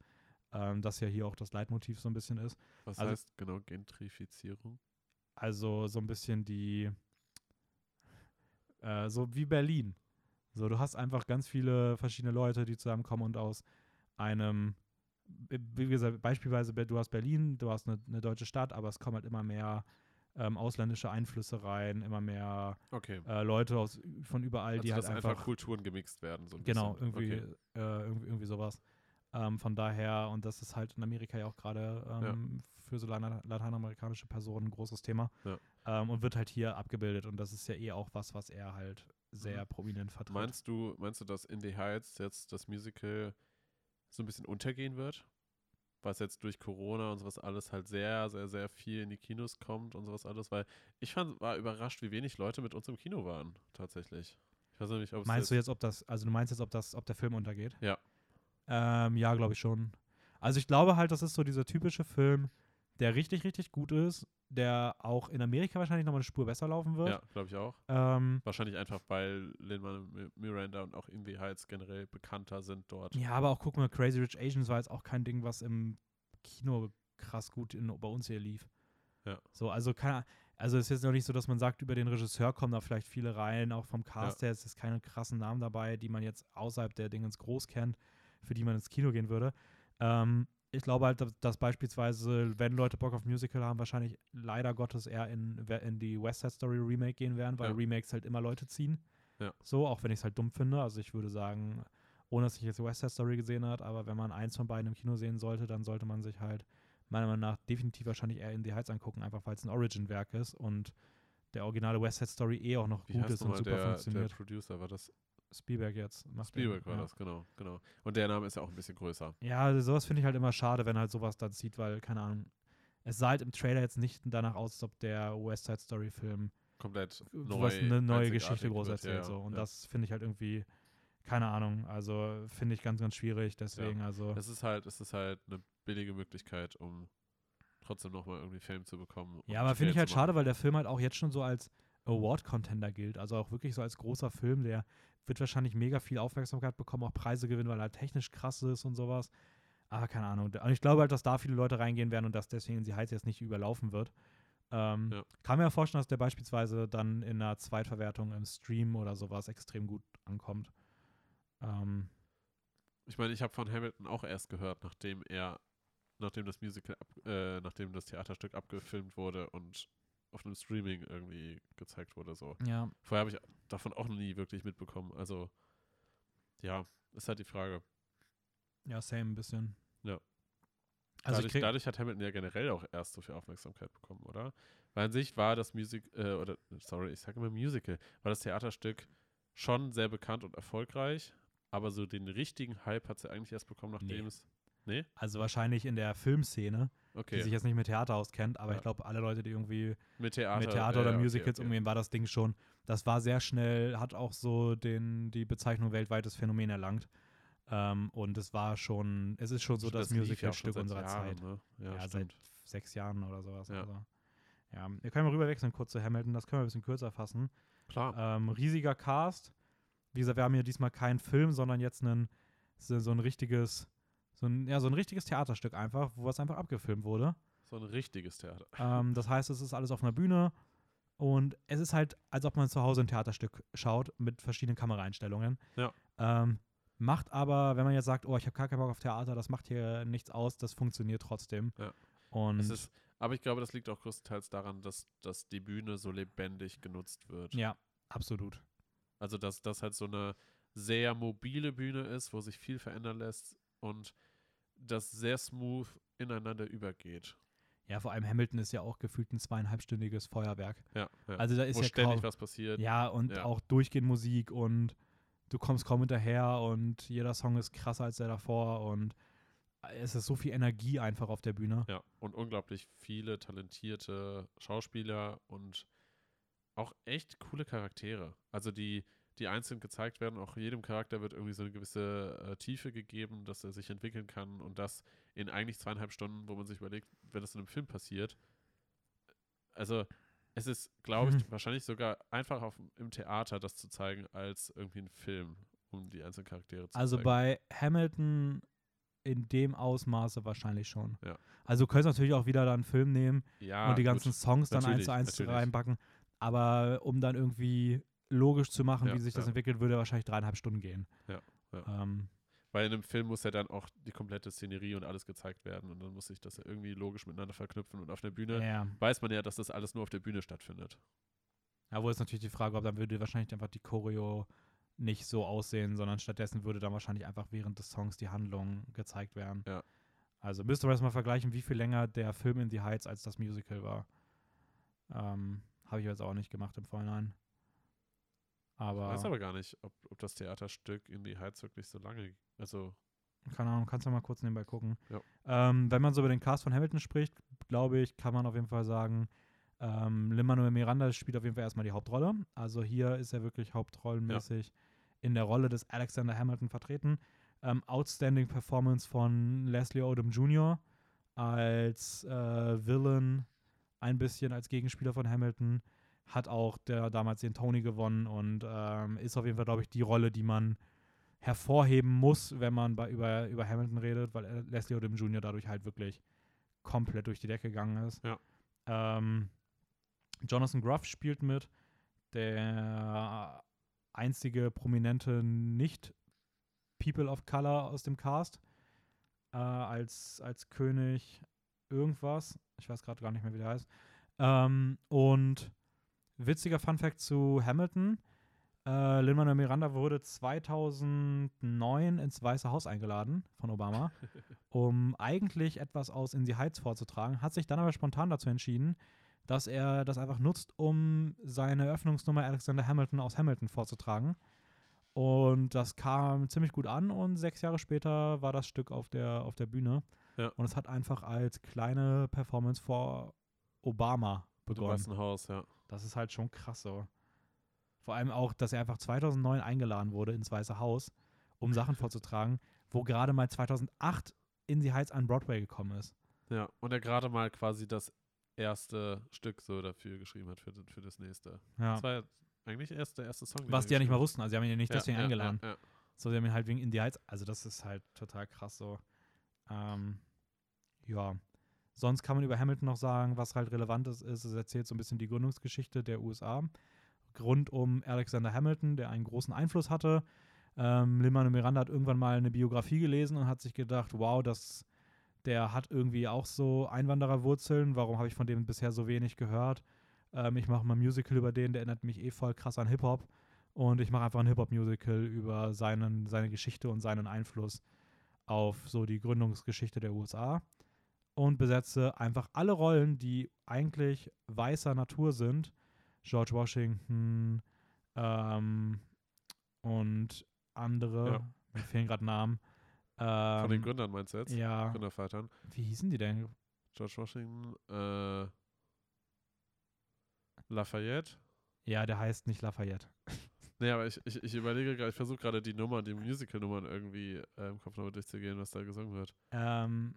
Ähm, das ja hier auch das Leitmotiv so ein bisschen ist. Was also- heißt genau Gentrifizierung? Also so ein bisschen die, äh, so wie Berlin. So, du hast einfach ganz viele verschiedene Leute, die zusammenkommen und aus einem, wie gesagt, beispielsweise, du hast Berlin, du hast eine, eine deutsche Stadt, aber es kommen halt immer mehr ähm, ausländische Einflüsse rein, immer mehr Okay. äh, Leute aus, von überall, Also, die halt dass einfach, einfach, Kulturen gemixt werden. So genau, irgendwie, Okay. äh, irgendwie, irgendwie sowas. Ähm, von daher, und das ist halt in Amerika ja auch gerade ähm, für so lateinamerikanische Personen ein großes Thema. Ja. Ähm, und wird halt hier abgebildet. Und das ist ja eh auch was, was er halt sehr Mhm. prominent vertritt. Meinst du, meinst du, dass In the Heights jetzt das Musical so ein bisschen untergehen wird? Was jetzt durch Corona und sowas alles halt sehr, sehr, sehr viel in die Kinos kommt und sowas alles, weil ich fand, war überrascht, wie wenig Leute mit uns im Kino waren, tatsächlich. Ich weiß nicht, ob es Meinst du jetzt, ob das, also du meinst jetzt, ob das, ob der Film untergeht? Ja. Ähm, ja, glaube ich schon. Also ich glaube halt, das ist so dieser typische Film, der richtig, richtig gut ist, der auch in Amerika wahrscheinlich nochmal eine Spur besser laufen wird. Ja, glaube ich auch. Ähm, Wahrscheinlich einfach, weil Lin-Manuel Miranda und auch the Heights generell bekannter sind dort. ja, aber auch guck mal, Crazy Rich Asians war jetzt auch kein Ding, was im Kino krass gut in, bei uns hier lief. Ja. So, also keine, also es ist jetzt noch nicht so, dass man sagt, über den Regisseur kommen da vielleicht viele rein, auch vom Cast her, es ist keine krassen Namen dabei, die man jetzt außerhalb der Dingens groß kennt, für die man ins Kino gehen würde. Ähm, ich glaube halt, dass, beispielsweise, wenn Leute Bock auf Musical haben, wahrscheinlich leider Gottes eher in, in die West Side Story Remake gehen werden, weil Ja. Remakes halt immer Leute ziehen. Ja. So, auch wenn ich es halt dumm finde. Also ich würde sagen, ohne dass ich jetzt West Side Story gesehen habe, aber wenn man eins von beiden im Kino sehen sollte, dann sollte man sich halt meiner Meinung nach definitiv wahrscheinlich eher in die Heights angucken, einfach weil es ein Origin-Werk ist und der originale West Side Story eh auch noch Wie gut ist und super der, der funktioniert. Producer? War das Spielberg jetzt macht den, Spielberg war ja. das, genau, genau. Und der Name ist ja auch ein bisschen größer. Ja, also sowas finde ich halt immer schade, wenn halt sowas dann zieht, weil, keine Ahnung, es sah halt im Trailer jetzt nicht danach aus, als ob der West Side Story Film Komplett neu. eine neue Geschichte groß wird. Ja, erzählt. ja, so. Und das finde ich halt irgendwie, keine Ahnung, also finde ich ganz, ganz schwierig. Deswegen, also. Es ist halt, es ist halt eine billige Möglichkeit, um trotzdem nochmal irgendwie Fame zu bekommen. Ja, aber finde ich halt schade, weil der Film halt auch jetzt schon so als Award-Contender gilt. Also auch wirklich so als großer Film, der wird wahrscheinlich mega viel Aufmerksamkeit bekommen, auch Preise gewinnen, weil er halt technisch krass ist und sowas. Aber keine Ahnung. Und ich glaube halt, dass da viele Leute reingehen werden und dass deswegen sie Heiz jetzt nicht überlaufen wird. Ähm, Ja. Kann mir ja vorstellen, dass der beispielsweise dann in einer Zweitverwertung im Stream oder sowas extrem gut ankommt. Ähm, Ich meine, ich habe von Hamilton auch erst gehört, nachdem er, nachdem das Musical, ab, äh, nachdem das Theaterstück abgefilmt wurde und auf einem Streaming irgendwie gezeigt wurde. So. ja, Vorher habe ich davon auch noch nie wirklich mitbekommen. Also, ja, ist halt die Frage. ja, same ein bisschen. Ja. Also dadurch, dadurch hat Hamilton ja generell auch erst so viel Aufmerksamkeit bekommen, oder? Weil an sich war das Musik, äh, oder, sorry, ich sage immer Musical, war das Theaterstück schon sehr bekannt und erfolgreich, aber so den richtigen Hype hat sie eigentlich erst bekommen, nachdem Nee. es. Nee? also wahrscheinlich in der Filmszene, Okay. die sich jetzt nicht mit Theater auskennt, aber Ja. ich glaube, alle Leute, die irgendwie mit Theater. mit Theater oder ja, okay, Musicals okay. umgehen, war das Ding schon. Das war sehr schnell, hat auch so den, die Bezeichnung weltweites Phänomen erlangt. Ähm, und es war schon, es ist schon so das, schon Musical-Stück unserer Jahren, Zeit. Ne? Ja, Ja, seit sechs Jahren oder sowas. Ja. Also. Ja, wir können mal rüberwechseln kurz zu Hamilton, das können wir ein bisschen kürzer fassen. Klar. Ähm, riesiger Cast. Wie gesagt, wir haben hier diesmal keinen Film, sondern jetzt einen, so ein richtiges, so ein, ja, so ein richtiges Theaterstück einfach, wo es einfach abgefilmt wurde. So ein richtiges Theater. Ähm, das heißt, es ist alles auf einer Bühne und es ist halt, als ob man zu Hause ein Theaterstück schaut mit verschiedenen Kameraeinstellungen. Ja. Ähm, macht aber, wenn man jetzt sagt, oh, ich habe gar keinen Bock auf Theater, das macht hier nichts aus, das funktioniert trotzdem. Ja. Und Es ist, aber ich glaube, das liegt auch größtenteils daran, dass, dass die Bühne so lebendig genutzt wird. ja, absolut. Also, dass das halt so eine sehr mobile Bühne ist, wo sich viel verändern lässt und das sehr smooth ineinander übergeht. Ja, vor allem Hamilton ist ja auch gefühlt ein zweieinhalbstündiges Feuerwerk. Ja, ja. Also da ist wo ja ständig kaum, was passiert. Ja, und Ja. auch durchgehend Musik und du kommst kaum hinterher und jeder Song ist krasser als der davor und es ist so viel Energie einfach auf der Bühne. Ja, und unglaublich viele talentierte Schauspieler und auch echt coole Charaktere. Also die, die einzeln gezeigt werden, auch jedem Charakter wird irgendwie so eine gewisse äh, Tiefe gegeben, dass er sich entwickeln kann und das in eigentlich zweieinhalb Stunden, wo man sich überlegt, wenn das in einem Film passiert. Also es ist, glaube ich, Mhm. wahrscheinlich sogar einfacher auf, im Theater das zu zeigen, als irgendwie ein Film, um die einzelnen Charaktere zu Also zeigen. bei Hamilton in dem Ausmaße wahrscheinlich schon. Ja. Also du könntest natürlich auch wieder dann einen Film nehmen ja, und die gut. ganzen Songs dann eins Natürlich, zu eins natürlich. reinpacken. Aber um dann irgendwie logisch zu machen, Ja, wie sich das ja. entwickelt, würde wahrscheinlich dreieinhalb Stunden gehen. Ja, ja. Ähm, Weil in einem Film muss ja dann auch die komplette Szenerie und alles gezeigt werden und dann muss sich das ja irgendwie logisch miteinander verknüpfen und auf der Bühne weiß man ja, dass das alles nur auf der Bühne stattfindet. Ja, wo ist natürlich die Frage, ob dann würde wahrscheinlich einfach die Choreo nicht so aussehen, sondern stattdessen würde dann wahrscheinlich einfach während des Songs die Handlung gezeigt werden. Ja. Also müsste man das mal vergleichen, wie viel länger der Film in the Heights als das Musical war. Ähm, Habe ich jetzt auch nicht gemacht im Vorhinein. Aber, Ich weiß aber gar nicht, ob, ob das Theaterstück in die Heiz wirklich so lange, also keine Ahnung, kannst du mal kurz nebenbei gucken. Ja. Ähm, wenn man so über den Cast von Hamilton spricht, glaube ich, kann man auf jeden Fall sagen, ähm, Lin-Manuel Miranda spielt auf jeden Fall erstmal die Hauptrolle. Also hier ist er wirklich hauptrollenmäßig in der Rolle des Alexander Hamilton vertreten. Ähm, outstanding Performance von Leslie Odom Jr. als äh, Villain, ein bisschen als Gegenspieler von Hamilton. Hat auch der damals den Tony gewonnen und ähm, ist auf jeden Fall, glaube ich, die Rolle, die man hervorheben muss, wenn man bei, über, über Hamilton redet, weil äh, Leslie Odom Jr. dadurch halt wirklich komplett durch die Decke gegangen ist. Ja. Ähm, Jonathan Gruff spielt mit, der einzige prominente Nicht-People of Color aus dem Cast, äh, als, als König irgendwas. Ich weiß gerade gar nicht mehr, wie der heißt. Ähm, und witziger Funfact zu Hamilton. Äh, Lin-Manuel Miranda wurde 2009 ins Weiße Haus eingeladen von Obama, [LAUGHS] um eigentlich etwas aus In the Heights vorzutragen, hat sich dann aber spontan dazu entschieden, dass er das einfach nutzt, um seine Eröffnungsnummer Alexander Hamilton aus Hamilton vorzutragen. Und das kam ziemlich gut an und sechs Jahre später war das Stück auf der, auf der Bühne. Ja. Und es hat einfach als kleine Performance vor Obama im begonnen. Weißen Haus, ja. Das ist halt schon krass so. Vor allem auch, dass er einfach 2009 eingeladen wurde ins Weiße Haus, um Sachen [LAUGHS] vorzutragen, wo gerade mal 2008 in die Heights an Broadway gekommen ist. Ja, und er gerade mal quasi das erste Stück so dafür geschrieben hat für, für das nächste. Ja. Das war ja eigentlich erst der erste Song. Was die ja nicht mal wussten. Also, sie haben ihn ja nicht hat. deswegen ja, eingeladen. Ja, ja, So, sie haben ihn halt wegen in die Heights. Also, das ist halt total krass so. Ähm, ja. Sonst kann man über Hamilton noch sagen, was halt relevant ist, ist, es erzählt so ein bisschen die Gründungsgeschichte der USA. Rund um Alexander Hamilton, der einen großen Einfluss hatte. Ähm, Lin-Manuel Miranda hat irgendwann mal eine Biografie gelesen und hat sich gedacht, wow, das, der hat irgendwie auch so Einwandererwurzeln. Warum habe ich von dem bisher so wenig gehört? Ähm, ich mache mal ein Musical über den, der erinnert mich eh voll krass an Hip-Hop. Und ich mache einfach ein Hip-Hop-Musical über seinen, seine Geschichte und seinen Einfluss auf so die Gründungsgeschichte der USA. Und besetze einfach alle Rollen, die eigentlich weißer Natur sind. George Washington ähm, und andere. Ja. Mir fehlen gerade Namen. Von den Ähm, Gründern meinst du jetzt? Ja. Gründervatern. Wie hießen die denn? George Washington, äh, Lafayette. Ja, der heißt nicht Lafayette. [LAUGHS] Nee, aber ich, ich, ich überlege gerade, ich versuche gerade die Nummern, die Musical-Nummern irgendwie äh, im Kopf nochmal durchzugehen, was da gesungen wird. Ähm,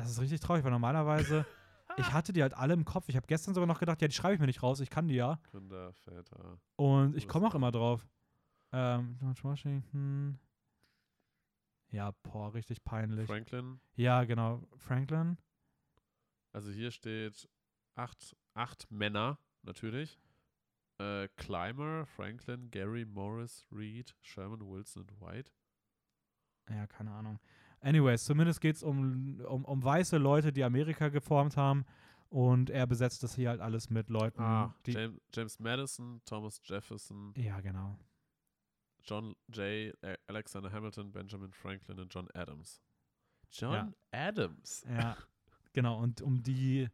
das ist richtig traurig, weil normalerweise, [LAUGHS] ich hatte die halt alle im Kopf. Ich habe gestern sogar noch gedacht, ja, die schreibe ich mir nicht raus, ich kann die ja. Gründerväter. Und ich komme auch immer drauf. Ähm, George Washington. Ja, boah, richtig peinlich. Franklin. Ja, genau. Franklin. Also hier steht acht, acht Männer, natürlich. Äh, Clymer, Franklin, Gary, Morris, Reed, Sherman, Wilson und White. Ja, keine Ahnung. Anyways, zumindest geht es um, um, um weiße Leute, die Amerika geformt haben. Und er besetzt das hier halt alles mit Leuten, Ah. James, James Madison, Thomas Jefferson, Ja, genau. John Jay, Alexander Hamilton, Benjamin Franklin und John Adams. John Adams. Ja, genau. Und um die,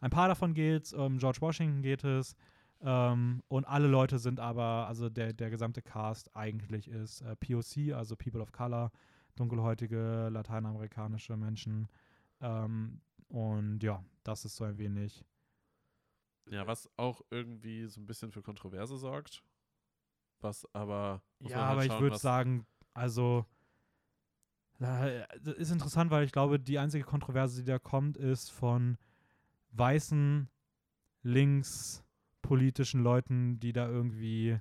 ein paar davon geht es, um George Washington geht es. Ähm, und alle Leute sind aber, also der, der gesamte Cast eigentlich ist äh, POC, also People of Color, dunkelhäutige lateinamerikanische Menschen. Ähm, und ja, das ist so ein wenig. Ja, was auch irgendwie so ein bisschen für Kontroverse sorgt. Was aber. Ja, halt aber ich würde sagen, also äh, das ist interessant, weil ich glaube, die einzige Kontroverse, die da kommt, ist von weißen, linkspolitischen Leuten, die da irgendwie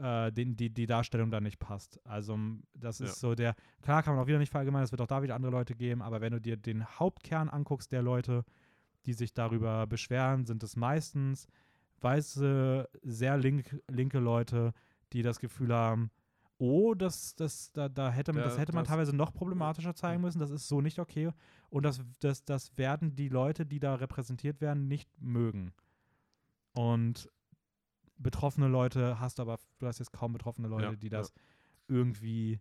äh, den, die, die Darstellung da nicht passt. Also das ist Ja. so der, klar kann man auch wieder nicht verallgemeinern, es wird auch da wieder andere Leute geben, aber wenn du dir den Hauptkern anguckst der Leute, die sich darüber beschweren, sind es meistens weiße, sehr link, linke Leute, die das Gefühl haben, oh, das, das, da, da hätte man, Ja, das hätte man das- teilweise noch problematischer zeigen müssen, das ist so nicht okay. Und das, das, das werden die Leute, die da repräsentiert werden, nicht mögen. Und betroffene Leute hast, aber du hast jetzt kaum betroffene Leute, Ja, die ja. das irgendwie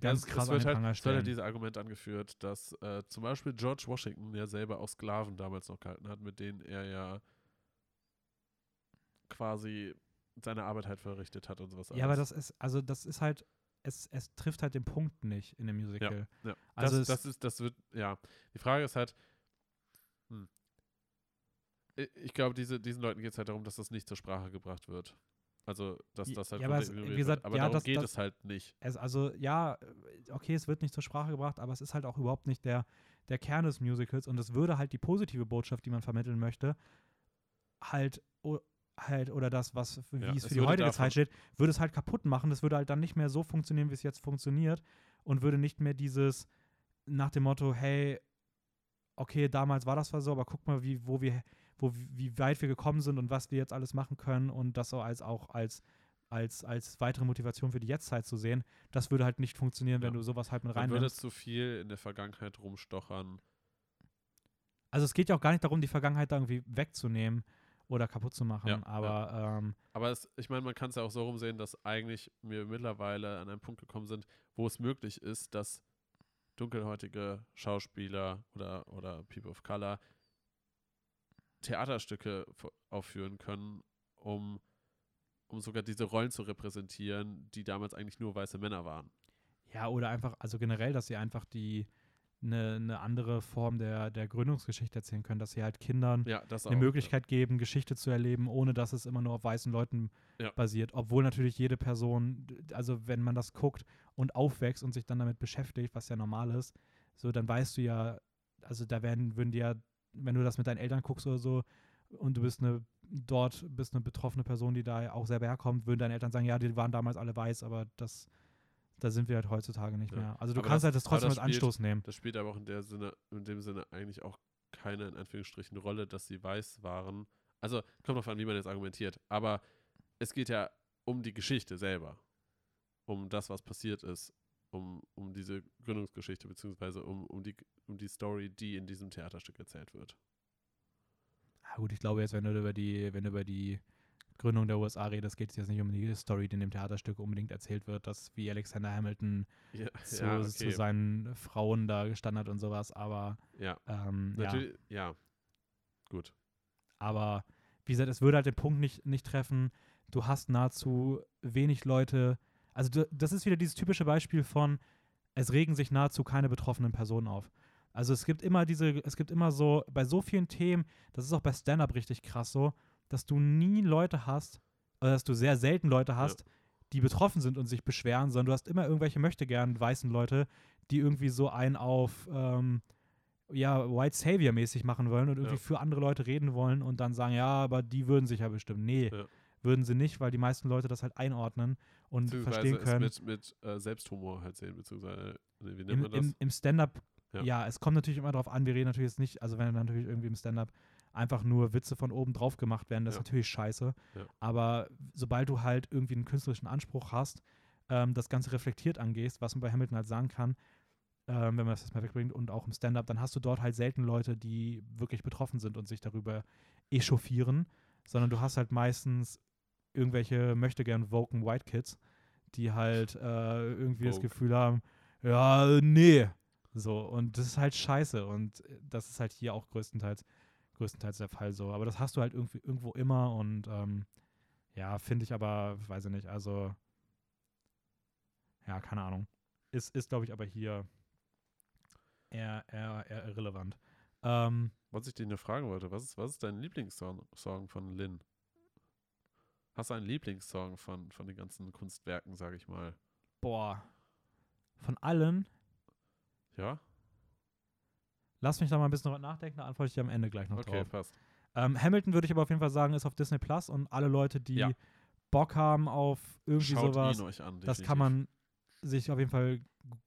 ganz es, krass es an wird den halt, Pranger es wird stellen. halt dieses Argument angeführt, dass äh, zum Beispiel George Washington ja selber auch Sklaven damals noch gehalten hat, mit denen er ja quasi seine Arbeit halt verrichtet hat und sowas ja, aber das ist, also das ist halt, es, es trifft halt den Punkt nicht in dem Musical. ja. also das, es- das ist, das wird, ja. Die Frage ist halt, hm. Ich glaube, diese, diesen Leuten geht es halt darum, dass das nicht zur Sprache gebracht wird. Also, dass das halt ja, aber es- wie gesagt. Aber ja, darum das- geht das- es halt nicht. Es, also ja, okay, es wird nicht zur Sprache gebracht, aber es ist halt auch überhaupt nicht der, der Kern des Musicals und es würde halt die positive Botschaft, die man vermitteln möchte, halt, o- halt oder das, was wie Ja, es es für die würde heutige Zeit steht, würde es halt kaputt machen. Das würde halt dann nicht mehr so funktionieren, wie es jetzt funktioniert und würde nicht mehr dieses nach dem Motto, hey, okay, damals war das zwar so, aber guck mal, wie, wo wir, wo, wie weit wir gekommen sind und was wir jetzt alles machen können und das so als auch als als, als weitere Motivation für die Jetztzeit zu sehen, das würde halt nicht funktionieren, wenn Ja. du sowas halt mit Man würde reinnimmst. zu viel in der Vergangenheit rumstochern. Also es geht ja auch gar nicht darum, die Vergangenheit da irgendwie wegzunehmen oder kaputt zu machen, Ja, aber ähm, Aber es, ich meine, man kann es ja auch so rumsehen, dass eigentlich wir mittlerweile an einen Punkt gekommen sind, wo es möglich ist, dass dunkelhäutige Schauspieler oder, oder People of Color Theaterstücke aufführen können, um, um sogar diese Rollen zu repräsentieren, die damals eigentlich nur weiße Männer waren. ja, oder einfach, also generell, dass sie einfach die eine ne andere Form der, der Gründungsgeschichte erzählen können, dass sie halt Kindern Ja, eine auch. Möglichkeit geben, Geschichte zu erleben, ohne dass es immer nur auf weißen Leuten Ja. basiert. Obwohl natürlich jede Person, also wenn man das guckt und aufwächst und sich dann damit beschäftigt, was ja normal ist, so dann weißt du ja, also da werden, würden dir ja, wenn du das mit deinen Eltern guckst oder so und du bist eine dort bist eine betroffene Person, die da auch selber herkommt, würden deine Eltern sagen, ja, die waren damals alle weiß, aber das da sind wir halt heutzutage nicht Ja. mehr. Also du Aber kannst das- halt das trotzdem das als Anstoß nehmen. Das spielt aber auch in der Sinne, in dem Sinne eigentlich auch keine, in Anführungsstrichen, Rolle, dass sie weiß waren. Also kommt drauf an, wie man jetzt argumentiert. Aber es geht ja um die Geschichte selber. Um das, was passiert ist. Um, um diese Gründungsgeschichte, beziehungsweise um, um, die, um die Story, die in diesem Theaterstück erzählt wird. Ja, gut, ich glaube jetzt, wenn du über die, wenn du über die Gründung der USA redest, geht es jetzt nicht um die Story, die in dem Theaterstück unbedingt erzählt wird, dass wie Alexander Hamilton [LAUGHS] Ja, zu, ja, zu okay. seinen Frauen da gestanden hat und sowas, aber ja. ähm, ja. natürlich, ja. Gut. Aber wie gesagt, es würde halt den Punkt nicht, nicht treffen. Du hast nahezu wenig Leute. Also das ist wieder dieses typische Beispiel von, es regen sich nahezu keine betroffenen Personen auf. Also es gibt immer diese, es gibt immer so, bei so vielen Themen, das ist auch bei Stand-Up richtig krass so, dass du nie Leute hast, oder dass du sehr selten Leute hast, die betroffen sind und sich beschweren, sondern du hast immer irgendwelche möchtegern weißen Leute, die irgendwie so einen auf ähm, ja, White Savior-mäßig machen wollen und irgendwie Ja. für andere Leute reden wollen und dann sagen, ja, aber die würden sich ja bestimmt. Nee, Ja. Würden sie nicht, weil die meisten Leute das halt einordnen und verstehen können. es mit, mit äh, Selbsthumor halt sehen, beziehungsweise, nee, wie nennt Im, man das? im, im Stand-up, Ja. ja. es kommt natürlich immer darauf an, wir reden natürlich jetzt nicht, also wenn natürlich irgendwie im Stand-up einfach nur Witze von oben drauf gemacht werden, das Ja. ist natürlich scheiße. Ja. Aber sobald du halt irgendwie einen künstlerischen Anspruch hast, ähm, das Ganze reflektiert angehst, was man bei Hamilton halt sagen kann, ähm, wenn man das jetzt mal wegbringt und auch im Stand-up, dann hast du dort halt selten Leute, die wirklich betroffen sind und sich darüber echauffieren, sondern du hast halt meistens irgendwelche möchte gern woken White Kids, die halt äh, irgendwie das Woke. Gefühl haben, ja, nee. So, und das ist halt scheiße. Und äh, das ist halt hier auch größtenteils, größtenteils der Fall so. Aber das hast du halt irgendwie irgendwo immer und ähm, ja, finde ich aber, weiß ich nicht, also ja, keine Ahnung. Ist, ist glaube ich, aber hier eher, eher, eher irrelevant. Ähm, Was ich dich nur fragen wollte, was ist, was ist dein Lieblingssong Song von Lin? Hast du einen Lieblingssong von, von den ganzen Kunstwerken, sage ich mal? boah, von allen, Ja? lass mich da mal ein bisschen drüber nachdenken, da antworte ich dir am Ende gleich noch Okay, drauf. passt. Ähm, Hamilton würde ich aber auf jeden Fall sagen, ist auf Disney Plus und alle Leute, die Ja. Bock haben auf irgendwie Schaut sowas, ihn euch an. das kann man sich auf jeden Fall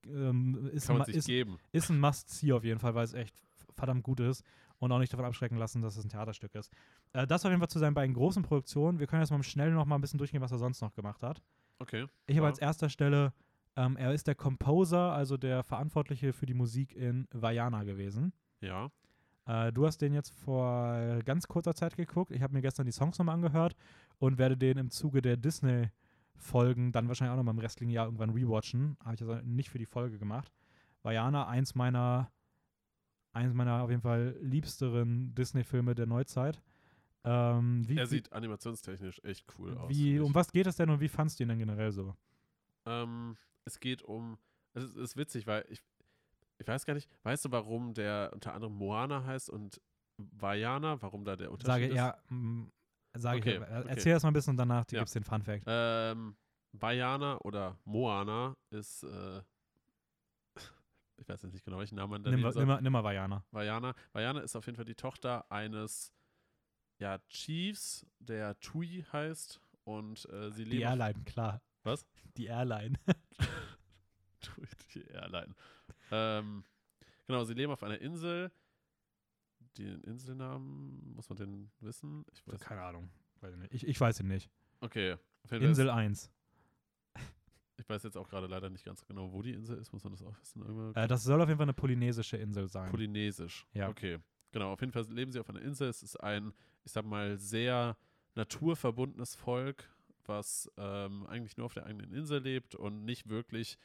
ähm, ist, kann ein, ist, geben. ist ein Must-See auf jeden Fall, weil es echt verdammt gut ist und auch nicht davon abschrecken lassen, dass es ein Theaterstück ist. Äh, das auf jeden Fall zu seinen beiden großen Produktionen. Wir können jetzt mal schnell noch mal ein bisschen durchgehen, was er sonst noch gemacht hat. Okay. Ich habe Ja. als erster Stelle, ähm, er ist der Composer, also der Verantwortliche für die Musik in Vajana gewesen. Ja. Äh, du hast den jetzt vor ganz kurzer Zeit geguckt. Ich habe mir gestern die Songs nochmal angehört und werde den im Zuge der Disney-Folgen dann wahrscheinlich auch nochmal im restlichen Jahr irgendwann rewatchen. Habe ich also nicht für die Folge gemacht. Vajana, eins meiner, eins meiner auf jeden Fall liebsteren Disney-Filme der Neuzeit. Ähm, wie, er sieht animationstechnisch echt cool aus. wie, um was geht es denn und wie fandst du ihn denn generell so? Ähm, es geht um. Es ist, ist witzig, weil ich. Ich weiß gar nicht, weißt du, warum der unter anderem Moana heißt und Vajana, warum da der Unterschied Sage, ist? ja, mm, sage Okay, ich. Äh, okay. Erzähl das mal ein bisschen und danach Ja. gibt es den Fun Fact. Ähm, Vajana oder Moana ist, äh, ich weiß jetzt nicht genau, welchen Namen man da Nimm, nehmen mal- soll. nimm, mal- nimm mal Vajana. Vajana. Vajana ist auf jeden Fall die Tochter eines ja, Chiefs, der Tui heißt und äh, sie Die leben auf- Airline, klar. Was? Die Airline. Tui, [LAUGHS] [LAUGHS] die Airline. ähm, genau, sie leben auf einer Insel. Den Inselnamen, muss man den wissen? Ich weiß Keine Ahnung. Ich. Ich, weiß ihn nicht. Okay. Insel 1. Ich weiß jetzt auch gerade leider nicht ganz genau, wo die Insel ist. Muss man das auch wissen? Äh, das soll auf jeden Fall eine polynesische Insel sein. Polynesisch. Ja. Okay. Genau, auf jeden Fall leben sie auf einer Insel. Es ist ein, ich sag mal, sehr naturverbundenes Volk, was ähm, eigentlich nur auf der eigenen Insel lebt und nicht wirklich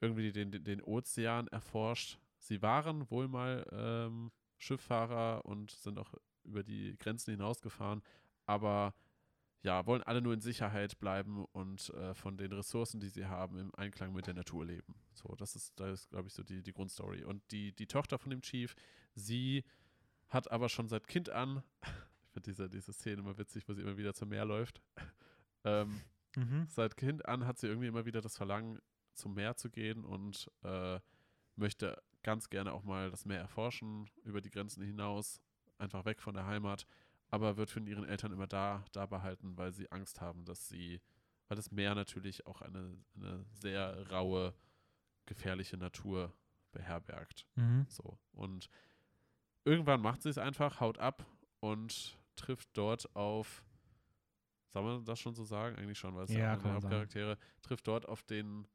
irgendwie den, den, den Ozean erforscht. Sie waren wohl mal ähm, Schifffahrer und sind auch über die Grenzen hinausgefahren, aber ja, wollen alle nur in Sicherheit bleiben und äh, von den Ressourcen, die sie haben, im Einklang mit der Natur leben. So, das ist, das ist, glaube ich, so die, die Grundstory. Und die, die Tochter von dem Chief, sie hat aber schon seit Kind an, [LAUGHS] ich finde diese, diese Szene immer witzig, wo sie immer wieder zum Meer läuft. [LAUGHS] ähm, Mhm. seit Kind an hat sie irgendwie immer wieder das Verlangen, zum Meer zu gehen und äh, möchte ganz gerne auch mal das Meer erforschen, über die Grenzen hinaus, einfach weg von der Heimat, aber wird von ihren Eltern immer da, da behalten, weil sie Angst haben, dass sie, weil das Meer natürlich auch eine, eine sehr raue, gefährliche Natur beherbergt. Mhm. So. Und irgendwann macht sie es einfach, haut ab und trifft dort auf, soll man das schon so sagen? Eigentlich schon, weil es ja, der. Hauptcharaktere, trifft dort auf den,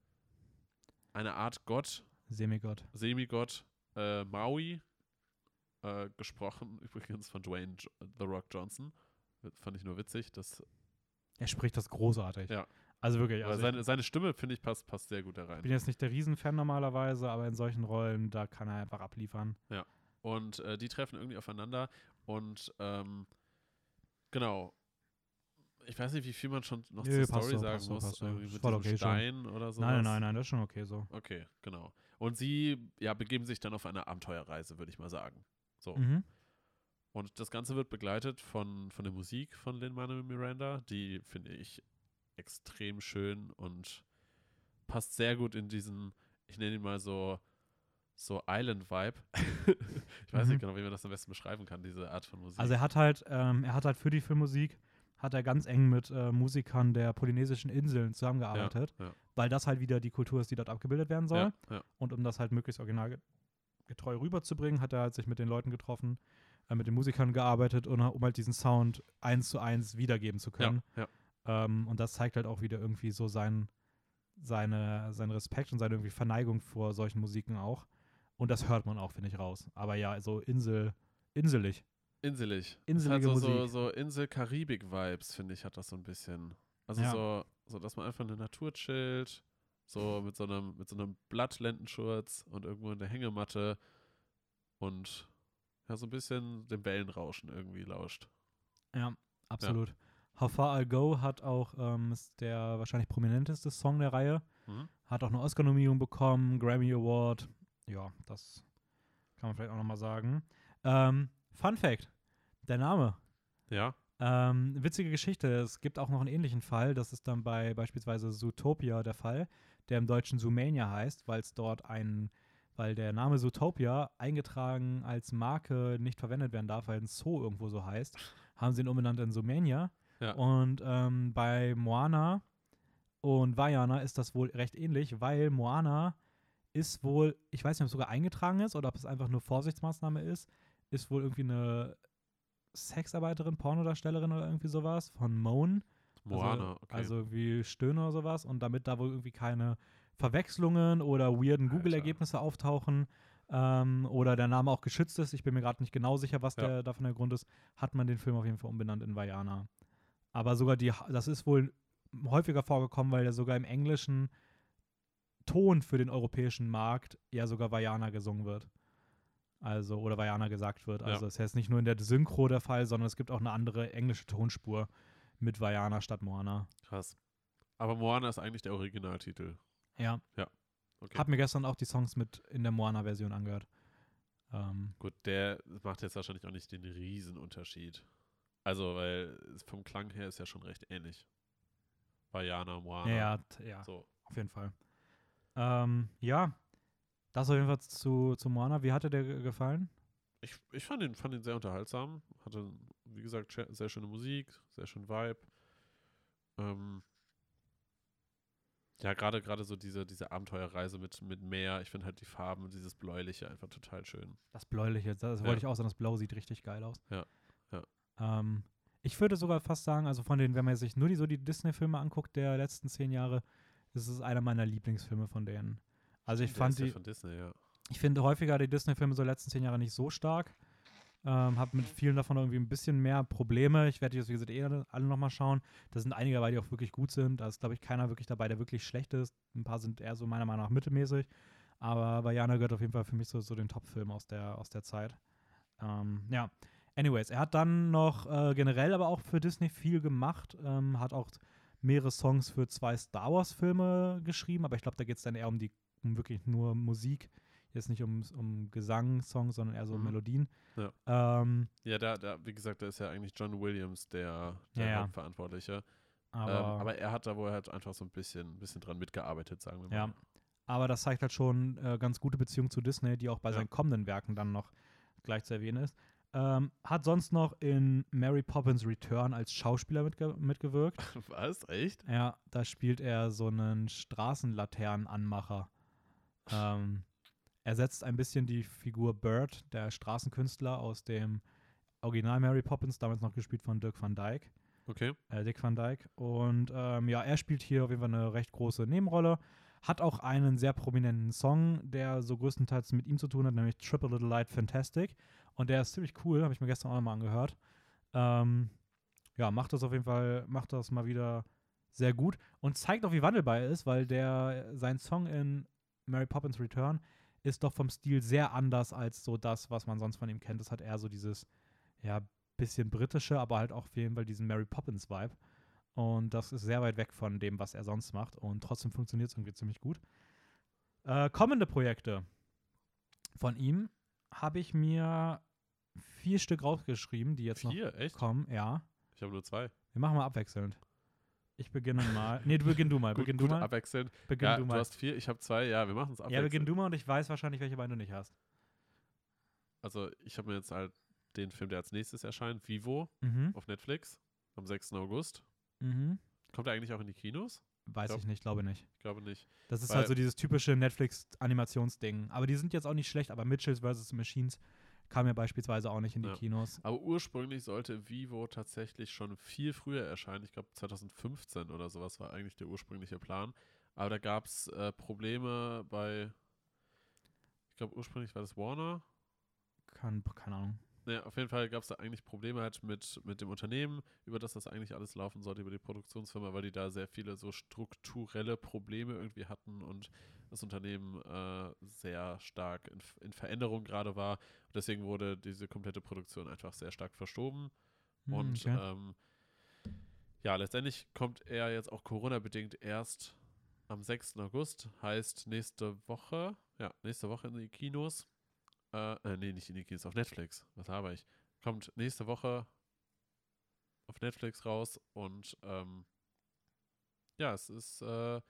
eine Art Gott, Semigott. Semigott, äh, Maui, äh, gesprochen [LAUGHS] übrigens von Dwayne jo The Rock Johnson. Fand ich nur witzig, dass Er spricht das großartig. Ja. Also wirklich. Also seine, seine Stimme, finde ich, passt, passt sehr gut da ich rein. bin jetzt nicht der Riesenfan normalerweise, aber in solchen Rollen, da kann er einfach abliefern. Und äh, die treffen irgendwie aufeinander und ähm, genau. Ich weiß nicht, wie viel man schon noch Nö, zur Story so, sagen so, muss. so. irgendwie mit okay schon. Stein oder so. Nein, nein, nein, nein, das ist schon okay so. Okay, genau. Und sie ja, begeben sich dann auf eine Abenteuerreise, würde ich mal sagen. So. Mhm. Und das Ganze wird begleitet von, von der Musik von Lin-Manuel Miranda, die finde ich extrem schön und passt sehr gut in diesen, ich nenne ihn mal so, so Island-Vibe. [LAUGHS] ich weiß Mhm. nicht genau, wie man das am besten beschreiben kann, diese Art von Musik. Also er hat halt, ähm, er hat halt für die Filmmusik, hat er ganz eng mit äh, Musikern der polynesischen Inseln zusammengearbeitet, ja. weil das halt wieder die Kultur ist, die dort abgebildet werden soll. ja, ja, Und um das halt möglichst originalgetreu rüberzubringen, hat er halt sich mit den Leuten getroffen, äh, mit den Musikern gearbeitet, und, um halt diesen Sound eins zu eins wiedergeben zu ja, können. ja. Ähm, und das zeigt halt auch wieder irgendwie so sein, seine, seinen Respekt und seine irgendwie Verneigung vor solchen Musiken auch. Und das hört man auch, finde ich, raus. Aber ja, so Insel, inselig. Inselig. Inselige hat so, so, Musik. so Insel-Karibik-Vibes, finde ich, hat das so ein bisschen. Also Ja. so, so, dass man einfach in der Natur chillt, so mit so einem, mit so einem Blattlendenschurz und irgendwo in der Hängematte und ja, so ein bisschen dem Wellenrauschen irgendwie lauscht. Ja, absolut. How Far I'll Go hat auch, ähm, ist der wahrscheinlich prominenteste Song der Reihe. Mhm. Hat auch eine Oscar-Nominierung bekommen, Grammy Award. Ja, das kann man vielleicht auch nochmal sagen. Ähm, Fun Fact: Der Name. Ja, Ähm, witzige Geschichte. Es gibt auch noch einen ähnlichen Fall. Das ist dann bei beispielsweise Zootopia der Fall, der im Deutschen Zoomania heißt, weil es dort ein, weil der Name Zootopia eingetragen als Marke nicht verwendet werden darf, weil ein Zoo irgendwo so heißt, haben sie ihn umbenannt in Zoomania. Ja. Und ähm, bei Moana und Vajana ist das wohl recht ähnlich, weil Moana ist wohl, ich weiß nicht, ob es sogar eingetragen ist oder ob es einfach nur Vorsichtsmaßnahme ist, ist wohl irgendwie eine Sexarbeiterin, Pornodarstellerin oder irgendwie sowas von Moan. Moana, also, okay. Also irgendwie Stöhne oder sowas. Und damit da wohl irgendwie keine Verwechslungen oder weirden. Google-Ergebnisse auftauchen, ähm, oder der Name auch geschützt ist, ich bin mir gerade nicht genau sicher, was Ja. der davon der Grund ist, hat man den Film auf jeden Fall umbenannt in Vajana. Aber sogar die, das ist wohl häufiger vorgekommen, weil er sogar im englischen Ton für den europäischen Markt ja sogar Vajana gesungen wird. Also, oder Vajana gesagt wird. Ja. Also, es ist jetzt nicht nur in der Synchro der Fall, sondern es gibt auch eine andere englische Tonspur mit Vajana statt Moana. Krass. Aber Moana ist eigentlich der Originaltitel. Ja, Okay. hab mir gestern auch die Songs mit in der Moana-Version angehört. Ähm, Gut, der macht jetzt wahrscheinlich auch nicht den Riesenunterschied. Also, weil vom Klang her ist ja schon recht ähnlich. Vajana, Moana. ja, ja, ja. So. Auf jeden Fall. Ähm, ja, das auf jeden Fall zu, zu Moana. Wie hat dir der ge- gefallen? Ich, ich fand, ihn, fand ihn sehr unterhaltsam. Hatte, wie gesagt, sehr schöne Musik, sehr schön Vibe. Ähm, ja, gerade gerade so diese, diese Abenteuerreise mit, mit Meer. Ich finde halt die Farben und dieses Bläuliche einfach total schön. Das Bläuliche, das Ja. wollte ich auch sagen, das Blau sieht richtig geil aus. Ja, ja. Ähm, ich würde sogar fast sagen, also von den, wenn man sich nur die, so die Disney-Filme anguckt der letzten zehn Jahre, ist es einer meiner Lieblingsfilme von denen. Also ich Der fand ja die, von Disney, ja. ich finde häufiger die Disney-Filme so letzten zehn Jahre nicht so stark. Ähm, hab mit vielen davon irgendwie ein bisschen mehr Probleme. Ich werde jetzt, wie gesagt, eh alle, nochmal schauen. Da sind einige dabei, die auch wirklich gut sind. Da ist, glaube ich, keiner wirklich dabei, der wirklich schlecht ist. Ein paar sind eher so meiner Meinung nach mittelmäßig. Aber Vajana gehört auf jeden Fall für mich so zu den Top-Filmen aus der, aus der Zeit. Ähm, ja, anyways, er hat dann noch äh, generell aber auch für Disney viel gemacht. Ähm, hat auch mehrere Songs für zwei Star Wars-Filme geschrieben. Aber ich glaube, da geht es dann eher um die, um wirklich nur Musik. Jetzt nicht um, um Gesang-Songs, sondern eher so um Mhm. Melodien. Ja. Ähm, Ja, da, da, wie gesagt, da ist ja eigentlich John Williams der, der Ja, ja. Hauptverantwortliche. aber, ähm, aber er hat da wohl halt einfach so ein bisschen, bisschen dran mitgearbeitet, sagen wir mal. Ja. aber das zeigt halt schon äh, ganz gute Beziehung zu Disney, die auch bei Ja. seinen kommenden Werken dann noch gleich zu erwähnen ist. Ähm, hat sonst noch in Mary Poppins Return als Schauspieler mitge mitgewirkt. [LAUGHS] Was? Echt? Ja, da spielt er so einen Straßenlaternenanmacher. ähm, er setzt ein bisschen die Figur Bird, der Straßenkünstler aus dem Original Mary Poppins, damals noch gespielt von Dirk van Dyke Okay. äh, Dick Van Dyke. Und ähm, ja, er spielt hier auf jeden Fall eine recht große Nebenrolle. Hat auch einen sehr prominenten Song, der so größtenteils mit ihm zu tun hat, nämlich Triple Little Light Fantastic. Und der ist ziemlich cool, habe ich mir gestern auch noch mal angehört. Ähm, ja, macht das auf jeden Fall, macht das mal wieder sehr gut und zeigt auch, wie wandelbar er ist, weil der sein Song in Mary Poppins Return ist doch vom Stil sehr anders als so das, was man sonst von ihm kennt. Das hat eher so dieses, ja, bisschen britische, aber halt auch auf jeden Fall diesen Mary Poppins Vibe. Und das ist sehr weit weg von dem, was er sonst macht. Und trotzdem funktioniert es irgendwie ziemlich gut. Äh, kommende Projekte von ihm habe ich mir vier Stück rausgeschrieben, die jetzt Vier? Echt? noch kommen. Ja. Ich habe nur zwei. Wir machen mal abwechselnd. Ich beginne mal. Nee, du beginn du mal. Gut, beginn gut du mal. abwechselnd. Beginn ja, du du, mal. hast vier, ich habe zwei. Ja, wir machen es ja, abwechselnd. beginn du mal und ich weiß wahrscheinlich, welche beiden du nicht hast. Also, ich habe mir jetzt halt den Film, der als nächstes erscheint, Vivo, Mhm. auf Netflix, am 6. August. Mhm. Kommt er eigentlich auch in die Kinos? Weiß Glaub- ich nicht, glaube nicht. Ich glaube nicht. Das ist Weil- halt so dieses typische Netflix-Animationsding. Aber die sind jetzt auch nicht schlecht, aber Mitchells vs. Machines kam ja beispielsweise auch nicht in die Ja. Kinos. Aber ursprünglich sollte Vivo tatsächlich schon viel früher erscheinen. Ich glaube 2015 oder sowas war eigentlich der ursprüngliche Plan. Aber da gab es äh, Probleme bei, ich glaube ursprünglich war das Warner. Kann, keine Ahnung. Naja, auf jeden Fall gab es da eigentlich Probleme halt mit, mit dem Unternehmen, über das das eigentlich alles laufen sollte, über die Produktionsfirma, weil die da sehr viele so strukturelle Probleme irgendwie hatten und das Unternehmen äh, sehr stark in, in Veränderung gerade war. Und deswegen wurde diese komplette Produktion einfach sehr stark verschoben. Hm, Und okay. ähm, ja, letztendlich kommt er jetzt auch Corona-bedingt erst am 6. August, heißt nächste Woche, ja, nächste Woche in die Kinos. Äh, äh, nee, nicht in die Kinos, auf Netflix. Was habe ich? Kommt nächste Woche auf Netflix raus und ähm, ja, es ist, äh,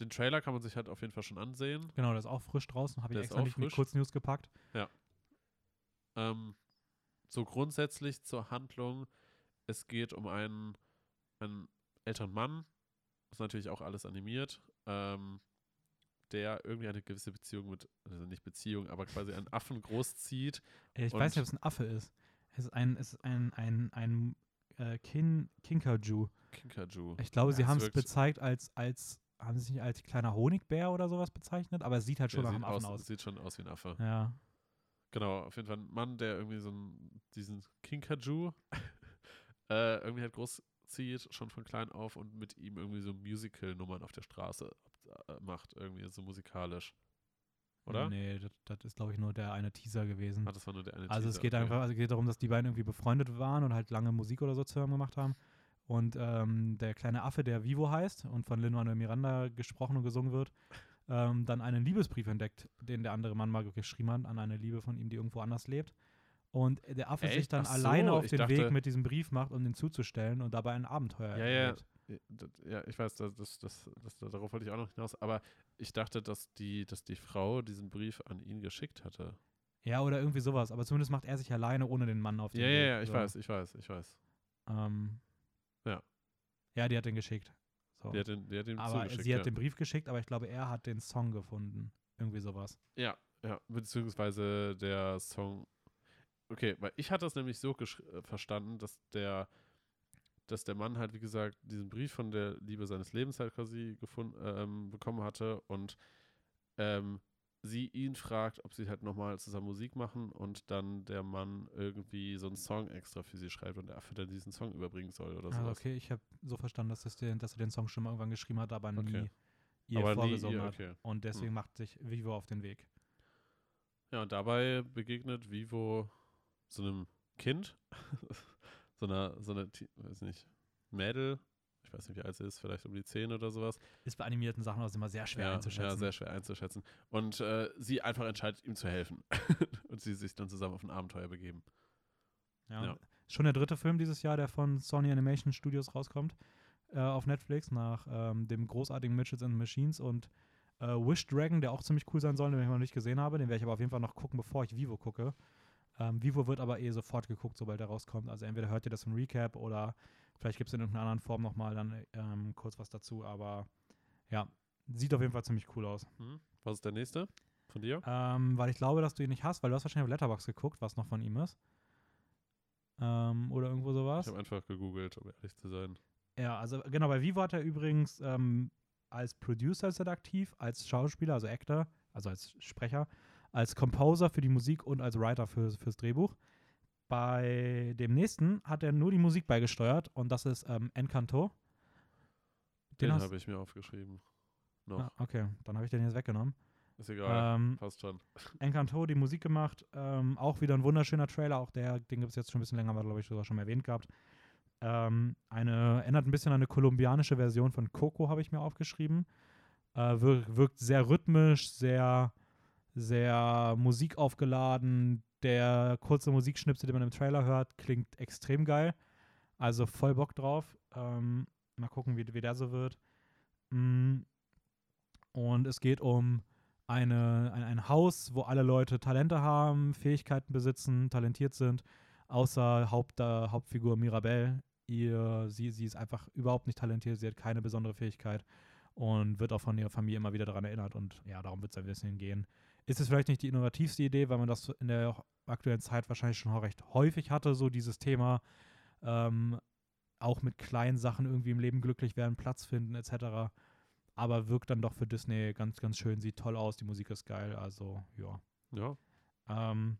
den Trailer kann man sich halt auf jeden Fall schon ansehen. Genau, der ist auch frisch draußen. Habe ich extra auch nicht frisch. Kurznews gepackt. Ähm, so grundsätzlich zur Handlung, es geht um einen, einen älteren Mann, ist natürlich auch alles animiert, ähm, der irgendwie eine gewisse Beziehung mit, also nicht Beziehung, aber quasi einen Affen [LAUGHS] großzieht. Ich weiß nicht, ob es ein Affe ist. Es ist ein, es ist ein, ein, ein äh, Kin Kinkajou. Kinkajou. Ich glaube, sie Ja, es haben es bezeigt als, als haben sie sich nicht als kleiner Honigbär oder sowas bezeichnet, aber es sieht halt schon nach einem Affen aus, aus. Sieht schon aus wie ein Affe. Ja. Genau, auf jeden Fall ein Mann, der irgendwie so einen, diesen Kinkaju [LAUGHS] äh, irgendwie halt groß zieht, schon von klein auf und mit ihm irgendwie so Musical-Nummern auf der Straße äh, macht, irgendwie so musikalisch. Oder? Nee, das, das ist, glaube ich, nur der eine Teaser gewesen. Ah, das war nur der eine Also es Teaser, geht okay. einfach, also es geht darum, dass die beiden irgendwie befreundet waren und halt lange Musik oder so zusammen gemacht haben. Und ähm, der kleine Affe, der Vivo heißt und von Lin-Manuel Miranda gesprochen und gesungen wird, ähm, dann einen Liebesbrief entdeckt, den der andere Mann mal geschrieben hat an eine Liebe von ihm, die irgendwo anders lebt. Und der Affe sich Echt? dann Ach so, alleine auf den dachte- Weg mit diesem Brief macht, um den zuzustellen und dabei ein Abenteuer Ja, ja, erlebt. Ja, Ja, ich weiß, das, das, das, das, darauf wollte ich auch noch hinaus. Aber ich dachte, dass die, dass die Frau diesen Brief an ihn geschickt hatte. Ja, oder irgendwie sowas. Aber zumindest macht er sich alleine ohne den Mann auf den Ja, Weg. ja, ja, ich so. weiß, ich weiß, ich weiß. Ähm, Ja. Ja, die hat den geschickt. So. Die hat den, die hat ihm aber sie hat ja. den Brief geschickt, aber ich glaube, er hat den Song gefunden. Irgendwie sowas. Ja, ja, beziehungsweise der Song. Okay, weil ich hatte das nämlich so äh, verstanden, dass der, dass der Mann halt, wie gesagt, diesen Brief von der Liebe seines Lebens halt quasi gefunden, ähm, bekommen hatte und ähm, sie ihn fragt, ob sie halt nochmal zusammen Musik machen und dann der Mann irgendwie so einen Song extra für sie schreibt und der Affe dann diesen Song überbringen soll oder Also sowas. okay, ich habe so verstanden, dass, das den, dass er den Song schon mal irgendwann geschrieben hat, aber nie Okay. ihr Aber nie vorgesungen ihr, hat. okay. Und deswegen Hm. macht sich Vivo auf den Weg. Ja, und dabei begegnet Vivo so einem Kind, [LAUGHS] so einer, so einer, weiß nicht, Mädel, ich weiß nicht, wie alt sie ist, vielleicht um die 10 oder sowas. Ist bei animierten Sachen auch immer sehr schwer ja, einzuschätzen. Ja, sehr schwer einzuschätzen. Und äh, sie einfach entscheidet, ihm zu helfen. [LAUGHS] und sie sich dann zusammen auf ein Abenteuer begeben. Ja, Ja. Schon der dritte Film dieses Jahr, der von Sony Animation Studios rauskommt, äh, auf Netflix, nach ähm, dem großartigen Mitchells and Machines und äh, Wish Dragon, der auch ziemlich cool sein soll, den ich noch nicht gesehen habe. Den werde ich aber auf jeden Fall noch gucken, bevor ich Vivo gucke. Ähm, Vivo wird aber eh sofort geguckt, sobald er rauskommt. Also entweder hört ihr das im Recap oder vielleicht gibt es in irgendeiner anderen Form nochmal dann ähm, kurz was dazu. Aber ja, sieht auf jeden Fall ziemlich cool aus. Hm? Was ist der nächste von dir? Ähm, weil ich glaube, dass du ihn nicht hast, weil du hast wahrscheinlich auf Letterbox geguckt, was noch von ihm ist. Ähm, oder irgendwo sowas. Ich habe einfach gegoogelt, um ehrlich zu sein. Ja, also genau, bei Vivo hat er übrigens ähm, als Producer ist er aktiv, als Schauspieler, also Actor, also als Sprecher, als Composer für die Musik und als Writer für, fürs Drehbuch. Bei dem nächsten hat er nur die Musik beigesteuert und das ist ähm, Encanto. Den hast- habe ich mir aufgeschrieben. Noch. Ah, okay, dann habe ich den jetzt weggenommen. Ist egal. Ähm, Passt schon. [LAUGHS] Encanto, die Musik gemacht. Ähm, auch wieder ein wunderschöner Trailer. Auch der, den gibt es jetzt schon ein bisschen länger, war glaube ich sogar schon mal erwähnt gehabt. Ähm, eine, erinnert ein bisschen an eine kolumbianische Version von Coco, habe ich mir aufgeschrieben. Äh, wirkt, wirkt sehr rhythmisch, sehr, sehr musikaufgeladen. Der kurze Musikschnipsel, den man im Trailer hört, klingt extrem geil. Also voll Bock drauf. Ähm, mal gucken, wie, wie der so wird. Mm. Und es geht um eine, ein, ein Haus, wo alle Leute Talente haben, Fähigkeiten besitzen, talentiert sind, außer Haupt, äh, Hauptfigur Mirabelle. Ihr, sie, sie ist einfach überhaupt nicht talentiert, sie hat keine besondere Fähigkeit und wird auch von ihrer Familie immer wieder daran erinnert und ja, darum wird es ein bisschen gehen. Ist es vielleicht nicht die innovativste Idee, weil man das in der aktuellen Zeit wahrscheinlich schon recht häufig hatte, so dieses Thema, ähm, auch mit kleinen Sachen irgendwie im Leben glücklich werden, Platz finden etc aber wirkt dann doch für Disney ganz, ganz schön, sieht toll aus, die Musik ist geil, also ja. Ja. Ähm,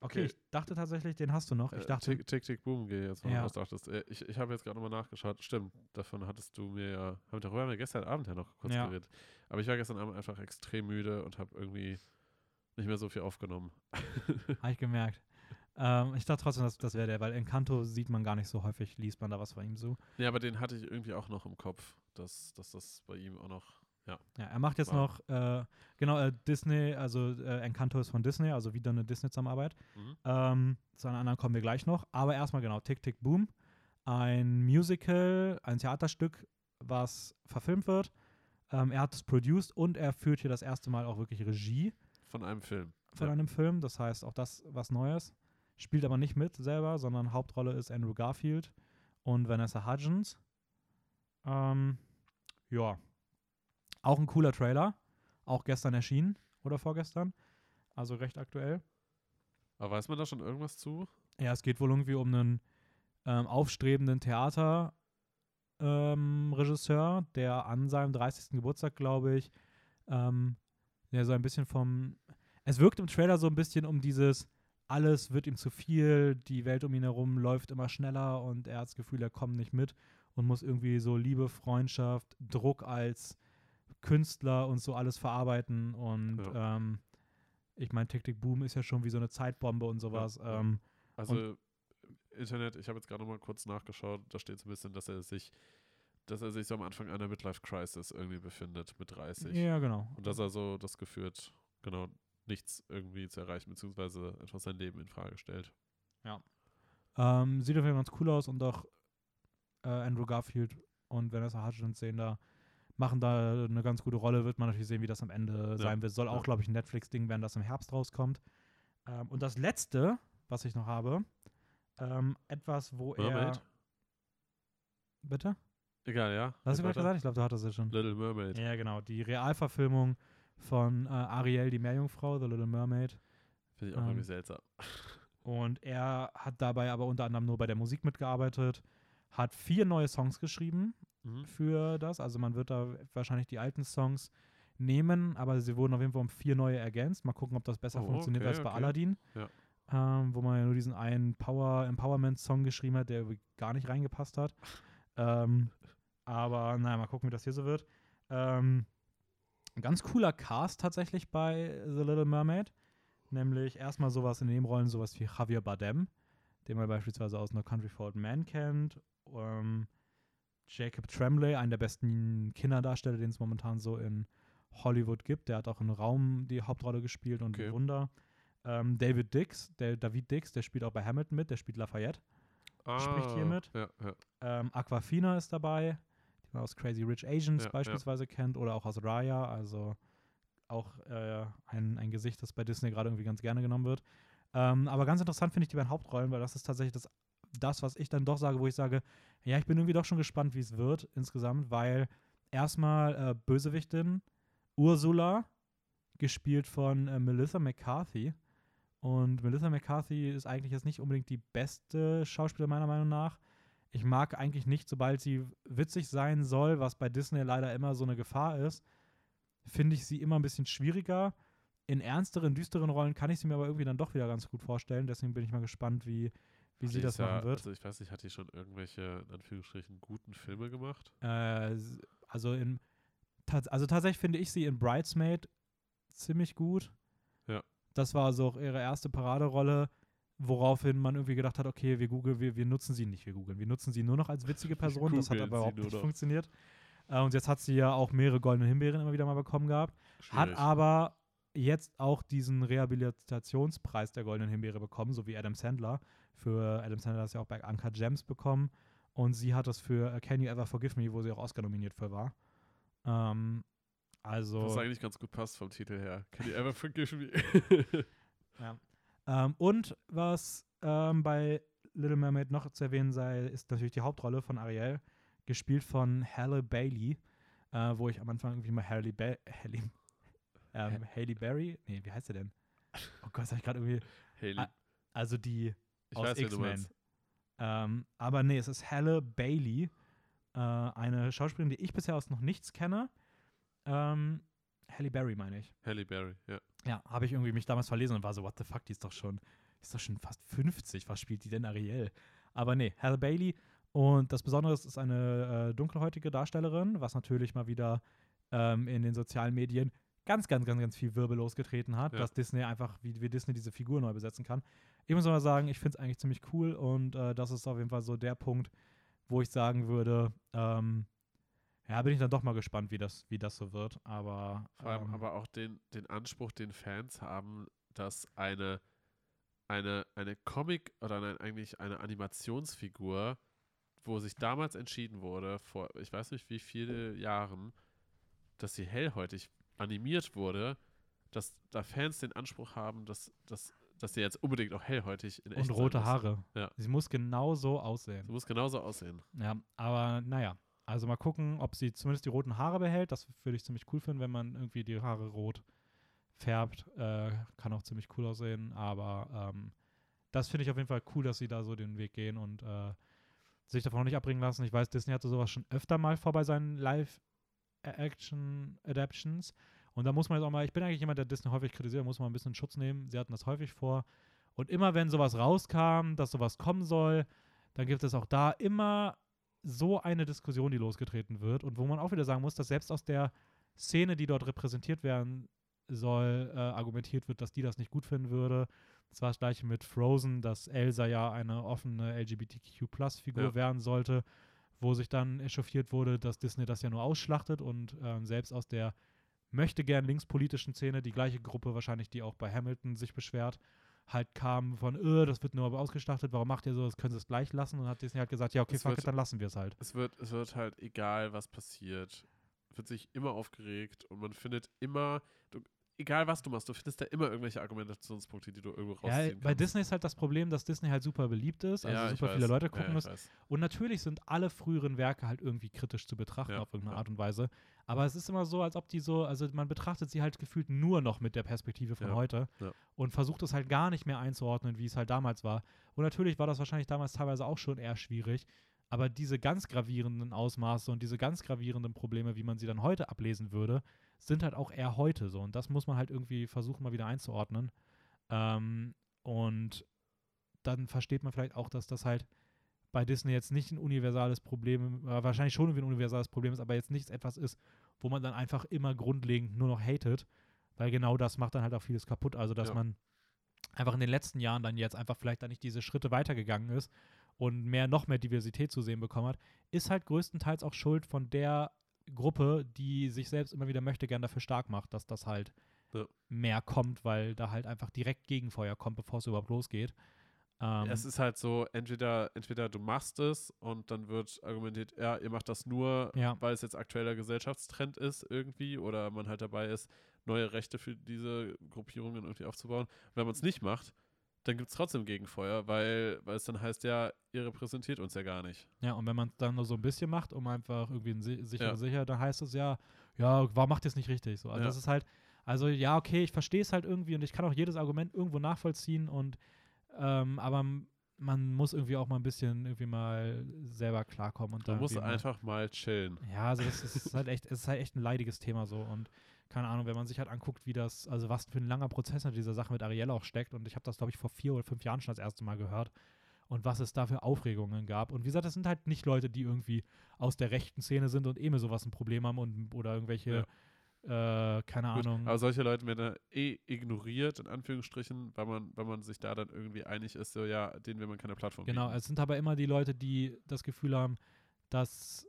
okay, Okay. ich dachte tatsächlich, den hast du noch. Ich Äh, dachte, Tick, Tick, Tick, Boom, gehe jetzt mal Ja. was dachtest. Äh, Ich, ich habe jetzt gerade nochmal nachgeschaut. Stimmt, davon hattest du mir ja, haben darüber haben wir gestern Abend ja noch kurz Ja. geredet. Aber ich war gestern Abend einfach extrem müde und habe irgendwie nicht mehr so viel aufgenommen. [LAUGHS] habe ich gemerkt. Ähm, ich dachte trotzdem, dass das wäre der, weil Encanto sieht man gar nicht so häufig, liest man da was von ihm so. nee, aber den hatte ich irgendwie auch noch im Kopf, dass, dass das bei ihm auch noch, ja. Ja, er macht jetzt Wow. noch, äh, genau, äh, Disney, also äh, Encanto ist von Disney, also wieder eine Disney-Zusammenarbeit. Mhm. Ähm, zu einer anderen kommen wir gleich noch. Aber erstmal genau, Tick, Tick, Boom. Ein Musical, ein Theaterstück, was verfilmt wird. Ähm, er hat es produced und er führt hier das erste Mal auch wirklich Regie Von einem Film. von ja. einem Film. Das heißt, auch das was Neues. Spielt aber nicht mit selber, sondern Hauptrolle ist Andrew Garfield und Vanessa Hudgens. Ähm, ja. Auch ein cooler Trailer. Auch gestern erschienen oder vorgestern. Also recht aktuell. Aber weiß man da schon irgendwas zu? Ja, es geht wohl irgendwie um einen ähm, aufstrebenden Theater ähm, der an seinem 30. Geburtstag, glaube ich, ähm, ja, so ein bisschen vom. Es wirkt im Trailer so ein bisschen um dieses, alles wird ihm zu viel, die Welt um ihn herum läuft immer schneller und er hat das Gefühl, er kommt nicht mit und muss irgendwie so Liebe, Freundschaft, Druck als Künstler und so alles verarbeiten. Und Ja. ähm, ich meine, Tick Boom ist ja schon wie so eine Zeitbombe und sowas. ja. Ähm, Also Internet, ich habe jetzt gerade mal kurz nachgeschaut, da steht so ein bisschen, dass er sich, dass er sich so am Anfang einer Midlife Crisis irgendwie befindet mit 30. ja, genau. Und dass er so das Gefühl hat, genau, nichts irgendwie zu erreichen, beziehungsweise etwas sein Leben in Frage stellt. Ähm, sieht auf jeden Fall ganz cool aus und auch äh, Andrew Garfield und Vanessa Hudgens sehen da, machen da eine ganz gute Rolle. Wird man natürlich sehen, wie das am Ende sein wird. Soll auch, ja. glaube ich, ein Netflix-Ding werden, das im Herbst rauskommt. Ähm, und das letzte, was ich noch habe, ähm, etwas, wo er. Mermaid? Bitte? Egal, ja. Hast du gerade gesagt? Ich glaube, du hattest es schon. Little Mermaid. Ja, genau. Die Realverfilmung von äh, Ariel, die Meerjungfrau, The Little Mermaid. Finde ich auch Ähm, irgendwie seltsam. [LAUGHS] Und er hat dabei aber unter anderem nur bei der Musik mitgearbeitet, hat vier neue Songs geschrieben Mhm. für das. Also man wird da wahrscheinlich die alten Songs nehmen, aber sie wurden auf jeden Fall um vier neue ergänzt. Mal gucken, ob das besser Oh, funktioniert okay, als bei okay. Aladdin. Ja. Ähm, wo man ja nur diesen einen Power Empowerment-Song geschrieben hat, der gar nicht reingepasst hat. [LAUGHS] ähm, aber naja, mal gucken, wie das hier so wird. Ähm, ganz cooler Cast tatsächlich bei The Little Mermaid. Nämlich erstmal sowas in Nebenrollen, sowas wie Javier Bardem, den man beispielsweise aus No Country for Old Men kennt. Ähm, Jacob Tremblay, einen der besten Kinderdarsteller, den es momentan so in Hollywood gibt. Der hat auch in Raum die Hauptrolle gespielt und Okay. Wunder. Ähm, David Dix, der David Dix, der spielt auch bei Hamilton mit, der spielt Lafayette. spricht hier Ah, mit. Ja, ja. Ähm, Aquafina ist dabei, die man aus Crazy Rich Asians ja. beispielsweise kennt oder auch aus Raya, also auch äh, ein, ein Gesicht, das bei Disney gerade irgendwie ganz gerne genommen wird. Ähm, aber ganz interessant finde ich die beiden Hauptrollen, weil das ist tatsächlich das, das, was ich dann doch sage, wo ich sage, ja, ich bin irgendwie doch schon gespannt, wie es wird insgesamt, weil erstmal äh, Bösewichtin Ursula, gespielt von äh, Melissa McCarthy. Und Melissa McCarthy ist eigentlich jetzt nicht unbedingt die beste Schauspielerin meiner Meinung nach. Ich mag eigentlich nicht, sobald sie witzig sein soll, was bei Disney leider immer so eine Gefahr ist, finde ich sie immer ein bisschen schwieriger. In ernsteren, düsteren Rollen kann ich sie mir aber irgendwie dann doch wieder ganz gut vorstellen. Deswegen bin ich mal gespannt, wie, wie Hat sie das ja, machen wird. Also ich weiß nicht, hat die schon irgendwelche, in Anführungsstrichen, guten Filme gemacht? Äh, also, in, also tatsächlich finde ich sie in Bridesmaid ziemlich gut. Ja. Das war so auch ihre erste Paraderolle, woraufhin man irgendwie gedacht hat, okay, wir googeln, wir, wir nutzen sie nicht, wir googeln. Wir nutzen sie nur noch als witzige Person. das hat aber überhaupt nicht noch. funktioniert. Äh, und jetzt hat sie ja auch mehrere goldene Himbeeren immer wieder mal bekommen gehabt. Hat Schwierig. aber jetzt auch diesen Rehabilitationspreis der Goldenen Himbeere bekommen, so wie Adam Sandler. Für Adam Sandler hat ja auch bei Anka Gems bekommen. Und sie hat das für äh, Can You Ever Forgive Me, wo sie auch Oscar nominiert für war. Ähm, also. Was eigentlich ganz gut passt vom Titel her. Can you ever forgive me? [LAUGHS] Ja. Ähm, und was ähm, bei Little Mermaid noch zu erwähnen sei, ist natürlich die Hauptrolle von Ariel, gespielt von Halle Bailey, äh, wo ich am Anfang irgendwie mal Halle ba Halle, ähm, Halle Berry, nee, wie heißt sie denn? Oh Gott, das hab ich gerade irgendwie, Haley. Also die ich aus X-Men. Ähm, aber nee, es ist Halle Bailey, äh, eine Schauspielerin, die ich bisher aus noch nichts kenne. Ähm, Halle Berry meine ich. Halle Berry, ja. Ja, habe ich irgendwie mich damals verlesen und war so, what the fuck, die ist doch schon, ist doch schon fast 50, was spielt die denn Ariel? Aber nee, Halle Bailey. Und das Besondere ist, ist eine äh, dunkelhäutige Darstellerin, was natürlich mal wieder ähm, in den sozialen Medien ganz, ganz, ganz, ganz viel Wirbel losgetreten hat, Ja. dass Disney einfach, wie, wie Disney diese Figur neu besetzen kann. Ich muss aber sagen, ich finde es eigentlich ziemlich cool und äh, das ist auf jeden Fall so der Punkt, wo ich sagen würde, ähm, ja, bin ich dann doch mal gespannt, wie das, wie das so wird. Aber, Vor allem ähm, aber auch den, den Anspruch, den Fans haben, dass eine, eine, eine Comic oder eine, eigentlich eine Animationsfigur, wo sich damals entschieden wurde, vor ich weiß nicht wie viele Jahren, dass sie hellhäutig animiert wurde, dass da Fans den Anspruch haben, dass, dass, dass sie jetzt unbedingt auch hellhäutig in echt und rote. Haare. Ja. Sie muss genau so aussehen. Sie muss genauso aussehen. Ja, aber naja. Also mal gucken, ob sie zumindest die roten Haare behält. Das würde ich ziemlich cool finden, wenn man irgendwie die Haare rot färbt. Äh, kann auch ziemlich cool aussehen. Aber ähm, das finde ich auf jeden Fall cool, dass sie da so den Weg gehen. Und äh, sich davon noch nicht abbringen lassen. Ich weiß, Disney hatte sowas schon öfter mal vor bei seinen Live-Action-Adaptions. Und da muss man jetzt auch mal, ich bin eigentlich jemand, der Disney häufig kritisiert, muss man ein bisschen Schutz nehmen. Sie hatten das häufig vor. Und immer wenn sowas rauskam, dass sowas kommen soll, dann gibt es auch da immer so eine Diskussion, die losgetreten wird und wo man auch wieder sagen muss, dass selbst aus der Szene, die dort repräsentiert werden soll, äh, argumentiert wird, dass die das nicht gut finden würde. Das war das gleiche mit Frozen, dass Elsa ja eine offene LGBTQ-Plus-Figur Ja. werden sollte, wo sich dann echauffiert wurde, dass Disney das ja nur ausschlachtet und ähm, selbst aus der möchte gern linkspolitischen Szene, die gleiche Gruppe wahrscheinlich, die auch bei Hamilton sich beschwert, halt kam von, äh, das wird nur aber ausgeschlachtet, warum macht ihr so, das können sie es gleich lassen und hat Disney halt gesagt, ja, okay, Es fuck wird- it, dann lassen wir es halt. Es wird, es wird halt egal, was passiert, wird sich immer aufgeregt und man findet immer, du, egal was du machst, du findest da immer irgendwelche Argumentationspunkte, die du irgendwo Ja, rausziehen bei kannst. Disney ist halt das Problem, dass Disney halt super beliebt ist, also Ja, super viele. Leute Ja, gucken ja, das. Und natürlich sind alle früheren Werke halt irgendwie kritisch zu betrachten Ja, auf irgendeine ja. Art und Weise. Aber es ist immer so, als ob die so, also man betrachtet sie halt gefühlt nur noch mit der Perspektive von Ja, heute ja. und versucht es halt gar nicht mehr einzuordnen, wie es halt damals war. Und natürlich war das wahrscheinlich damals teilweise auch schon eher schwierig. Aber diese ganz gravierenden Ausmaße und diese ganz gravierenden Probleme, wie man sie dann heute ablesen würde, sind halt auch eher heute so. Und das muss man halt irgendwie versuchen, mal wieder einzuordnen. Ähm, und dann versteht man vielleicht auch, dass das halt bei Disney jetzt nicht ein universales Problem, äh, wahrscheinlich schon irgendwie ein universales Problem ist, aber jetzt nichts etwas ist, wo man dann einfach immer grundlegend nur noch hatet, weil genau das macht dann halt auch vieles kaputt. Also, dass Ja. man einfach in den letzten Jahren dann jetzt einfach vielleicht dann nicht diese Schritte weitergegangen ist und mehr, noch mehr Diversität zu sehen bekommen hat, ist halt größtenteils auch Schuld von der Gruppe, die sich selbst immer wieder möchte gern dafür stark macht, dass das halt Ja. mehr kommt, weil da halt einfach direkt Gegenfeuer kommt, bevor es überhaupt losgeht. Ähm, es ist halt so, entweder, entweder du machst es und dann wird argumentiert, ja, ihr macht das nur, Ja. weil es jetzt aktueller Gesellschaftstrend ist irgendwie oder man halt dabei ist, neue Rechte für diese Gruppierungen irgendwie aufzubauen. Und wenn man es nicht macht, dann gibt es trotzdem Gegenfeuer, weil, weil es dann heißt, ja, ihr repräsentiert uns ja gar nicht. Ja, und wenn man es dann nur so ein bisschen macht, um einfach irgendwie ein si sicherer Ja. sicher, dann heißt es ja, ja, warum macht ihr es nicht richtig? So, also Ja. das ist halt, also ja, okay, ich verstehe es halt irgendwie und ich kann auch jedes Argument irgendwo nachvollziehen und ähm, aber man muss irgendwie auch mal ein bisschen irgendwie mal selber klarkommen und Man da muss einfach mal chillen. Ja, also das ist halt echt, es ist halt echt ein leidiges Thema so und keine Ahnung, wenn man sich halt anguckt, wie das, also was für ein langer Prozess hinter dieser Sache mit Ariel auch steckt und ich habe das, glaube ich, vor vier oder fünf Jahren schon das erste Mal gehört und was es da für Aufregungen gab. Und wie gesagt, das sind halt nicht Leute, die irgendwie aus der rechten Szene sind und eh mit sowas ein Problem haben und oder irgendwelche, äh, keine Gut, Ahnung. aber solche Leute werden eh ignoriert, in Anführungsstrichen, weil man, weil man sich da dann irgendwie einig ist, so ja, denen will man keine Plattform Genau, bieten. es sind aber immer die Leute, die das Gefühl haben, dass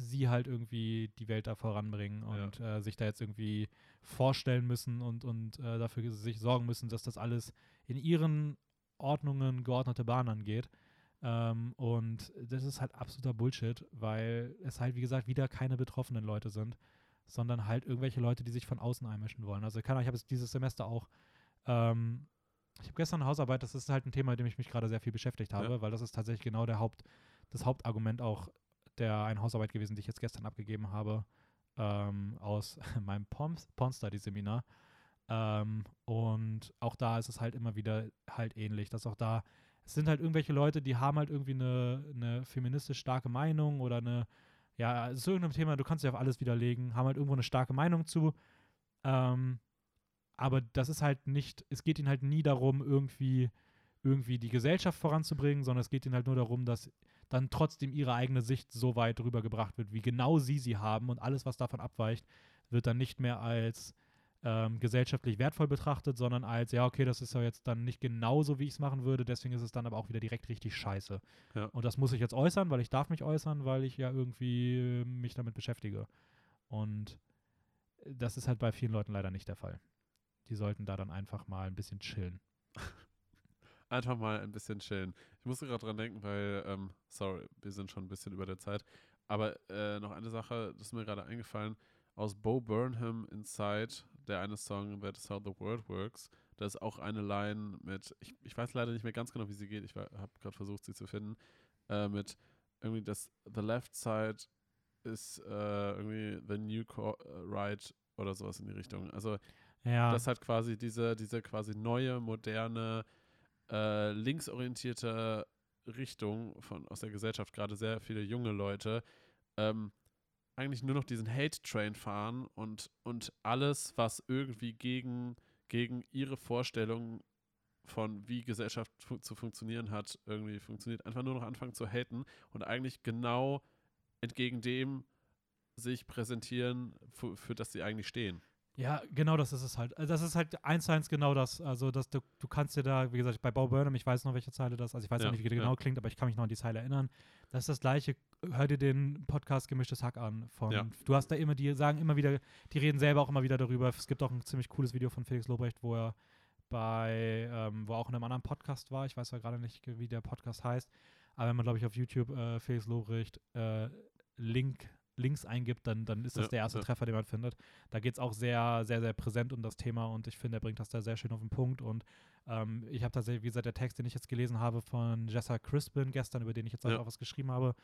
sie halt irgendwie die Welt da voranbringen Ja. und äh, sich da jetzt irgendwie vorstellen müssen und, und äh, dafür sich sorgen müssen, dass das alles in ihren Ordnungen geordnete Bahnen angeht. Ähm, und das ist halt absoluter Bullshit, weil es halt, wie gesagt, wieder keine betroffenen Leute sind, sondern halt irgendwelche Leute, die sich von außen einmischen wollen. Also Ahnung, ich habe jetzt dieses Semester auch ähm, ich habe gestern eine Hausarbeit, das ist halt ein Thema, mit dem ich mich gerade sehr viel beschäftigt habe, Ja. weil das ist tatsächlich genau der Haupt, das Hauptargument auch der eine Hausarbeit gewesen, die ich jetzt gestern abgegeben habe, ähm, aus [LAUGHS] meinem Porn, Porn Study Seminar. Ähm, und auch da ist es halt immer wieder halt ähnlich, dass auch da, es sind halt irgendwelche Leute, die haben halt irgendwie eine, eine feministisch starke Meinung oder eine, ja, es ist irgendein Thema, du kannst dich auf alles widerlegen, haben halt irgendwo eine starke Meinung zu. Ähm, aber das ist halt nicht, es geht ihnen halt nie darum, irgendwie, irgendwie die Gesellschaft voranzubringen, sondern es geht ihnen halt nur darum, dass dann trotzdem ihre eigene Sicht so weit rübergebracht wird, wie genau sie sie haben und alles, was davon abweicht, wird dann nicht mehr als ähm, gesellschaftlich wertvoll betrachtet, sondern als, ja, okay, das ist ja jetzt dann nicht genauso, wie ich es machen würde, deswegen ist es dann aber auch wieder direkt richtig scheiße. Ja. Und das muss ich jetzt äußern, weil ich darf mich äußern, weil ich ja irgendwie äh, mich damit beschäftige. Und das ist halt bei vielen Leuten leider nicht der Fall. Die sollten da dann einfach mal ein bisschen chillen. Einfach mal ein bisschen chillen. Ich musste gerade dran denken, weil, ähm, sorry, wir sind schon ein bisschen über der Zeit. Aber äh, noch eine Sache, das ist mir gerade eingefallen. Aus Bo Burnham Inside, der eine Song, That is how the world works. Da ist auch eine Line mit, ich, ich weiß leider nicht mehr ganz genau, wie sie geht. Ich habe gerade versucht, sie zu finden. Äh, mit irgendwie das The Left Side ist äh, irgendwie the new co right oder sowas in die Richtung. Also Ja, das hat quasi diese, diese quasi neue, moderne, äh, linksorientierte Richtung von aus der Gesellschaft, gerade sehr viele junge Leute, ähm, eigentlich nur noch diesen Hate-Train fahren und, und alles, was irgendwie gegen, gegen ihre Vorstellungen von wie Gesellschaft fu zu funktionieren hat, irgendwie funktioniert, einfach nur noch anfangen zu haten und eigentlich genau entgegen dem sich präsentieren, für das sie eigentlich stehen. Ja, genau das ist es halt. Also das ist halt eins zu eins genau das. Also, dass du, du kannst dir da, wie gesagt, bei Bo Burnham, ich weiß noch, welche Zeile das, also ich weiß Ja, noch nicht, wie die ja. genau klingt, aber ich kann mich noch an die Zeile erinnern. Das ist das gleiche, hör dir den Podcast Gemischtes Hack an. Von, Ja. Du hast da immer, die sagen immer wieder, die reden selber auch immer wieder darüber. Es gibt auch ein ziemlich cooles Video von Felix Lobrecht, wo er bei, ähm, wo er auch in einem anderen Podcast war. Ich weiß ja gerade nicht, wie der Podcast heißt. Aber wenn man, glaube ich, auf YouTube äh, Felix Lobrecht äh, Link, Links eingibt, dann, dann ist das Ja, der erste ja. Treffer, den man findet. Da geht es auch sehr, sehr, sehr präsent um das Thema und ich finde, er bringt das da sehr schön auf den Punkt. Und ähm, ich habe tatsächlich, wie gesagt, der Text, den ich jetzt gelesen habe von Jessa Crispin gestern, über den ich jetzt Ja. auch was geschrieben habe,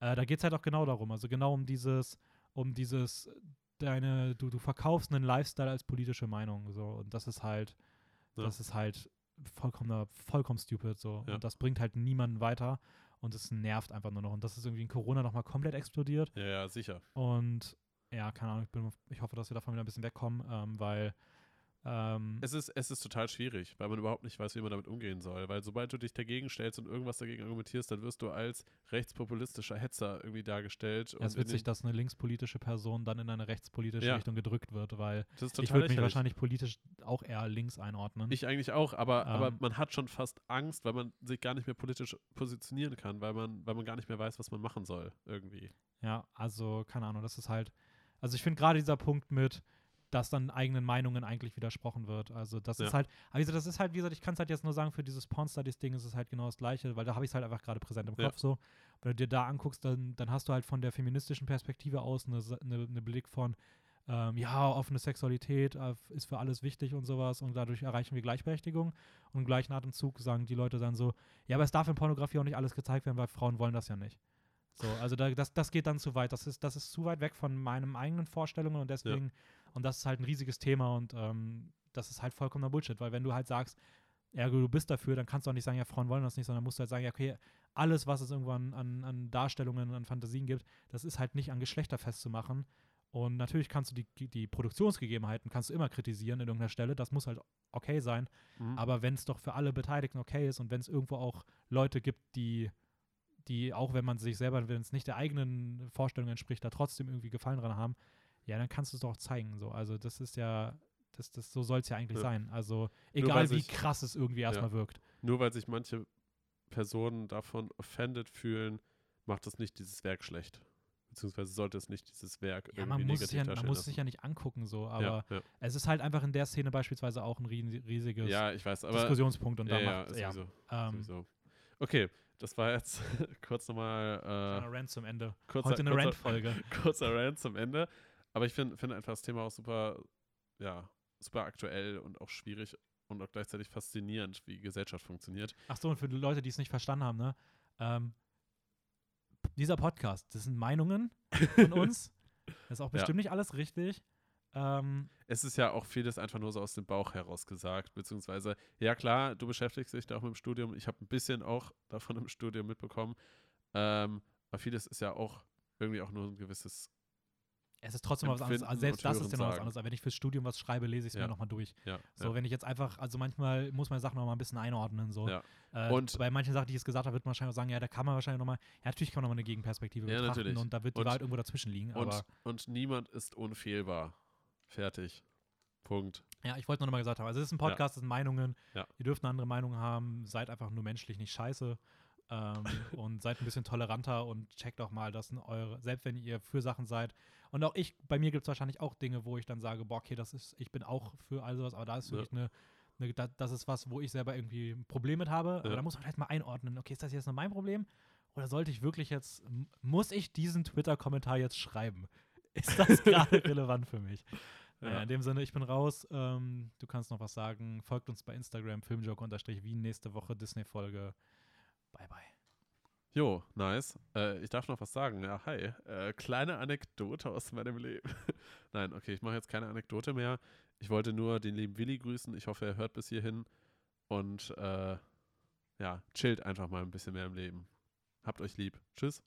äh, da geht es halt auch genau darum. Also genau um dieses, um dieses, deine, du, du verkaufst einen Lifestyle als politische Meinung. So, und das ist halt, das ist halt vollkommen, vollkommen stupid. So. Und das bringt halt niemanden weiter. Und es nervt einfach nur noch. Und das ist irgendwie in Corona nochmal komplett explodiert. Ja, ja, sicher. Und ja, keine Ahnung, ich, bin, ich hoffe, dass wir davon wieder ein bisschen wegkommen, ähm, weil ähm, Es ist, es ist total schwierig, weil man überhaupt nicht weiß, wie man damit umgehen soll. Weil sobald du dich dagegen stellst und irgendwas dagegen argumentierst, dann wirst du als rechtspopulistischer Hetzer irgendwie dargestellt. ja, es ist witzig, dass eine linkspolitische Person dann in eine rechtspolitische Ja. Richtung gedrückt wird, weil ich würde mich wahrscheinlich politisch auch eher links einordnen. Ich eigentlich auch, aber, aber Ähm. man hat schon fast Angst, weil man sich gar nicht mehr politisch positionieren kann, weil man, weil man gar nicht mehr weiß, was man machen soll, irgendwie. Ja, also keine Ahnung, das ist halt, also ich finde gerade dieser Punkt mit, dass dann eigenen Meinungen eigentlich widersprochen wird. Also das Ja. ist halt, also das ist halt, wie gesagt, ich kann es halt jetzt nur sagen, für dieses Porn Studies Ding ist es halt genau das gleiche, weil da habe ich es halt einfach gerade präsent im Ja. Kopf so. Wenn du dir da anguckst, dann, dann hast du halt von der feministischen Perspektive aus eine, Sa- eine, eine Blick von, ähm, ja, offene Sexualität äh, ist für alles wichtig und sowas und dadurch erreichen wir Gleichberechtigung. Und im gleichen Atemzug sagen die Leute dann so, ja, aber es darf in Pornografie auch nicht alles gezeigt werden, weil Frauen wollen das ja nicht. So, also da, das, das geht dann zu weit. Das ist, das ist zu weit weg von meinen eigenen Vorstellungen und deswegen, und das ist halt ein riesiges Thema und ähm, das ist halt vollkommener Bullshit, weil wenn du halt sagst, ja, du bist dafür, dann kannst du auch nicht sagen, ja, Frauen wollen das nicht, sondern musst du halt sagen, ja, okay, alles, was es irgendwo an, an, an Darstellungen, an Fantasien gibt, das ist halt nicht an Geschlechter festzumachen. Und natürlich kannst du die, die Produktionsgegebenheiten kannst du immer kritisieren in irgendeiner Stelle, das muss halt okay sein. Mhm. Aber wenn es doch für alle Beteiligten okay ist und wenn es irgendwo auch Leute gibt, die, die, auch wenn man sich selber, wenn es nicht der eigenen Vorstellung entspricht, da trotzdem irgendwie Gefallen dran haben, ja, dann kannst du es doch zeigen. So. Also das ist ja, das, das, so soll es ja eigentlich Ja. sein. Also egal wie sich- krass es irgendwie erstmal wirkt. Nur weil sich manche Personen davon offended fühlen, macht das nicht dieses Werk schlecht. Beziehungsweise sollte es nicht dieses Werk Ja, irgendwie man muss, es negativ ja, man muss es sich ja nicht angucken, so, aber ja, ja. es ist halt einfach in der Szene beispielsweise auch ein ries- riesiges ja, ich weiß, aber Diskussionspunkt und ja, da ja, macht, ja, sowieso, ähm, sowieso. Okay, das war jetzt [LAUGHS] kurz nochmal äh, Rant zum Ende. kurzer, Heute eine Rant-Folge. [LAUGHS] kurzer Rant zum Ende. Aber ich finde find einfach das Thema auch super, ja, super aktuell und auch schwierig und auch gleichzeitig faszinierend, wie Gesellschaft funktioniert. Ach so, und für die Leute, die es nicht verstanden haben, ne? Ähm, dieser Podcast, das sind Meinungen von [LAUGHS] uns. Das ist auch Ja. bestimmt nicht alles richtig. Ähm, Es ist ja auch vieles einfach nur so aus dem Bauch heraus gesagt, beziehungsweise, ja klar, du beschäftigst dich da auch mit dem Studium. Ich habe ein bisschen auch davon im Studium mitbekommen. Ähm, aber vieles ist ja auch irgendwie auch nur ein gewisses, es ist trotzdem was anderes. Empfinden Also selbst das ist ja noch was anderes. Aber wenn ich fürs Studium was schreibe, lese ich es Ja. mir nochmal durch. ja. So, ja. wenn ich jetzt einfach, also manchmal muss man Sachen noch mal ein bisschen einordnen. So. Ja. Äh, Und- bei manchen Sachen, die ich jetzt gesagt habe, wird man wahrscheinlich auch sagen, ja, da kann man wahrscheinlich nochmal, ja, natürlich kann man nochmal eine Gegenperspektive Ja, betrachten natürlich. und da wird die Und- Wahrheit irgendwo dazwischen liegen. Und, und niemand ist unfehlbar. Fertig. Punkt. ja, ich wollte nur nochmal gesagt haben, also es ist ein. Podcast, es sind Meinungen. Ja. Ihr dürft eine andere Meinung haben, seid einfach nur menschlich, nicht scheiße. Ähm, [LAUGHS] und seid ein bisschen toleranter und checkt auch mal, dass eure, selbst wenn ihr für Sachen seid, und auch ich, bei mir gibt es wahrscheinlich auch Dinge, wo ich dann sage, boah, okay, das ist, ich bin auch für all sowas, aber da ist Ja. wirklich eine, eine da, das ist was, wo ich selber irgendwie ein Problem mit habe. Aber Ja. da muss man vielleicht mal einordnen, okay, ist das jetzt nur mein Problem? Oder sollte ich wirklich jetzt, muss ich diesen Twitter-Kommentar jetzt schreiben? [LAUGHS] Ist das [LAUGHS] gerade relevant für mich? Naja, Ja. in dem Sinne, ich bin raus. Ähm, du kannst noch was sagen. Folgt uns bei Instagram, filmjoke-wien. Nächste Woche Disney-Folge. Bye, bye. Jo, nice. Äh, ich darf noch was sagen. Ja, hi. Äh, kleine Anekdote aus meinem Leben. [LAUGHS] Nein, okay, ich mache jetzt keine Anekdote mehr. Ich wollte nur den lieben Willi grüßen. Ich hoffe, er hört bis hierhin. Und äh, ja, chillt einfach mal ein bisschen mehr im Leben. Habt euch lieb. Tschüss.